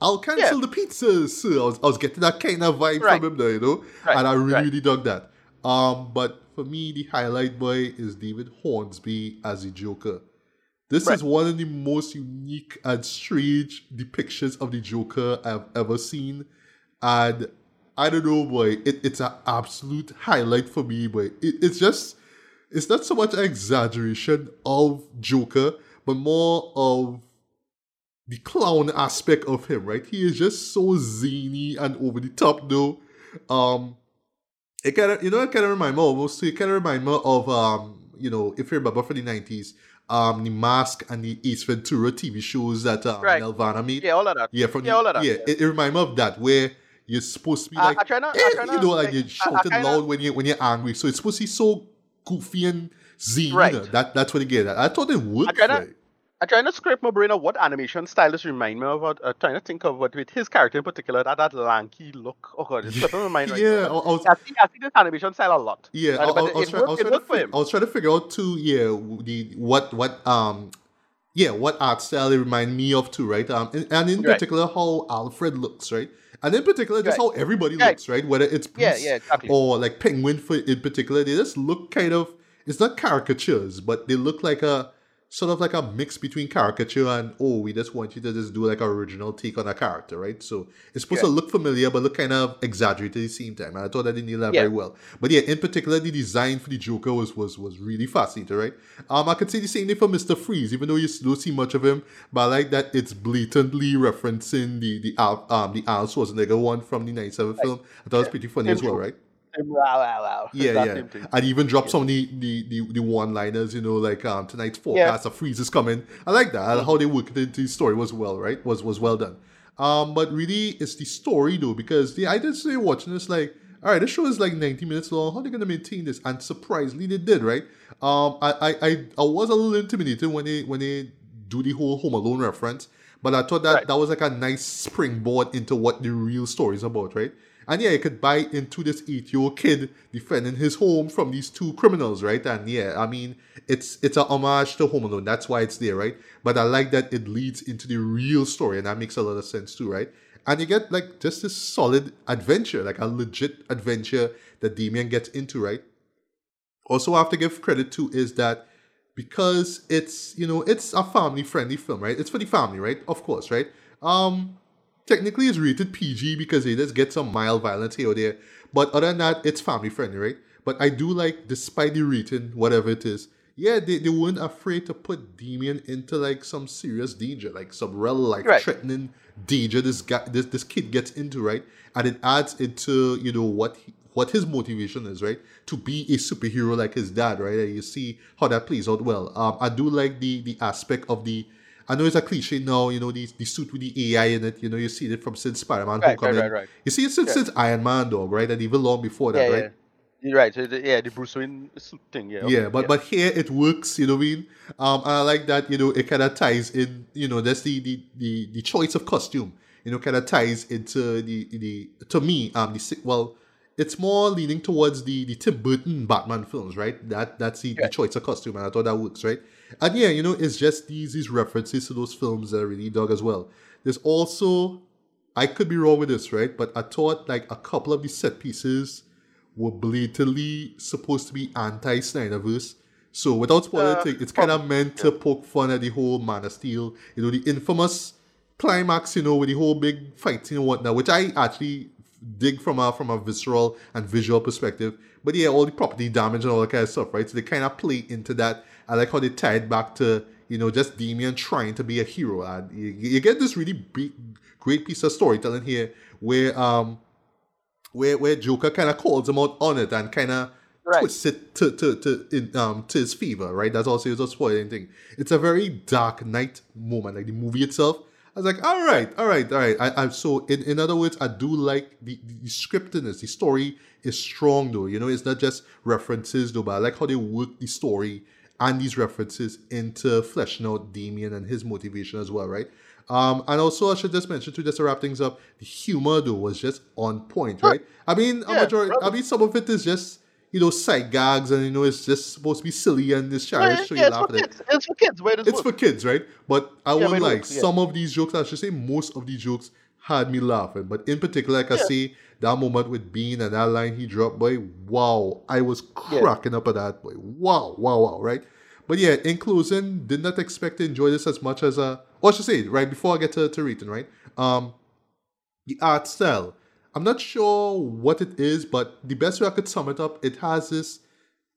I'll cancel Yeah. the pizzas. sir. I was, I was getting that kind of vibe Right. from him there, you know, Right, and I really, right. really dug that. Um, but for me, the highlight boy is David Hornsby as the Joker This Right. is one of the most unique and strange depictions of the Joker I've ever seen. And I don't know, boy, it, it's an absolute highlight for me, boy. It, it's just, it's not so much an exaggeration of Joker, but more of the clown aspect of him, right? He is just so zany and over the top, though. Um, it kind of, you know, it kind of remind me almost. It kind of remind me of, um, you know, if you remember from the nineties, um, the Mask and the Ace Ventura TV shows that um, Right. Nelvana made. Yeah, all of that. Yeah, from Yeah, the, all of that, Yeah, yeah. It, it remind me of that where you're supposed to be like, I try not- I eh, try you know, like, and you're I- I shouting loud when you when you're angry. So it's supposed to be so goofy and zany. Right. You know? That that's what you get at. I thought it worked. try not- right? I'm trying to scrape my brain of what animation style this remind me of. Uh, trying to think of what with his character in particular, that, that lanky look. Oh god, it's slipping my mind right yeah, I, now. I was I see, I see this animation style a lot. Yeah, I, I, was trying, I was trying to worked for fig- him. I was trying to figure out too. Yeah, the what what um, yeah, what art style it remind me of too, right? Um, and, and in Right. particular how Alfred looks, right? And in particular, just Right. how everybody Right. looks, right? Whether it's Yeah, yeah, exactly. or like Penguin for in particular, they just look kind of. It's not caricatures, but they look like a sort of like a mix between caricature and oh, we just want you to just do like an original take on a character, right? So it's supposed to look familiar but look kind of exaggerated at the same time. And I thought that they nailed that Yeah. very well. But yeah, in particular, the design for the Joker was was was really fascinating, right? Um, I could say the same thing for Mister Freeze, even though you don't see much of him. But I like that it's blatantly referencing the the Al um the Al Schwarzenegger one from the '97 film. I thought it was pretty funny Same as well, right? Wow, wow, wow. *laughs* Yeah, yeah. And even drop some of the the, the, the one liners, you know, like um tonight's forecast, a freeze is coming. I like that. Like how they worked it into the story was well, right? Was was well done. Um, but really it's the story though, because the I did say watching this like, all right, this show is like 90 minutes long. How are they gonna maintain this? And surprisingly they did, right? Um I I I, I was a little intimidated when they when they do the whole Home Alone reference. But I thought that Right. that was like a nice springboard into what the real story is about, right? And yeah, you could buy into this eight-year-old kid defending his home from these two criminals, right? And yeah, I mean, it's it's a homage to Home Alone. That's why it's there, right? But I like that it leads into the real story, and that makes a lot of sense too, right? And you get like just this solid adventure, like a legit adventure that Damian gets into, right? Also, I have to give credit to is that because it's you know it's a family friendly film, right? It's for the family, right? Of course, right? Um, technically it's rated PG because it does get some mild violence here or there, but other than that, it's family friendly, right? But I do like, despite the rating, whatever it is, yeah, they, they weren't afraid to put Damian into like some serious danger, like some real like Right. threatening danger this guy this, this kid gets into, right? And it adds into, you know, what he, what his motivation is, right? To be a superhero like his dad, right? And you see how that plays out well. Um, I do like the the aspect of the I know it's a cliche now, you know, the, the suit with the AI in it, you know, you see it from since Spider-Man Right, right, Homecoming. right, right. You see it since, Yeah. since Iron Man, dog, right? And even long before that, Yeah, right? yeah. Right. So the, yeah, the Bruce Wayne suit thing. Yeah. okay, Yeah, but but here it works, you know what I mean? Um, I like that, you know, it kind of ties in, you know, that's the the the, the choice of costume, you know, kind of ties into the the to me, um, the well, it's more leaning towards the the Tim Burton Batman films, right? That that's the, the choice of costume, and I thought that works, right? And yeah, you know, it's just these these references to those films that I really dug as well. There's also, I could be wrong with this, right? But I thought like a couple of the set pieces were blatantly supposed to be anti Snyderverse. So without spoiling Uh, it's kind of meant to poke fun at the whole Man of Steel, you know, the infamous climax, you know, with the whole big fighting and whatnot, which I actually dig from a from a visceral and visual perspective. But yeah, all the property damage and all that kind of stuff, right? So they kind of play into that. I like how they tie it back to you know just Damian trying to be a hero, and you, you get this really big, great piece of storytelling here where um where where Joker kind of calls him out on it and kind of Right. twists it to to to in, um to his favor, right? That's also a spoiling thing. It's a very dark night moment, like the movie itself. I was like, all right, all right, all right. I, I so in, in other words, I do like the, the scriptedness. The story is strong though. You know, it's not just references though, but I like how they work the story and these references into fleshing out Damian and his motivation as well, right? Um, and also I should just mention too, just to wrap things up, the humor though was just on point, right? I mean, a Yeah, majority, I mean, some of it is just you know side gags, and you know it's just supposed to be silly and it's childish, so yeah, you it's laugh for at it. kids. It's for kids. Where does It's for kids, right? But I Yeah, won't lie. yeah. Some of these jokes, I should say, most of these jokes had me laughing. But in particular, like I Yeah. say, that moment with Bean and that line he dropped, boy, wow, I was Yeah. cracking up at that, boy. Wow, wow, wow, right? But yeah, in closing, did not expect to enjoy this as much as uh or I should say, right, before I get to, to rating, right? Um the art style. I'm not sure what it is, but the best way I could sum it up, it has this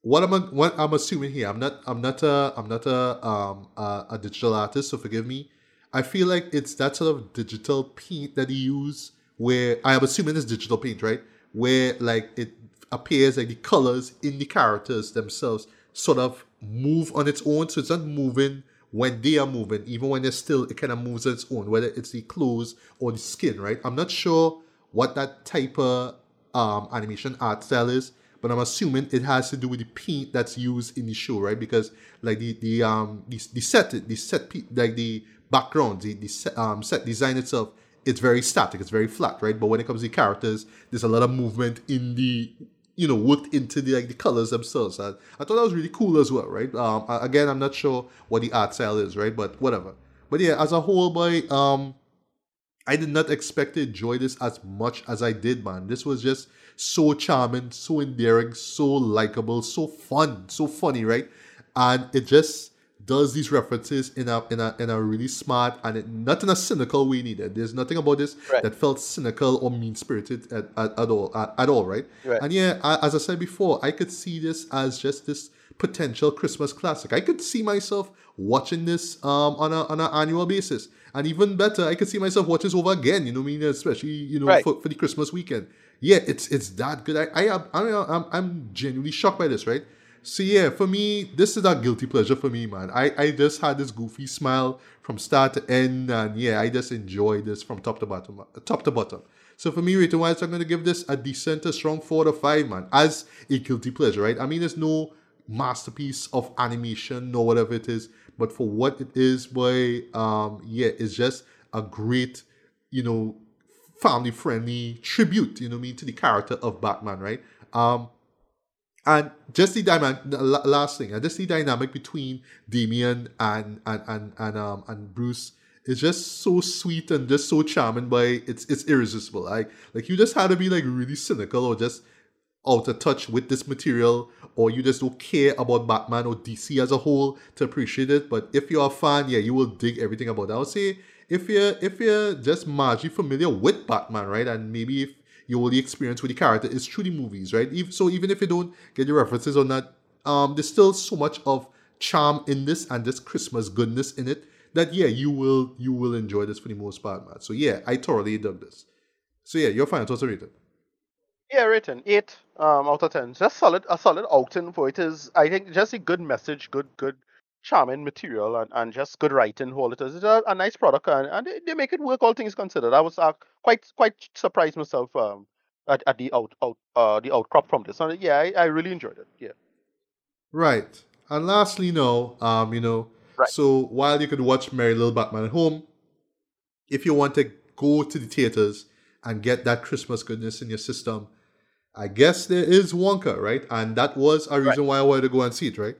what I'm what I'm assuming here. I'm not I'm not a I'm not a um a, a digital artist, so forgive me. I feel like it's that sort of digital paint that he use where I am assuming it's digital paint, right? Where like it appears like the colors in the characters themselves sort of move on its own. So it's not moving when they are moving, even when they're still, it kind of moves on its own, whether it's the clothes or the skin, right? I'm not sure what that type of um, animation art style is, but I'm assuming it has to do with the paint that's used in the show, right? Because like the the um the, the set the set like the background, the the set, um, set design itself, it's very static, it's very flat, right? But when it comes to the characters, there's a lot of movement in the you know worked into the like the colors themselves. I, I thought that was really cool as well, right? Um, again, I'm not sure what the art style is, right? But whatever. But yeah, as a whole, boy, um, I did not expect to enjoy this as much as I did, man. This was just so charming, so endearing, so likable, so fun, so funny, right? And it just does these references in a in a in a really smart and it, not in a cynical way neither. There's nothing about this right. that felt cynical or mean spirited at, at, at, all at, at all, right? right? And yeah, I, as I said before, I could see this as just this potential Christmas classic. I could see myself watching this um on a on an annual basis. And even better, I could see myself watching this over again, you know what I mean? Especially, you know, right. for, for the Christmas weekend. Yeah, it's it's that good. I I I I'm I'm genuinely shocked by this, right? So yeah, for me, this is a guilty pleasure for me, man. I, I just had this goofy smile from start to end, and yeah, I just enjoyed this from top to bottom, top to bottom. So for me, rating wise, I'm gonna give this a decent, a strong four to five, man, as a guilty pleasure, right? I mean, there's no masterpiece of animation nor whatever it is, but for what it is, boy, um, yeah, it's just a great, you know, family friendly tribute, you know, I mean, to the character of Batman, right? Um, and just the dynamic, last thing, and just the dynamic between Damian and and and and um and Bruce is just so sweet and just so charming. By it's it's irresistible. Like like you just had to be like really cynical or just out of touch with this material, or you just don't care about Batman or DC as a whole to appreciate it. But if you're a fan, yeah, you will dig everything about it. I would say if you're if you're just marginally familiar with Batman, right, and maybe if you only experience with the character is through the movies, right? So even if you don't get your references on that, um, there's still so much of charm in this and this Christmas goodness in it that yeah, you will you will enjoy this for the most part, man. So yeah, I thoroughly dug this. So yeah, your final thoughts are rated. Yeah, written eight um, out of ten. Just solid, a solid outing for it is. I think just a good message, good, good, charming material, and, and just good writing. All it is, it's a, a nice product, and, and they, they, make it work. All things considered, I was uh, quite quite surprised myself um, at, at the out out uh, the outcrop from this. And yeah, I, I really enjoyed it. Yeah. Right. And lastly, now um, you know, right. so while you could watch Merry Little Batman at home, if you want to go to the theaters and get that Christmas goodness in your system, I guess there is Wonka, right? And that was a reason right. why I wanted to go and see it, right?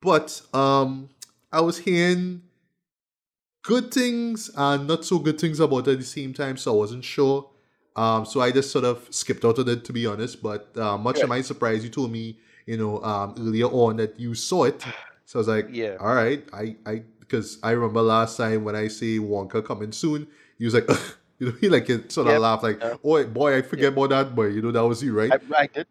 But um, I was hearing good things and not so good things about it at the same time, so I wasn't sure. Um, so I just sort of skipped out of it to be honest. But uh, much yeah. to my surprise, you told me, you know, um, earlier on that you saw it. So I was like, yeah, all right. I, I, because I remember last time when I say Wonka coming soon, he was like, *laughs* you know, he like sort of yep. laughed like, oh boy, I forget yep. about that, boy. You know, that was you, right? I, I did.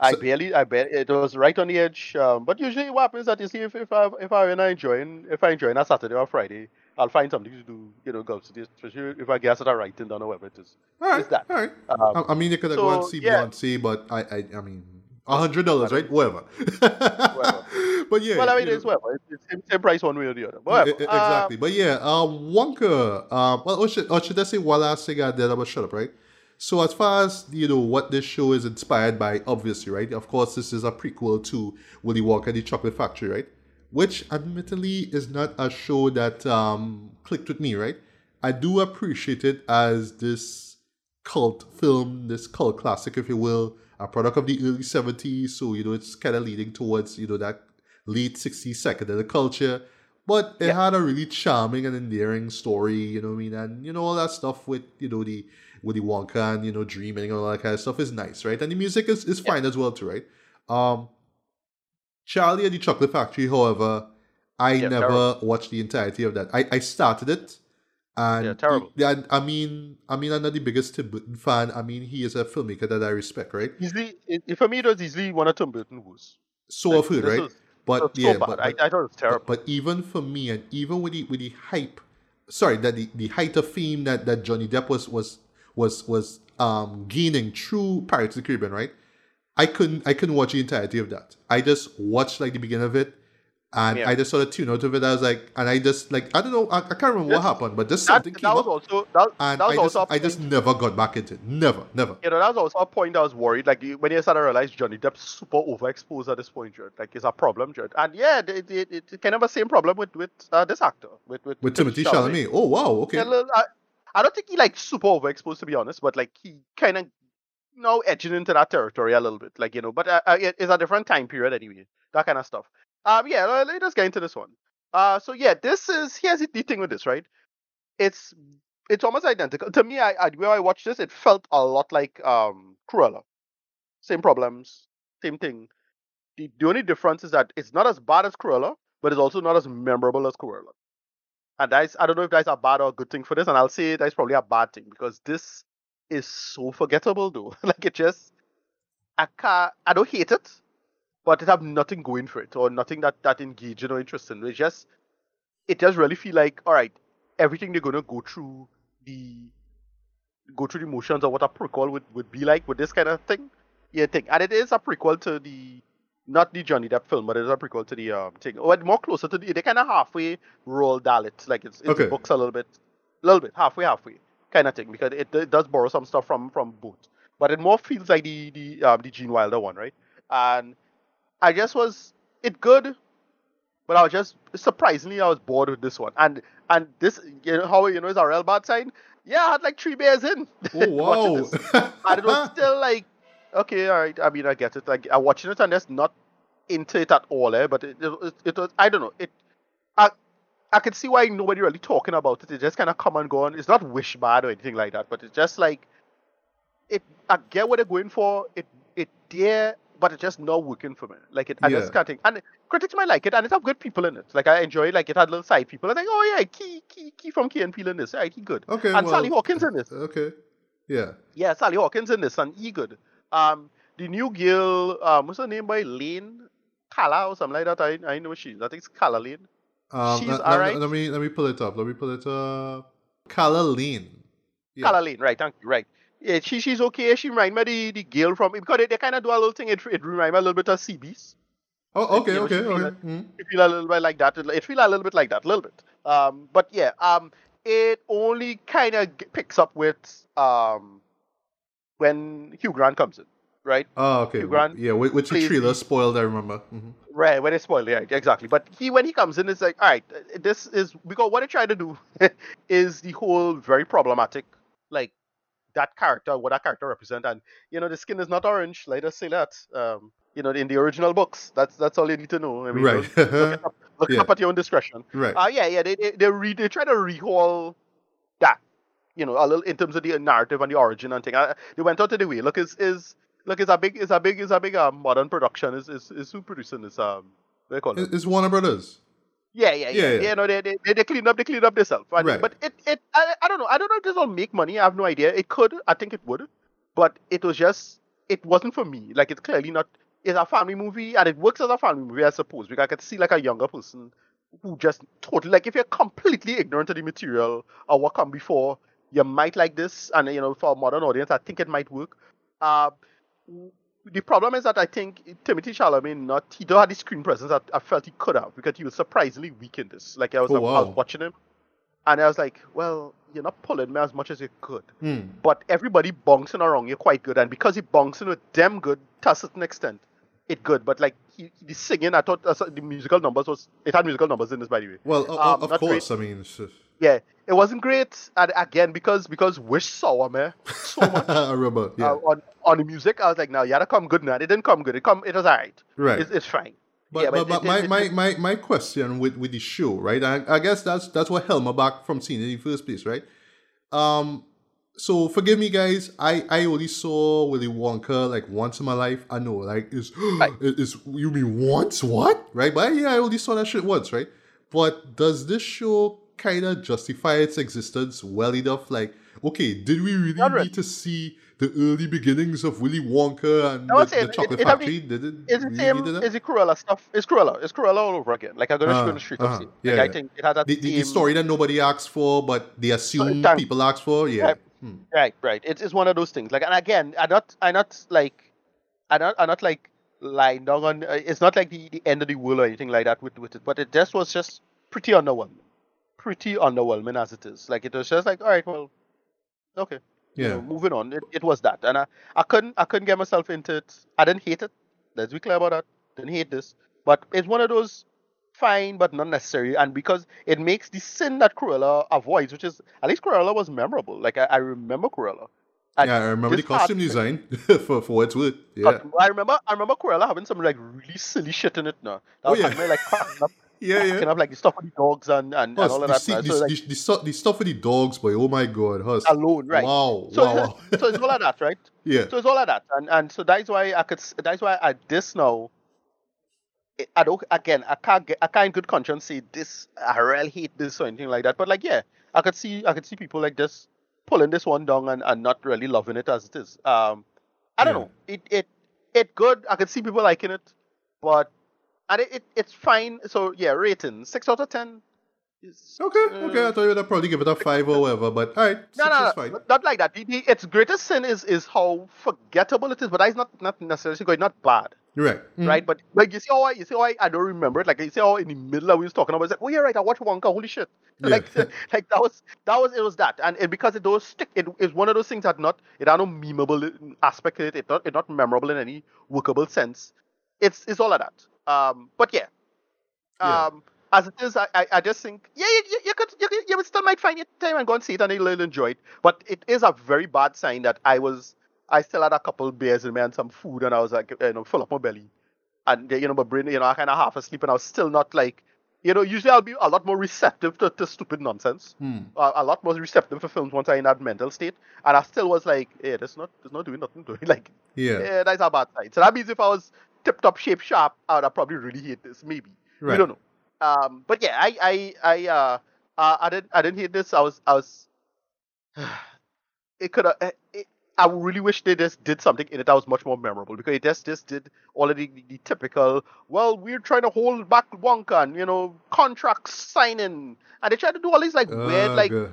I so, barely, I bet it was right on the edge. Um, but usually, what happens is that you see if, if I if I am enjoying if I join a Saturday or Friday, I'll find something to do. You know, go to this, especially if I guess that I writing down or whatever it is. All right, that. All right. Um, I, mean, you could so, go and see yeah. Beyonce, but I, I, I mean, a hundred dollars, right? Whatever. whatever. *laughs* but yeah. Well, I mean, it's know. whatever. It's, same, same price one way or the other. But whatever. exactly. Um, but yeah, uh, Wonka. Uh, well, or should, or should I say, I I did, I was shut up, right? So as far as you know what this show is inspired by, obviously, right? Of course, this is a prequel to Willy Wonka the Chocolate Factory, right? Which admittedly is not a show that um, clicked with me, right? I do appreciate it as this cult film, this cult classic, if you will, a product of the early 70s. So, you know, it's kind of leading towards, you know, that late 60s psychedelic culture. But it yeah. had a really charming and endearing story, you know what I mean? And, you know, all that stuff with, you know, the Willy Wonka and you know dreaming and all that kind of stuff is nice, right? And the music is, is fine yeah. as well too, right? Um, Charlie and the Chocolate Factory, however, I Yeah, never terrible. watched the entirety of that. I, I started it, and Yeah, terrible. Yeah, I mean, I mean, I'm not the biggest Tim Burton fan. I mean, he is a filmmaker that I respect, right? Easily, it, for me, it was easily one of Tim Burton was. So Like, heard, this right? was- but so yeah, but, I, I thought it was terrible. but, but even for me, and even with the with the hype, sorry, that the, the height of fame that, that Johnny Depp was was was was um gaining through Pirates of the Caribbean, right? I couldn't I couldn't watch the entirety of that. I just watched like the beginning of it, and Yeah. I just sort of tuned out of it. I was like, and I just like I don't know, I, I can't remember what happened, but just that, something that came was up, also that, and that was I just I just never got back into it. Never, never. you know that was also a point I was worried. Like when you started to realize Johnny Depp's super overexposed at this point, Jared. Like it's a problem, Jared. And yeah, it, it, it, it kind of the same problem with with uh, this actor with with, With Timothée Chalamet. Oh wow, okay. Yeah, I, don't think he like super overexposed to be honest, but like he kind of you know edging into that territory a little bit, like you know. But uh, uh, it- it's a different time period anyway, that kind of stuff. Um, yeah, let- let's just get into this one. Uh, so yeah, this is here's the thing with this, right? It's it's almost identical to me. I, I when I watched this, it felt a lot like um Cruella. Same problems, same thing. The, the only difference is that it's not as bad as Cruella, but it's also not as memorable as Cruella. And that's I don't know if that's a bad or a good thing for this, and I'll say that's probably a bad thing because this is so forgettable though. *laughs* like it just I can't I don't hate it, but it have nothing going for it or nothing that that engaging or interesting. It just it just really feel like all right, everything they're gonna go through the go through the motions of what a prequel would, would be like with this kind of thing. Yeah, thing. And it is a prequel to the not the Johnny Depp film, but it is a prequel to the um thing. Or more closer to the they kinda halfway roll Dalit. Like it's, it's Okay. the books a little bit a little bit, halfway, halfway kind of thing. Because it, it does borrow some stuff from from both. But it more feels like the the um the Gene Wilder one, right? And I just was it good, but I was just surprisingly I was bored with this one. And and this you know how you know is a real bad sign? Yeah, I had like three beers in. *laughs* Oh *laughs* wow. and it was *laughs* still like okay, all right. I mean, I get it. Like I'm watching it and just not into it at all. Eh? But it, it, it was I don't know. It I I could see why nobody really talking about it. It just kind of come and go on. It's not wish bad or anything like that. But it's just like it. I get what they're going for. It it there, but it's just not working for me. Like it. I Yeah. just can't think. And critics might like it, and it have good people in it. Like I enjoy. it. Like it had little side people. I think, like, oh yeah, Key Key Key from Key and Peele in this. Right, he good. okay. and well, Sally Hawkins in this. Okay. Yeah. Yeah, Sally Hawkins in this and he good. Um, the new girl, um, what's her name by Lane Calah or something like that. I I know she. is. I think it's Calah Lane. Um, She's let, alright. let me let me pull it up. Let me pull it up. Calah Lane. Yeah. Calah Lane, right? Thank you. Right. Yeah, she she's okay. She remind me the the girl from because they, they kind of do a little thing. It it remind me a little bit of CBs. Oh, okay, you know, okay, okay. like- Mm. It feel a little bit like that. It, it feel a little bit like that, a little bit. Um, but yeah, um, it only kind of picks up with um when Hugh Grant comes in, right? Oh, okay. Hugh Grant yeah, which, plays trailer spoiled. I remember. hmm Right, when they spoiled, right, exactly. But he, when he comes in, it's like, all right, this is because what they try to do *laughs* is the whole very problematic, like that character, what that character represent, and you know, the skin is not orange. Let us say that. Um, you know, in the original books, that's that's all you need to know. I mean, Right. look, it up, look *laughs* Yeah. up at your own discretion. Right. Uh, yeah, yeah, they they they, re, they try to rehaul you know, a little in terms of the narrative and the origin and thing. Uh, they went out of the way. Look, is is look, it's a big, it's a big, it's a big uh, modern production. Is is is who producing this? Um, what do call it? It- it's Warner Brothers. Yeah, yeah, yeah. Yeah, yeah. yeah. You know, they, they they they clean up, they clean up themselves. And- Right. But it it I, I don't know. I don't know if this will make money. I have no idea. It could. I think it would. But it was just it wasn't for me. Like it's clearly not. It's a family movie, and it works as a family movie, I suppose. Because I could see like a younger person who just totally like if you're completely ignorant of the material or what come before, you might like this. And you know, for a modern audience, I think it might work. Uh, the problem is that I think Timothée Chalamet not he don't have the screen presence that I felt he could have because he was surprisingly weak in this. Like I was, Oh, I was watching him, and I was like, well, you're not pulling me as much as you could. Hmm. But everybody bouncing around you're quite good, and because he bouncing with them good to a certain extent, it good. But like he, the singing, I thought uh, the musical numbers was it had musical numbers in this by the way. Well, Um, of not great. course. I mean, it's just- Yeah, it wasn't great, and again because because Wish saw me so *laughs* much I remember. Yeah. uh, on on the music, I was like, no, you gotta come good now. It didn't come good. It come, it was alright. right. It's, it's fine. But, yeah, but, it- but it- my, it- my, my, my question with, with the show, right? I, I guess that's that's what held me back from seeing it in the first place, right? Um, so forgive me, guys. I I only saw Willy Wonka like once in my life. I know, like is is *gasps* you mean once? What? Right? But yeah, I only saw that shit once, right? But does this show kind of justify its existence well enough? Like, okay, did we really Not really. need to see the early beginnings of Willy Wonka and the, would say the chocolate it- it factory? Did it It's really same. need that? It's Cruella stuff. It's Cruella. It's Cruella all over again. Like I'm gonna Uh, show the street uh-huh. of. Yeah, Like, I yeah. think it has that the, the, the story that nobody asked for, but they assume thank- people asked for? Yeah. Right. Hmm. Right, right. It's, it's one of those things. Like, and again, I not, I not like, I not, I not like lying down on. Uh, it's not like the, the end of the world or anything like that with with it. But it just was just pretty underwhelming, pretty underwhelming as it is. Like it was just like, all right, well, okay, you Yeah. know, moving on. It, it was that, and I, I couldn't, I couldn't get myself into it. I didn't hate it. Let's be clear about that. Didn't hate this, but it's one of those fine but not necessary, and because it makes the sin that Cruella avoids, which is at least Cruella was memorable. Like I, I remember Cruella. And yeah, I remember the costume design *laughs* for, for what it's worth. Uh, yeah. I remember, I remember Cruella having some like really silly shit in it now. That Oh, yeah. like *laughs* Yeah, yeah. cracking up like the stuff with the dogs and and, and all of that. see- now. the, So like the, the, the stuff with the dogs, boy. Oh my god, Hus. alone, right? Wow, So, wow, wow. so it's all of that, right? *laughs* yeah. So it's all of that, and and so that's why I could. That's why I this now. I don't again. I can't get. I can't in good conscience say this. I really hate this or anything like that. But like, yeah, I could see. I could see people like this pulling this one down and, and not really loving it as it is. Um, I don't Yeah. know. It it it good. I could see people liking it, but and it, it it's fine. So yeah, rating six out of ten. Is, Okay, okay. I uh, thought you would probably give it a five or whatever, but all right, no, six no, is no, fine. not- not like that. The, the, its greatest sin is is how forgettable it is, but that's not not necessarily good. Not bad, You're right. Mhm. right? But like you see how I, you see how I, I don't remember it. Like you see how in the middle of we was talking about, it's like, oh yeah, right. I watched Wonka. Holy shit! Yeah. Like *laughs* like that was that was it was that, and it, because it does stick, it is one of those things that not it had no memeable aspect to it. It's not it's not memorable in any workable sense. It's it's all of that. Um, but yeah, Yeah. um, as it is, I, I, just think, yeah, you, you, you could, you, you still might find your time and go and see it and you'll enjoy it. But it is a very bad sign that I was, I still had a couple beers in me and some food and I was like, you know, full up my belly. And, you know, my brain, you know, I kind of half asleep and I was still not like, you know, usually I'll be a lot more receptive to, to stupid nonsense. Hmm. A, a lot more receptive for films once I'm in that mental state. And I still was like, yeah, that's not, that's not doing nothing to it. *laughs* Like, Yeah. yeah, that's a bad sign. So that means if I was tip top shape sharp, I would have probably really hate this. Maybe we don't know. Um, but yeah, I I I uh, uh I didn't I didn't hate this. I was I was. *sighs* It could have. I really wish they just did something in it that was much more memorable because it just just did all of the, the, typical. Well, we're trying to hold back Wonka and you know contracts signing, and they tried to do all these like weird like Ugh.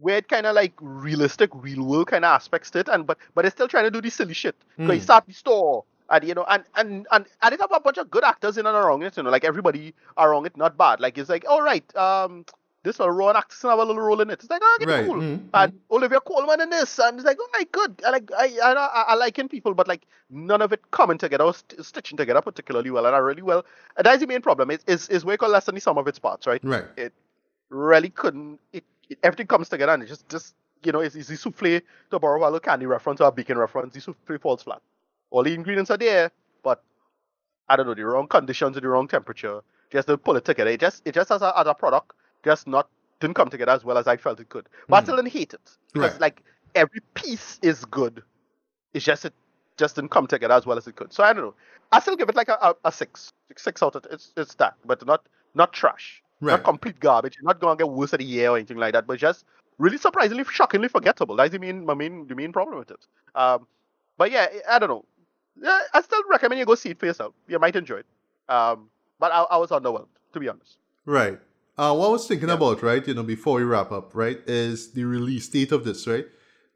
weird kind of like realistic real world kind of aspects to it and but but they're still trying to do the silly shit because you Hmm. start the store and you know and and and and it have a bunch of good actors in and around it you know like everybody around it not bad like it's like all right um this will Rowan Atkinson have a little role in it it's like oh get Right, cool mhm, and Olivia Colman in this and it's like oh my good I like I I, I, I like in people but like none of it coming together or st- stitching together particularly well and I really well and that's the main problem is is is way called less than the sum of its parts right Right. it really couldn't. It, it everything comes together and it just just you know it's, it's the souffle to borrow a little candy reference or a beacon reference. The souffle falls flat. All the ingredients are there, but I don't know the wrong conditions or the wrong temperature. Just to pull it together. It just it just as a a product just not didn't come together as well as I felt it could. But I Mhm. still didn't hate it because Right. like every piece is good. It's just it just didn't come together as well as it could. So I don't know. I still give it like a, a, a six. Six out of it's it's that, but not not trash Right. not complete garbage. You're not gonna get worse of the year or anything like that, but just really surprisingly, shockingly forgettable. That's the main, my main, the main problem with it. Um, but yeah, I don't know. Yeah, I still recommend you go see it for yourself. You might enjoy it. Um, but I, I was underwhelmed, to be honest. Right. Uh, what I was thinking Yeah. about, right, you know, before we wrap up, right, is the release date of this, right?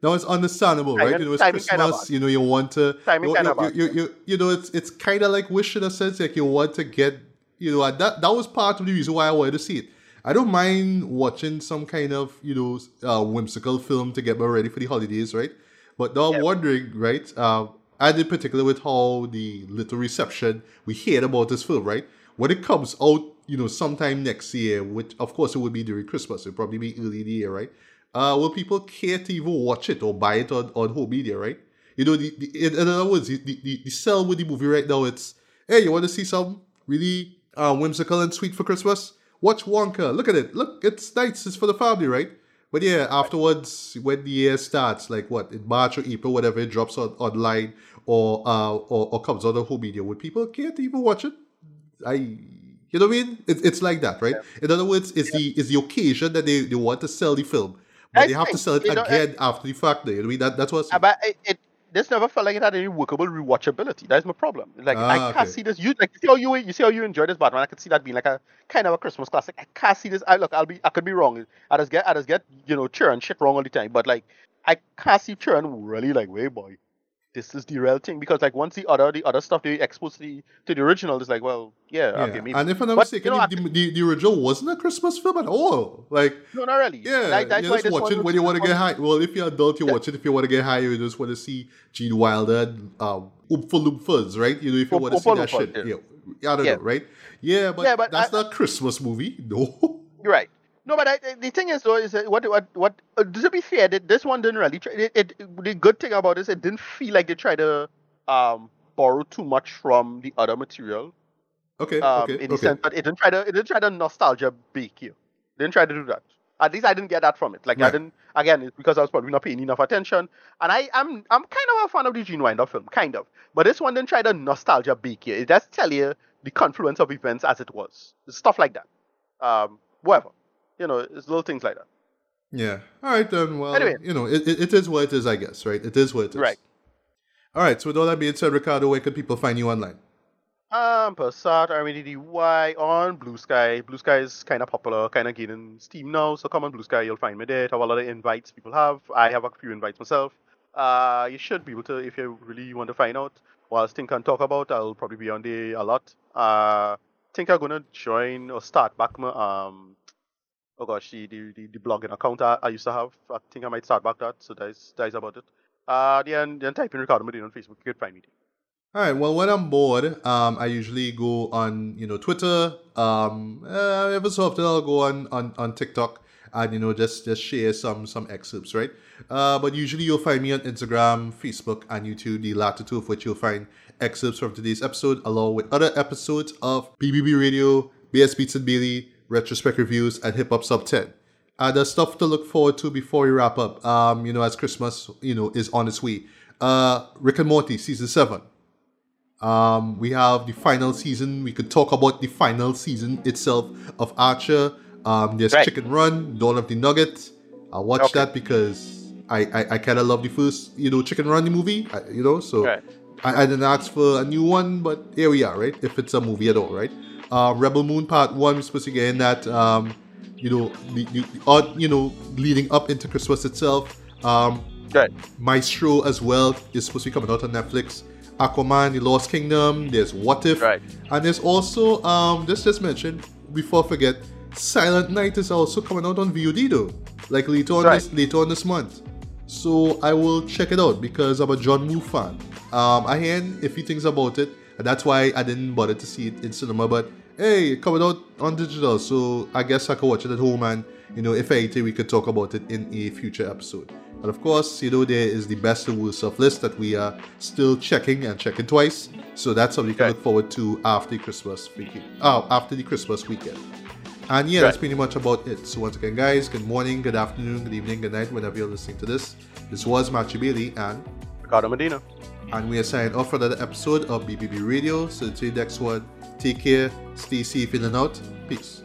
Now it's understandable, right? You know, it's timing kinda Christmas. You know, you want to, Timing you, kinda you, you, you, you know, it's it's kind of like wish in a sense, like you want to get, you know, that that was part of the reason why I wanted to see it. I don't mind watching some kind of, you know, uh, whimsical film to get me ready for the holidays, right? But now I'm wondering, right? Uh, and in particular with how the little reception we hear about this film, right? When it comes out, you know, sometime next year, which of course it would be during Christmas, it'll probably be early in the year, right? Uh, will people care to even watch it or buy it on, on home media, right? You know, the, the, in, other words, the, the, the sell with the movie right now, it's, hey, you want to see some really uh, whimsical and sweet for Christmas? Watch Wonka. Look at it. Look, it's nice. It's for the family, right? But yeah, afterwards, when the year starts, like what in March or April, whatever it drops on online or uh or, or comes out of home media, would people care to even watch it? I you know what I mean? It, it's like that, right? In other words, it's the it's the occasion that they, they want to sell the film, but I they have to sell it you know, again after the fact. You know what I mean? That that's what's Uh, but it, it this never felt like it had any workable rewatchability. That's my problem. Like I Ah, can't okay. see this. You like you see how you you see how you enjoy this Batman. I could see that being like a kind of a Christmas classic. I can't see this. I look, I'll be I could be wrong. I just get I just get you know churn shit wrong all the time. But like I can't see churn really like way boy. This is the real thing because like once the other the other stuff they expose to the to the original is like well yeah, yeah. okay maybe And if I'm not mistaken, you know, the, the, the original wasn't a Christmas film at all. Like no not really Yeah, like, that's you why just this watch one it when you want to get high. Well, if you're adult, you Yeah. watch it. If you want to get high, you just want to see Gene Wilder and um, Oompa Loompas, right? You know, if you want to see that shit. yeah. Yeah. I don't know, right? Yeah, but, Yeah, but that's I- not a Christmas movie. *laughs* No. You're right. No, but I, the thing is though is that what what what uh, to be fair, that this one didn't really. Try, it, it the good thing about this, it didn't feel like they tried to um borrow too much from the other material. Okay, Um, okay, in the okay. sense that it didn't try to it didn't try to nostalgia bake you. Didn't try to do that. At least I didn't get that from it. Like I didn't again, it's because I was probably not paying enough attention. And I am I'm kind of a fan of the Gene Wilder film, kind of. But this one didn't try to nostalgia bake you. It does tell you the confluence of events as it was. Stuff like that. Um, whatever. You know, it's little things like that. Yeah. All right, then. Well, Anyway. you know, it, it, it is what it is, I guess, right? It is what it is. Right. All right, so with all that being said, Ricardo, where can people find you online? Um, Passat, RMDDY on Blue Sky. Blue Sky is kind of popular, kind of gaining steam now. So come on Blue Sky, you'll find me there. It have a lot of invites people have. I have a few invites myself. Uh, you should be able to, if you really want to find out. Whilst Think and talk about, I'll probably be on there a lot. Uh, think I'm gonna join or start back my um. Oh gosh, the the, the, the blogging account I, I used to have. I think I might start back that. So that's that's about it. Uh, then then type in Ricardo Medina on Facebook. You can find me. All right. Well, when I'm bored, um, I usually go on, you know, Twitter. Um, uh, every so often I'll go on, on on TikTok and you know just just share some some excerpts, right? Uh, but usually you'll find me on Instagram, Facebook, and YouTube. The latter two of which you'll find excerpts from today's episode, along with other episodes of BBB Radio, Beers Beats and Bailey, retrospect reviews, and Hip Hop Sub Ten. Uh, there's stuff to look forward to before we wrap up. Um, you know, as Christmas, you know, is on its way. Uh, Rick and Morty season seven. Um, we have the final season. We could talk about the final season itself of Archer. Um, there's Right. Chicken Run, Dawn of the Nugget. I'll watch Okay. that because I, I, I kind of love the first, you know, Chicken Run the movie, I, you know, so Right. I, I didn't ask for a new one, but here we are, right? If it's a movie at all, right? Uh, Rebel Moon Part 1, we're supposed to get in that, um, you know, the, the, the odd, you know, leading up into Christmas itself. Um, Right. Maestro as well is supposed to be coming out on Netflix. Aquaman, The Lost Kingdom. There's What If, Right. and there's also um just just mentioned before I forget, Silent Night is also coming out on VOD though, like later on Right. this later on this month. So I will check it out because I'm a John Woo fan. Um, I hear a few things about it, and that's why I didn't bother to see it in cinema. But hey, it coming out on digital, so I guess I could watch it at home, and you know, if anything, we could talk about it in a future episode. But of course, you know, there is the best and worst of list that we are still checking and checking twice. So that's something you can look forward to after Christmas weekend. Oh, after the Christmas weekend. And yeah, that's pretty much about it. So once again, guys, good morning, good afternoon, good evening, good night, whenever you're listening to this. This was Matthew Bailey, and Ricardo Medina. and we are signing off for another episode of BBB Radio. So until the next one, Take care, stay safe in and out. Peace.